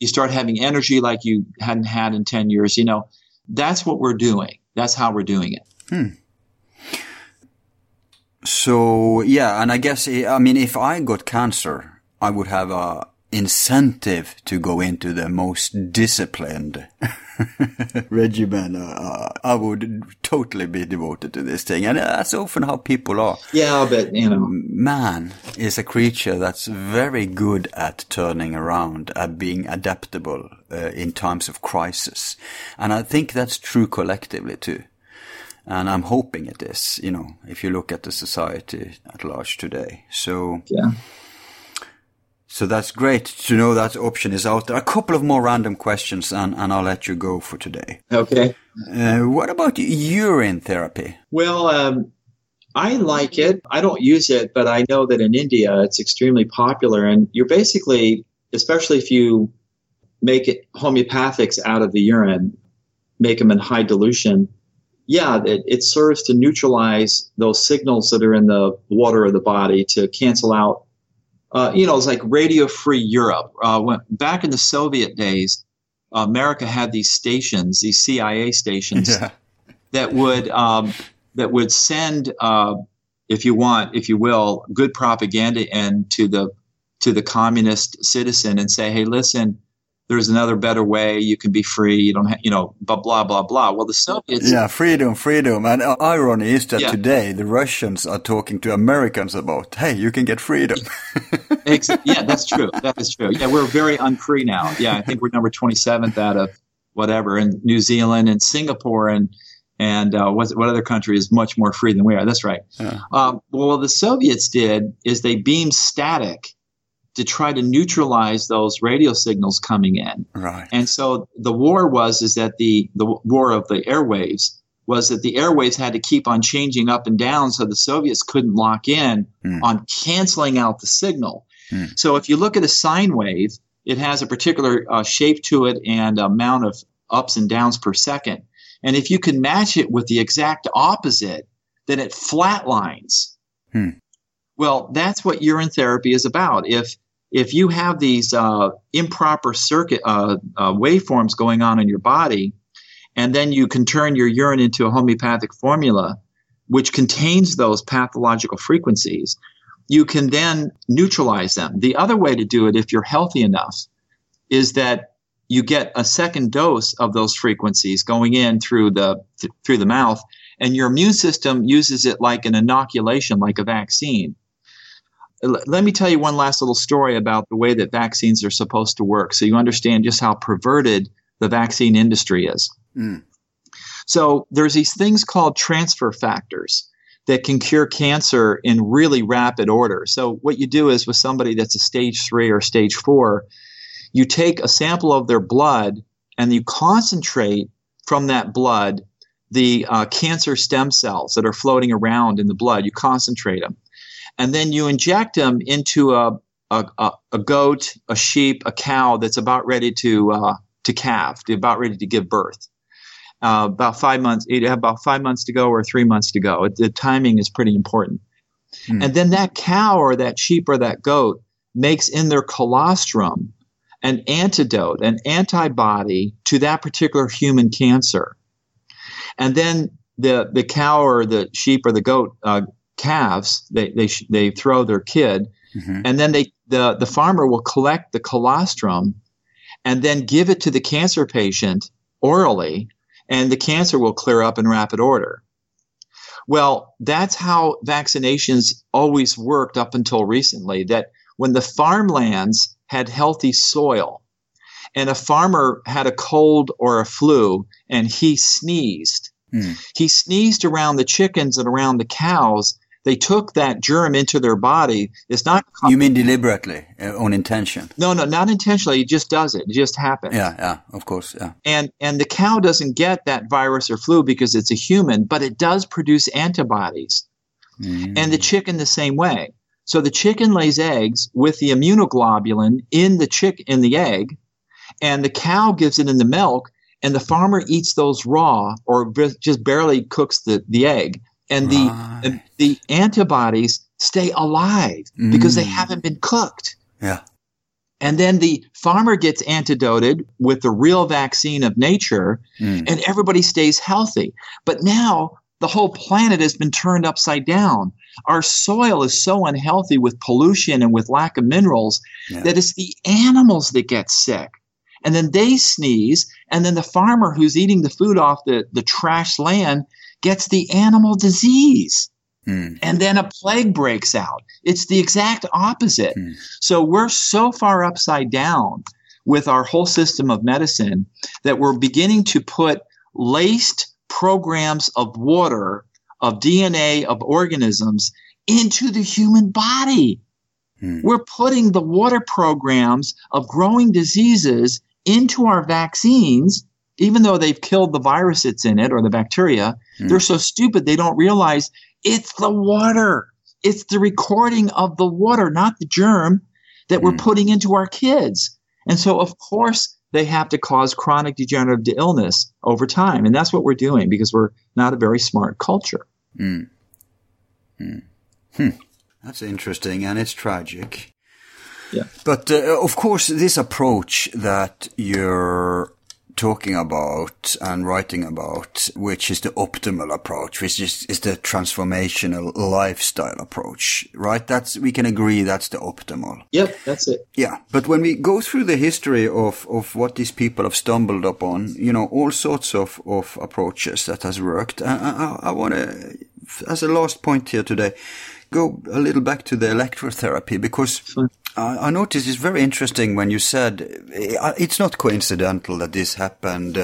You start having energy like you hadn't had in 10 years. You know, that's what we're doing. That's how we're doing it. Hmm. So, yeah, and I guess, I mean, if I got cancer, I would have a incentive to go into the most disciplined regimen. Uh, I would totally be devoted to this thing. And that's often how people are. Yeah, but, you know. Man is a creature that's very good at turning around, at being adaptable uh, in times of crisis. And I think that's true collectively too. And I'm hoping it is, you know, if you look at the society at large today. So, yeah. So that's great to know that option is out there. A couple of more random questions and, and I'll let you go for today. Okay. Uh, what about urine therapy? Well, um, I like it. I don't use it, but I know that in India it's extremely popular. And you're basically, especially if you make it homeopathics out of the urine, make them in high dilution. Yeah, it, it serves to neutralize those signals that are in the water of the body to cancel out uh, you know, it's like Radio Free Europe. Uh, when, back in the Soviet days, America had these stations, these CIA stations, yeah. that would um, that would send, uh, if you want, if you will, good propaganda into the to the communist citizen and say, hey, listen, there's another better way. You can be free. You don't have, you know, blah, blah, blah, blah. Well, the Soviets. Yeah, freedom, freedom. And uh, irony is that yeah. today the Russians are talking to Americans about, hey, you can get freedom. yeah, that's true. That is true. Yeah, we're very unfree now. Yeah, I think we're number 27th out of whatever in New Zealand and Singapore and, and uh, what, what other country is much more free than we are? That's right. Yeah. Um, well, what the Soviets did is they beamed static to try to neutralize those radio signals coming in. Right. And so the war was is that the the war of the airwaves was that the airwaves had to keep on changing up and down so the Soviets couldn't lock in mm. on canceling out the signal. Mm. So if you look at a sine wave, it has a particular uh, shape to it and amount of ups and downs per second. And if you can match it with the exact opposite, then it flatlines. Hmm. Well, that's what urine therapy is about. If if you have these uh, improper circuit uh, uh, waveforms going on in your body, and then you can turn your urine into a homeopathic formula, which contains those pathological frequencies, you can then neutralize them. The other way to do it, if you're healthy enough, is that you get a second dose of those frequencies going in through the th- through the mouth, and your immune system uses it like an inoculation, like a vaccine let me tell you one last little story about the way that vaccines are supposed to work so you understand just how perverted the vaccine industry is. Mm. So there's these things called transfer factors that can cure cancer in really rapid order. So what you do is with somebody that's a stage 3 or stage 4, you take a sample of their blood and you concentrate from that blood the uh, cancer stem cells that are floating around in the blood. You concentrate them and then you inject them into a, a, a goat, a sheep, a cow that's about ready to uh, to calve, about ready to give birth. Uh, about five months, you have about five months to go or three months to go. It, the timing is pretty important. Hmm. And then that cow or that sheep or that goat makes in their colostrum an antidote, an antibody to that particular human cancer. And then the, the cow or the sheep or the goat uh, calves. They they they throw their kid, mm-hmm. and then they the the farmer will collect the colostrum, and then give it to the cancer patient orally, and the cancer will clear up in rapid order. Well, that's how vaccinations always worked up until recently. That when the farmlands had healthy soil, and a farmer had a cold or a flu, and he sneezed. Mm. He sneezed around the chickens and around the cows, they took that germ into their body. It's not. You mean deliberately, uh, on intention? No, no, not intentionally. It just does it. It just happens. Yeah, yeah, of course, yeah. And and the cow doesn't get that virus or flu because it's a human, but it does produce antibodies. Mm. And the chicken the same way. So the chicken lays eggs with the immunoglobulin in the chick in the egg, and the cow gives it in the milk, and the farmer eats those raw or just barely cooks the, the egg. And the, right. and the antibodies stay alive mm. because they mm. haven't been cooked. Yeah. And then the farmer gets antidoted with the real vaccine of nature, mm. and everybody stays healthy. But now the whole planet has been turned upside down. Our soil is so unhealthy with pollution and with lack of minerals yeah. that it's the animals that get sick. And then they sneeze, and then the farmer who's eating the food off the, the trash land gets the animal disease. Mm. And then a plague breaks out. It's the exact opposite. Mm. So we're so far upside down with our whole system of medicine that we're beginning to put laced programs of water, of DNA, of organisms into the human body. Mm. We're putting the water programs of growing diseases into our vaccines, even though they've killed the virus that's in it or the bacteria. Mm. They're so stupid they don't realize it's the water. It's the recording of the water, not the germ that we're hmm. putting into our kids. And so, of course, they have to cause chronic degenerative illness over time. And that's what we're doing because we're not a very smart culture. Mm. Mm. Hmm. That's interesting and it's tragic. Yeah. But uh, of course, this approach that you're talking about and writing about, which is the optimal approach, which is, is the transformational lifestyle approach, right? That's, we can agree that's the optimal. Yep, that's it. Yeah. But when we go through the history of, of what these people have stumbled upon, you know, all sorts of, of approaches that has worked. I, I, I want to, as a last point here today, go a little back to the electrotherapy because I noticed it's very interesting when you said it's not coincidental that this happened uh,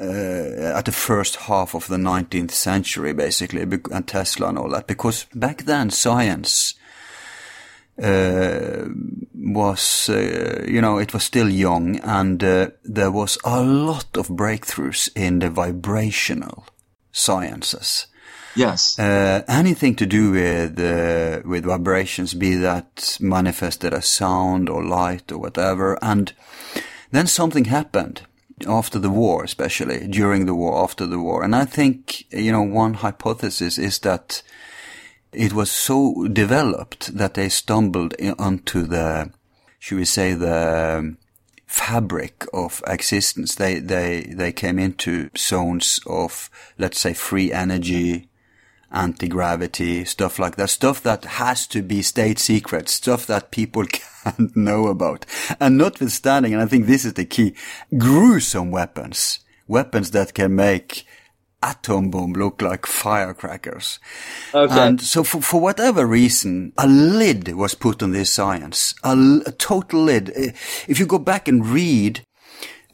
at the first half of the 19th century, basically, and Tesla and all that, because back then science uh, was, uh, you know, it was still young, and uh, there was a lot of breakthroughs in the vibrational sciences. Yes. Uh, anything to do with uh, with vibrations, be that manifested as sound or light or whatever, and then something happened after the war, especially during the war, after the war, and I think you know one hypothesis is that it was so developed that they stumbled onto the, should we say, the fabric of existence. They, they, they came into zones of, let's say, free energy, anti-gravity, stuff like that, stuff that has to be state secret, stuff that people can't know about. And notwithstanding, and I think this is the key, gruesome weapons, weapons that can make atom bomb look like firecrackers. Okay. And so for, for whatever reason, a lid was put on this science, a, a total lid. If you go back and read,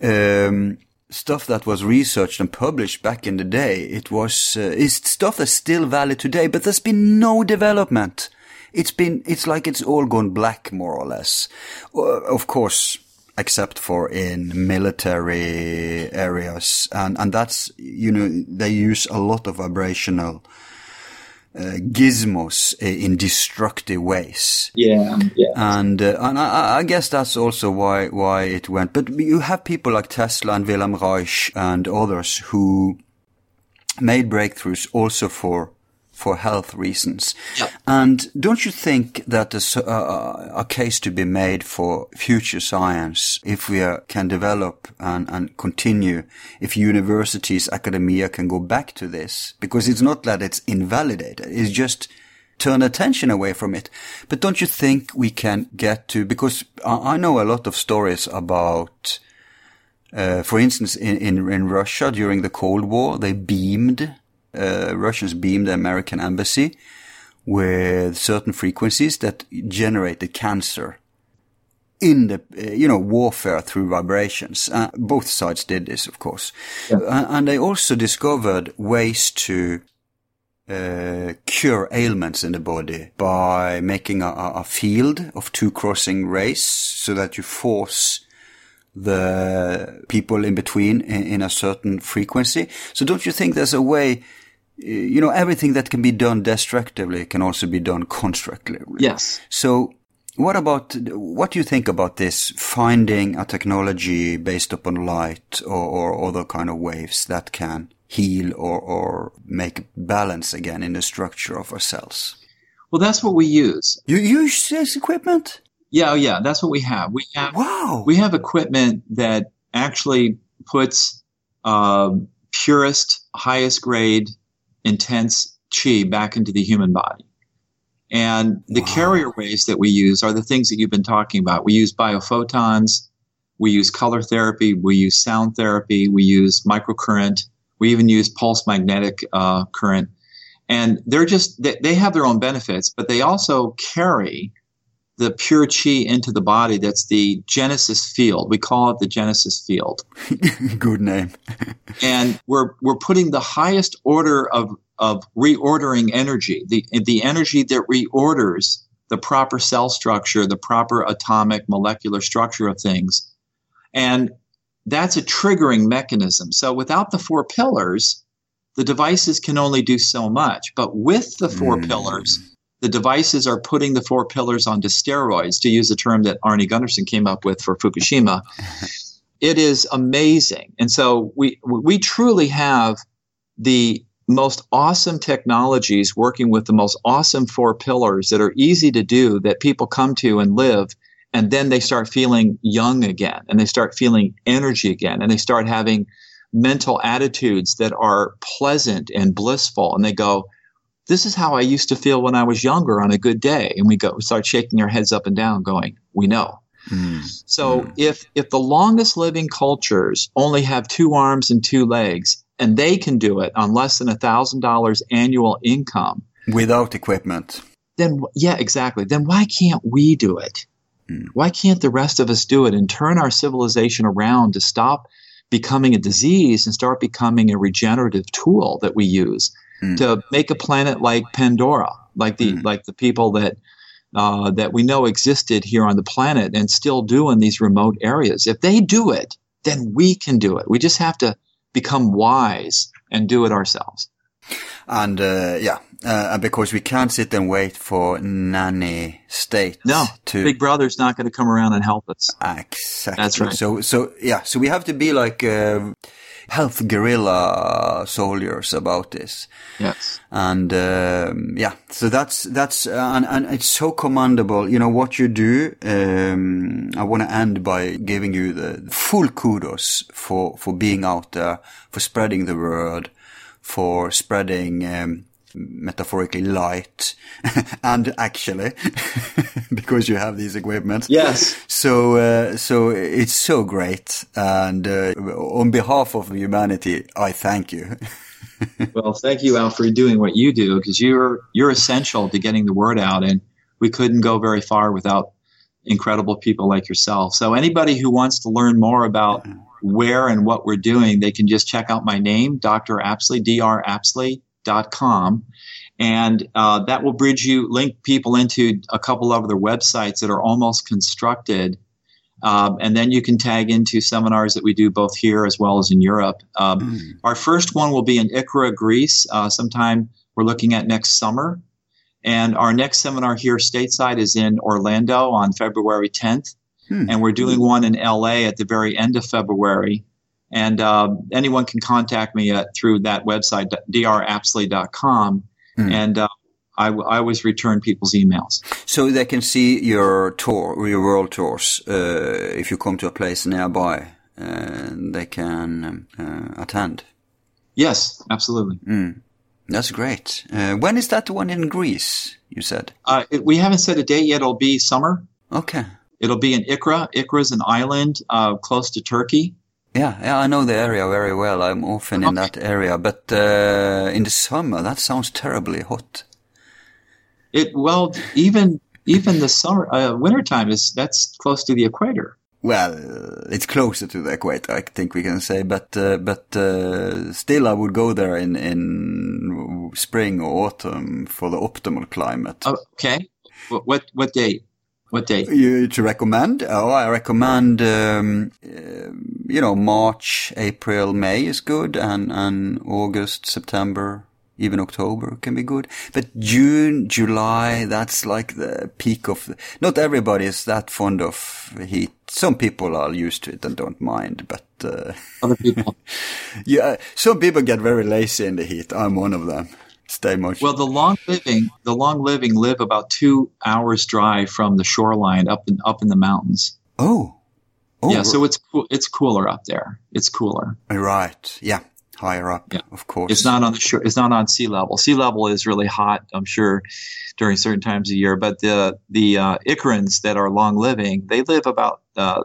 um, stuff that was researched and published back in the day. It was uh, it's stuff that's still valid today, but there's been no development. It's been it's like it's all gone black more or less. Uh, of course, except for in military areas, and and that's you know they use a lot of vibrational uh, gizmos in destructive ways. Yeah, yeah. And uh, and I, I, guess that's also why why it went. But you have people like Tesla and Wilhelm Reich and others who made breakthroughs also for for health reasons. Yep. And don't you think that there's a, uh, uh, a, case to be made for future science if we are, can develop and, and continue, if universities, academia can go back to this? Because it's not that it's invalidated, it's just turn attention away from it. But don't you think we can get to, because I, I know a lot of stories about, uh, for instance, in, in, in Russia during the Cold War, they beamed uh, Russians beamed the American embassy with certain frequencies that generated cancer in the uh, you know warfare through vibrations. Uh, both sides did this, of course, yeah. uh, and they also discovered ways to uh, cure ailments in the body by making a, a, field of two crossing rays, so that you force the people in between in, in a certain frequency. So don't you think there's a way eh, you know, everything that can be done destructively can also be done constructively. Yes. So what about what do you think about this finding a technology based upon light or, or other kind of waves that can heal or, or make balance again in the structure of our cells? Well, that's what we use. You use this equipment? Yeah, oh, yeah, that's what we have. We have wow. We have equipment that actually puts uh, purest, highest grade, intense chi back into the human body. And the wow. carrier waves that we use are the things that you've been talking about. We use biophotons, we use color therapy, we use sound therapy, we use microcurrent, we even use pulse magnetic uh, current. And they're just, they, they have their own benefits, but they also carry the pure chi into the body. That's the Genesis field. We call it the Genesis field. Good name. and we're, we're putting the highest order of, of reordering energy, the, the energy that reorders the proper cell structure, the proper atomic molecular structure of things. And that's a triggering mechanism. So without the four pillars, the devices can only do so much. But with the four mm. pillars, the devices are putting the four pillars onto steroids, to use a term that Arnie Gundersen came up with for Fukushima. it is amazing. And so we, we truly have the most awesome technologies working with the most awesome four pillars that are easy to do that people come to and live and then they start feeling young again and they start feeling energy again and they start having mental attitudes that are pleasant and blissful and they go this is how i used to feel when i was younger on a good day and we go we start shaking our heads up and down going we know mm. so mm. if if the longest living cultures only have two arms and two legs and they can do it on less than a thousand dollars annual income without equipment then yeah exactly then why can't we do it Mm. Why can't the rest of us do it and turn our civilization around to stop becoming a disease and start becoming a regenerative tool that we use mm. to make a planet like Pandora, like the mm. like the people that uh, that we know existed here on the planet and still do in these remote areas. If they do it, then we can do it. We just have to become wise and do it ourselves. And uh, yeah, uh, because we can't sit and wait for nanny state. No, to Big Brother's not going to come around and help us. Exactly. That's right. So, so yeah, so we have to be like uh, health guerrilla soldiers about this. Yes. And um, yeah, so that's that's uh, and, and it's so commendable. You know what you do. Um, I want to end by giving you the full kudos for for being out there, for spreading the word, for spreading. Um, metaphorically light and actually because you have these equipment. Yes. So uh, so it's so great. And uh, on behalf of humanity i thank you. Well thank you al for doing what you do because you're you're essential to getting the word out and we couldn't go very far without incredible people like yourself. So anybody who wants to learn more about where and what we're doing they can just check out my name dr apsley dr apsley com. And uh, that will bridge you, link people into a couple of other websites that are almost constructed. Um, and then you can tag into seminars that we do both here as well as in Europe. Um, mm. Our first one will be in Ikaria, Greece, uh, sometime we're looking at next summer. And our next seminar here stateside is in Orlando on February 10th. Hmm. And we're doing one in LA at the very end of February. And uh, anyone can contact me at, through that website, drapsley.com. Mm. And uh, I, I, always return people's emails. So they can see your tour, your world tours, uh, if you come to a place nearby, and they can um, uh, attend. Yes, absolutely. Mm. That's great. Uh, when is that one in Greece, you said? Uh, it, we haven't set a date yet. It'll be summer. Okay. It'll be in Ikaria. Ikaria is an island close to Turkey. Yeah, yeah, I know the area very well. I'm often in that area, but uh, in the summer that sounds terribly hot. It well, even even the summer, uh, wintertime is that's close to the equator. Well, it's closer to the equator, I think we can say, but uh, but uh, still, I would go there in in spring or autumn for the optimal climate. Okay, what what date? What day? You, to recommend? Oh, I recommend, um, uh, you know, March, April, May is good, and, and August, September, Even October can be good. But June, July, that's like the peak of the, not everybody is that fond of heat. Some people are used to it and don't mind, but, uh, Other people. yeah, some people get very lazy in the heat. I'm one of them. Stay much. Well, the long living, the long living live about two hours drive from the shoreline up in, up in the mountains. oh. Oh, yeah, so it's it's cooler up there. It's cooler. right. Yeah. Higher up, Yeah. of course. It's not on the shore. It's not on sea level. Sea level is really hot, I'm sure, during certain times of year. But the the uh, Ikarians that are long living, they live about uh,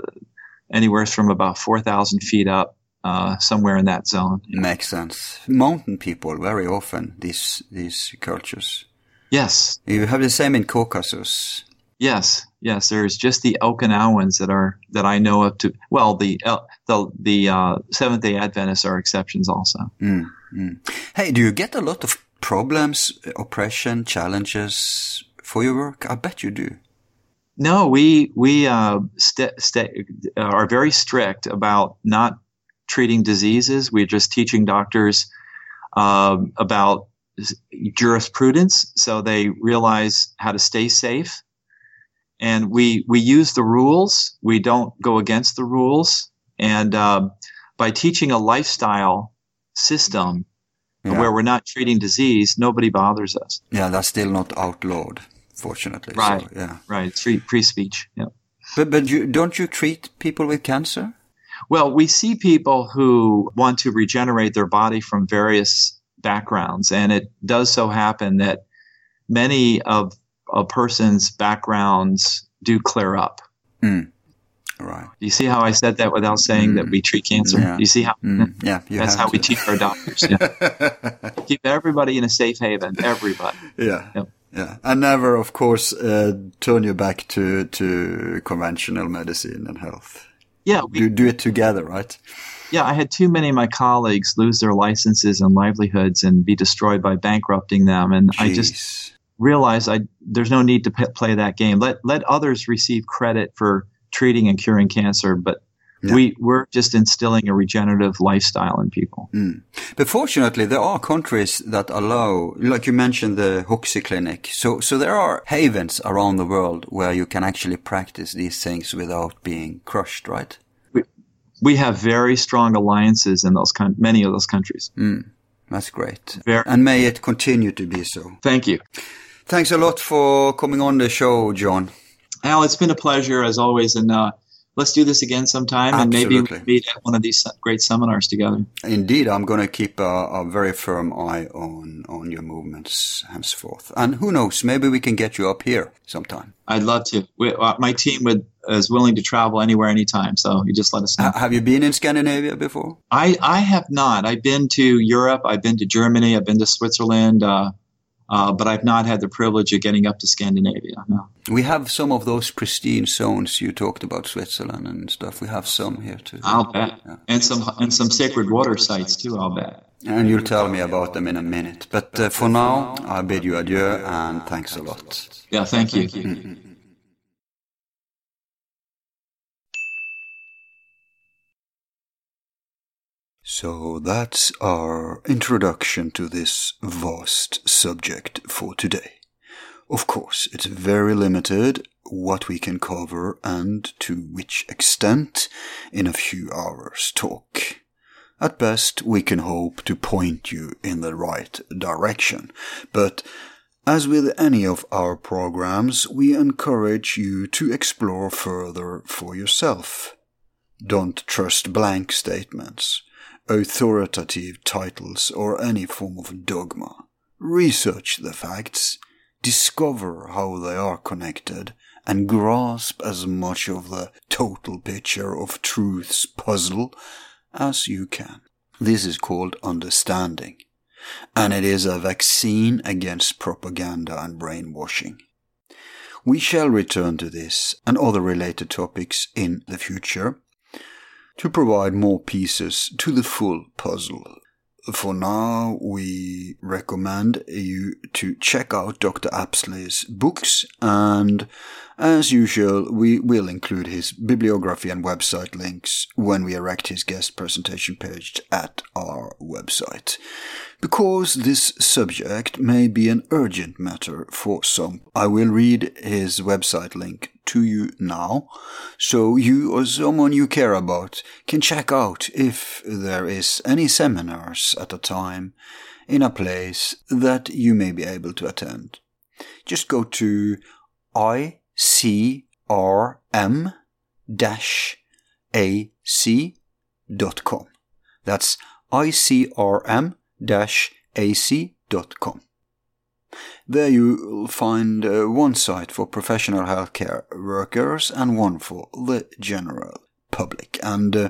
anywhere from about four thousand feet up, uh, somewhere in that zone. Makes sense. Mountain people very often these these cultures. Yes, You have the same in Caucasus. yes, yes. There's just the Okinawans that are that I know of. To well, the El- the the uh, Seventh Day Adventists are exceptions also. Mm, mm. Hey, do you get a lot of problems, oppression, challenges for your work? I bet you do. No, we we uh, st- st- are very strict about not treating diseases. We're just teaching doctors um, about jurisprudence, so they realize how to stay safe. And we we use the rules. We don't go against the rules. And um, by teaching a lifestyle system Yeah. where we're not treating disease, nobody bothers us. Yeah, that's still not outlawed, fortunately. Right. So, yeah. Right? It's free free speech. Yeah. But but you don't you treat people with cancer? Well, we see people who want to regenerate their body from various backgrounds, and it does so happen that many of a person's backgrounds do clear up. Right. Do you see how I said that without saying that we treat cancer? Yeah. You see how? Mm, yeah. You That's how we to. teach our doctors. Yeah. Keep everybody in a safe haven. Everybody. Yeah. Yep. Yeah. And never, of course, uh, turn you back to, to conventional medicine and health. Yeah, we, Do, do it together, right? yeah. I had too many of my colleagues lose their licenses and livelihoods and be destroyed by bankrupting them, and I just realized I there's no need to p- play that game. Let let others receive credit for treating and curing cancer, but Yeah. we we're just instilling a regenerative lifestyle in people. But fortunately, there are countries that allow, like you mentioned, the Hoxsey Clinic. So, so there are havens around the world where you can actually practice these things without being crushed, right? We we have very strong alliances in those coun- many of those countries. That's great. Ver- and may it continue to be so. Thank you, Thanks a lot for coming on the show, John. Al. It's been a pleasure as always, and uh, let's do this again sometime, and maybe we'll meet at one of these great seminars together. Indeed, I'm going to keep a, a very firm eye on, on your movements henceforth. And who knows, maybe we can get you up here sometime. I'd love to. We, uh, my team would is willing to travel anywhere, anytime. So you just let us know. Have you been in Scandinavia before? I, I have not. I've been to Europe. I've been to Germany. I've been to Switzerland. Uh, uh, but I've not had the privilege of getting up to Scandinavia. No. We have some of those pristine zones you talked about, Switzerland and stuff. We have some here too. I'll bet. And some and some sacred water sites too. I'll bet. And you'll tell me about them in a minute. But uh, for now, I bid you adieu and thanks a lot. Yeah. Thank you. So that's our introduction to this vast subject for today. Of course, it's very limited what we can cover and to which extent in a few hours talk. At best, we can hope to point you in the right direction, but as with any of our programs, we encourage you to explore further for yourself. Don't trust blank statements, authoritative titles, or any form of dogma. Research the facts, discover how they are connected, and grasp as much of the total picture of truth's puzzle as you can. This is called understanding, and it is a vaccine against propaganda and brainwashing. We shall return to this and other related topics in the future to provide more pieces to the full puzzle. For now, we recommend you to check out Dr. Apsley's books, and as usual, we will include his bibliography and website links when we erect his guest presentation page at our website. Because this subject may be an urgent matter for some, I will read his website link to you now, so you or someone you care about can check out if there is any seminars at a time in a place that you may be able to attend. Just go to icrm-ac.com. That's icrm-ac.com. There you'll find uh, one site for professional healthcare workers and one for the general public. And uh,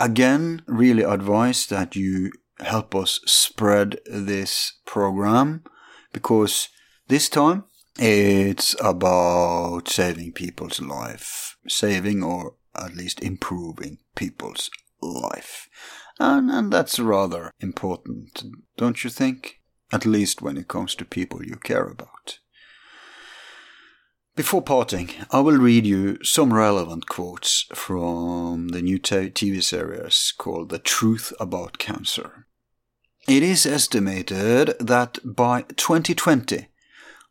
again, really advise that you help us spread this program because this time it's about saving people's life, saving or at least improving people's life. And, and that's rather important, don't you think? At least when it comes to people you care about. Before parting, I will read you some relevant quotes from the new TV series called The Truth About Cancer. It is estimated that by 2020,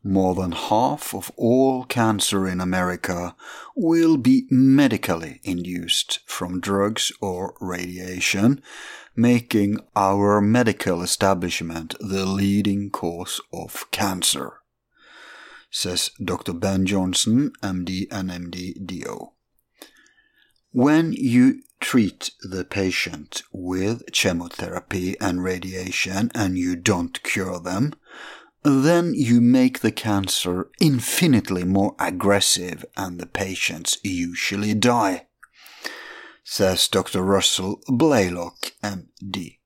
more than half of all cancer in America will be medically induced from drugs or radiation, making our medical establishment the leading cause of cancer, says Dr. Ben Johnson, MD and MD DO. When you treat the patient with chemotherapy and radiation and you don't cure them, then you make the cancer infinitely more aggressive and the patients usually die, says Dr. Russell Blaylock, MD.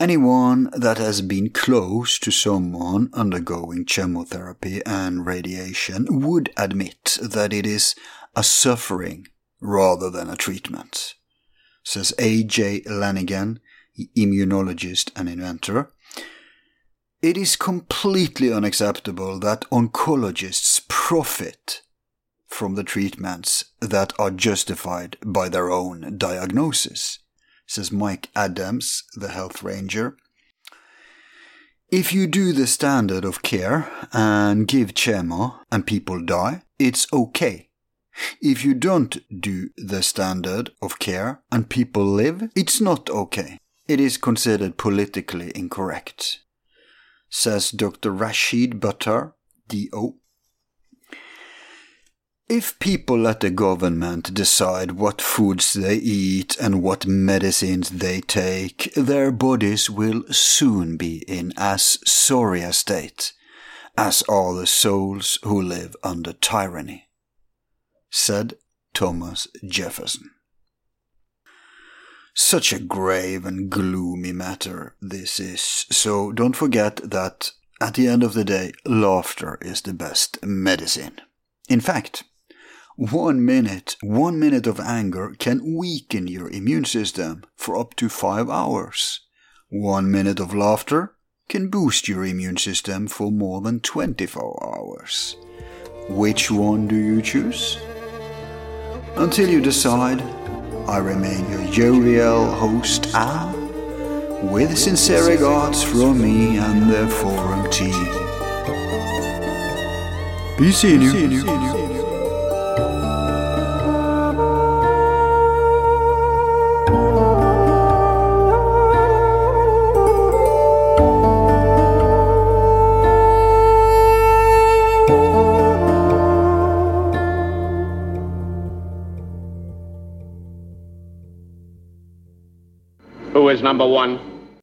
Anyone that has been close to someone undergoing chemotherapy and radiation would admit that it is a suffering rather than a treatment, says A.J. Lanigan, immunologist and inventor. It is completely unacceptable that oncologists profit from the treatments that are justified by their own diagnosis, says Mike Adams, the health ranger. If you do the standard of care and give chemo and people die, it's okay. If you don't do the standard of care and people live, it's not okay. It is considered politically incorrect, says Dr. Rashid Buttar, DO. If people let the government decide what foods they eat and what medicines they take, their bodies will soon be in as sorry a state as are the souls who live under tyranny said Thomas Jefferson. Such a grave and gloomy matter this is, so don't forget that at the end of the day, laughter is the best medicine. In fact, one minute, one minute of anger can weaken your immune system for up to five hours. One minute of laughter can boost your immune system for more than 24 hours. Which one do you choose? Until you decide, I remain your jovial host Al, with sincere regards from me and the forum team. Be seeing you. Number one.